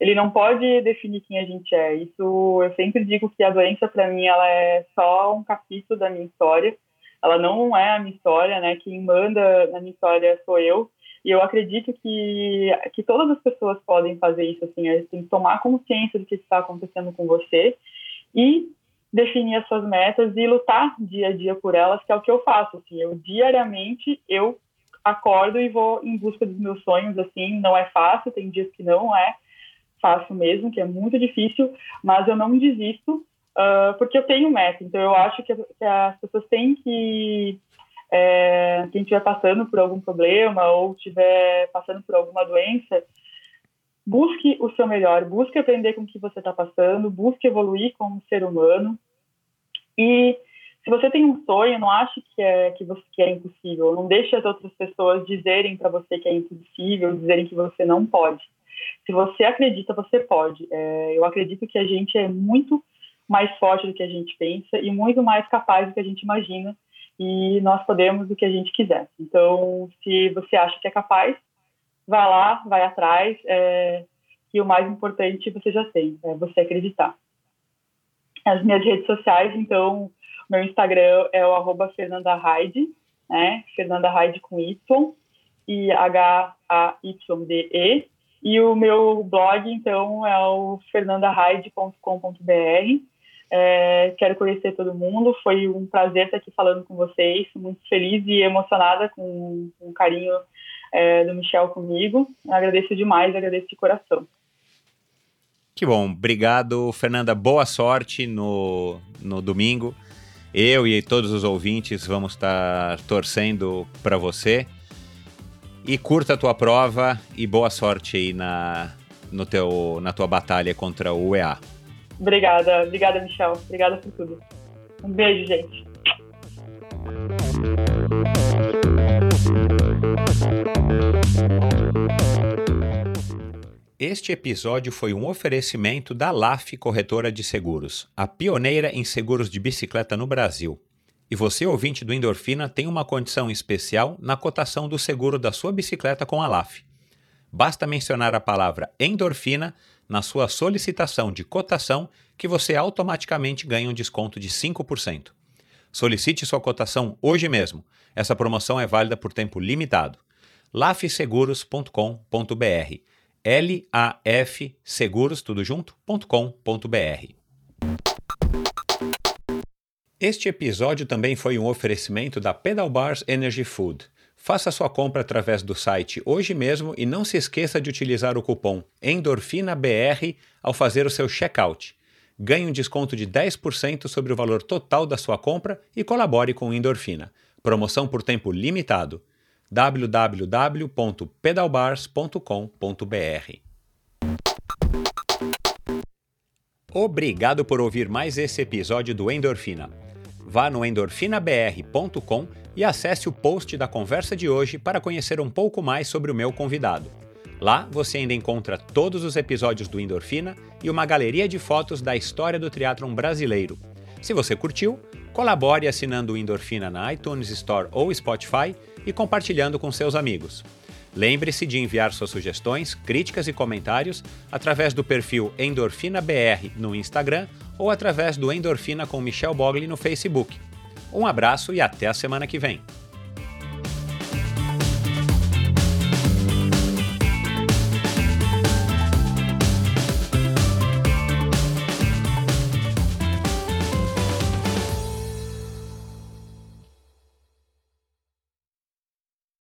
ele não pode definir quem a gente é. Isso eu sempre digo que a doença para mim ela é só um capítulo da minha história ela não é a minha história, né? Quem manda na minha história sou eu. E eu acredito que, que todas as pessoas podem fazer isso, assim, eles têm que tomar consciência do que está acontecendo com você e definir as suas metas e lutar dia a dia por elas, que é o que eu faço, assim, eu diariamente, eu acordo e vou em busca dos meus sonhos, assim, não é fácil, tem dias que não é fácil mesmo, que é muito difícil, mas eu não desisto uh, porque eu tenho meta. Então, eu acho que, que as pessoas têm que. É, quem estiver passando por algum problema ou estiver passando por alguma doença, busque o seu melhor, busque aprender com o que você está passando, busque evoluir como ser humano. E se você tem um sonho, não ache que é que você que é impossível. Não deixe as outras pessoas dizerem para você que é impossível, dizerem que você não pode. Se você acredita, você pode. É, eu acredito que a gente é muito mais forte do que a gente pensa e muito mais capaz do que a gente imagina e nós podemos o que a gente quiser. Então, se você acha que é capaz, vá lá, vai atrás, é, e o mais importante você já tem, é você acreditar. As minhas redes sociais, então, meu Instagram é o arroba Fernanda Hyde, né? Fernanda Hyde com Y e H-A-Y-D-E. E o meu blog, então, é o fernandahyde.com.br. É, quero conhecer todo mundo. Foi um prazer estar aqui falando com vocês. Muito feliz e emocionada com, com o carinho é, do Michel comigo. Agradeço demais, agradeço de coração. Que bom. Obrigado, Fernanda. Boa sorte no, no domingo. Eu e todos os ouvintes vamos estar torcendo para você. E curta a tua prova e boa sorte aí na, no teu, na tua batalha contra o UEA. Obrigada, obrigada, Michel. Obrigada por tudo. Um beijo, gente. Este episódio foi um oferecimento da LAF Corretora de Seguros, a pioneira em seguros de bicicleta no Brasil. E você, ouvinte do Endorfina, tem uma condição especial na cotação do seguro da sua bicicleta com a LAF. Basta mencionar a palavra endorfina na sua solicitação de cotação que você automaticamente ganha um desconto de 5%. Solicite sua cotação hoje mesmo. Essa promoção é válida por tempo limitado. lafseguros.com.br L-A-F seguros, tudo junto.com.br Este episódio também foi um oferecimento da Pedal Bars Energy Food Faça sua compra através do site hoje mesmo e não se esqueça de utilizar o cupom ENDORFINABR ao fazer o seu checkout. Ganhe um desconto de 10% sobre o valor total da sua compra e colabore com o Endorfina. Promoção por tempo limitado. www.pedalbars.com.br Obrigado por ouvir mais esse episódio do Endorfina. Vá no endorfinabr.com e acesse o post da conversa de hoje para conhecer um pouco mais sobre o meu convidado. Lá você ainda encontra todos os episódios do Endorfina e uma galeria de fotos da história do triatlon brasileiro. Se você curtiu, colabore assinando o Endorfina na iTunes Store ou Spotify e compartilhando com seus amigos. Lembre-se de enviar suas sugestões, críticas e comentários através do perfil EndorfinaBR no Instagram ou através do Endorfina com Michel Bogli no Facebook. Um abraço e até a semana que vem.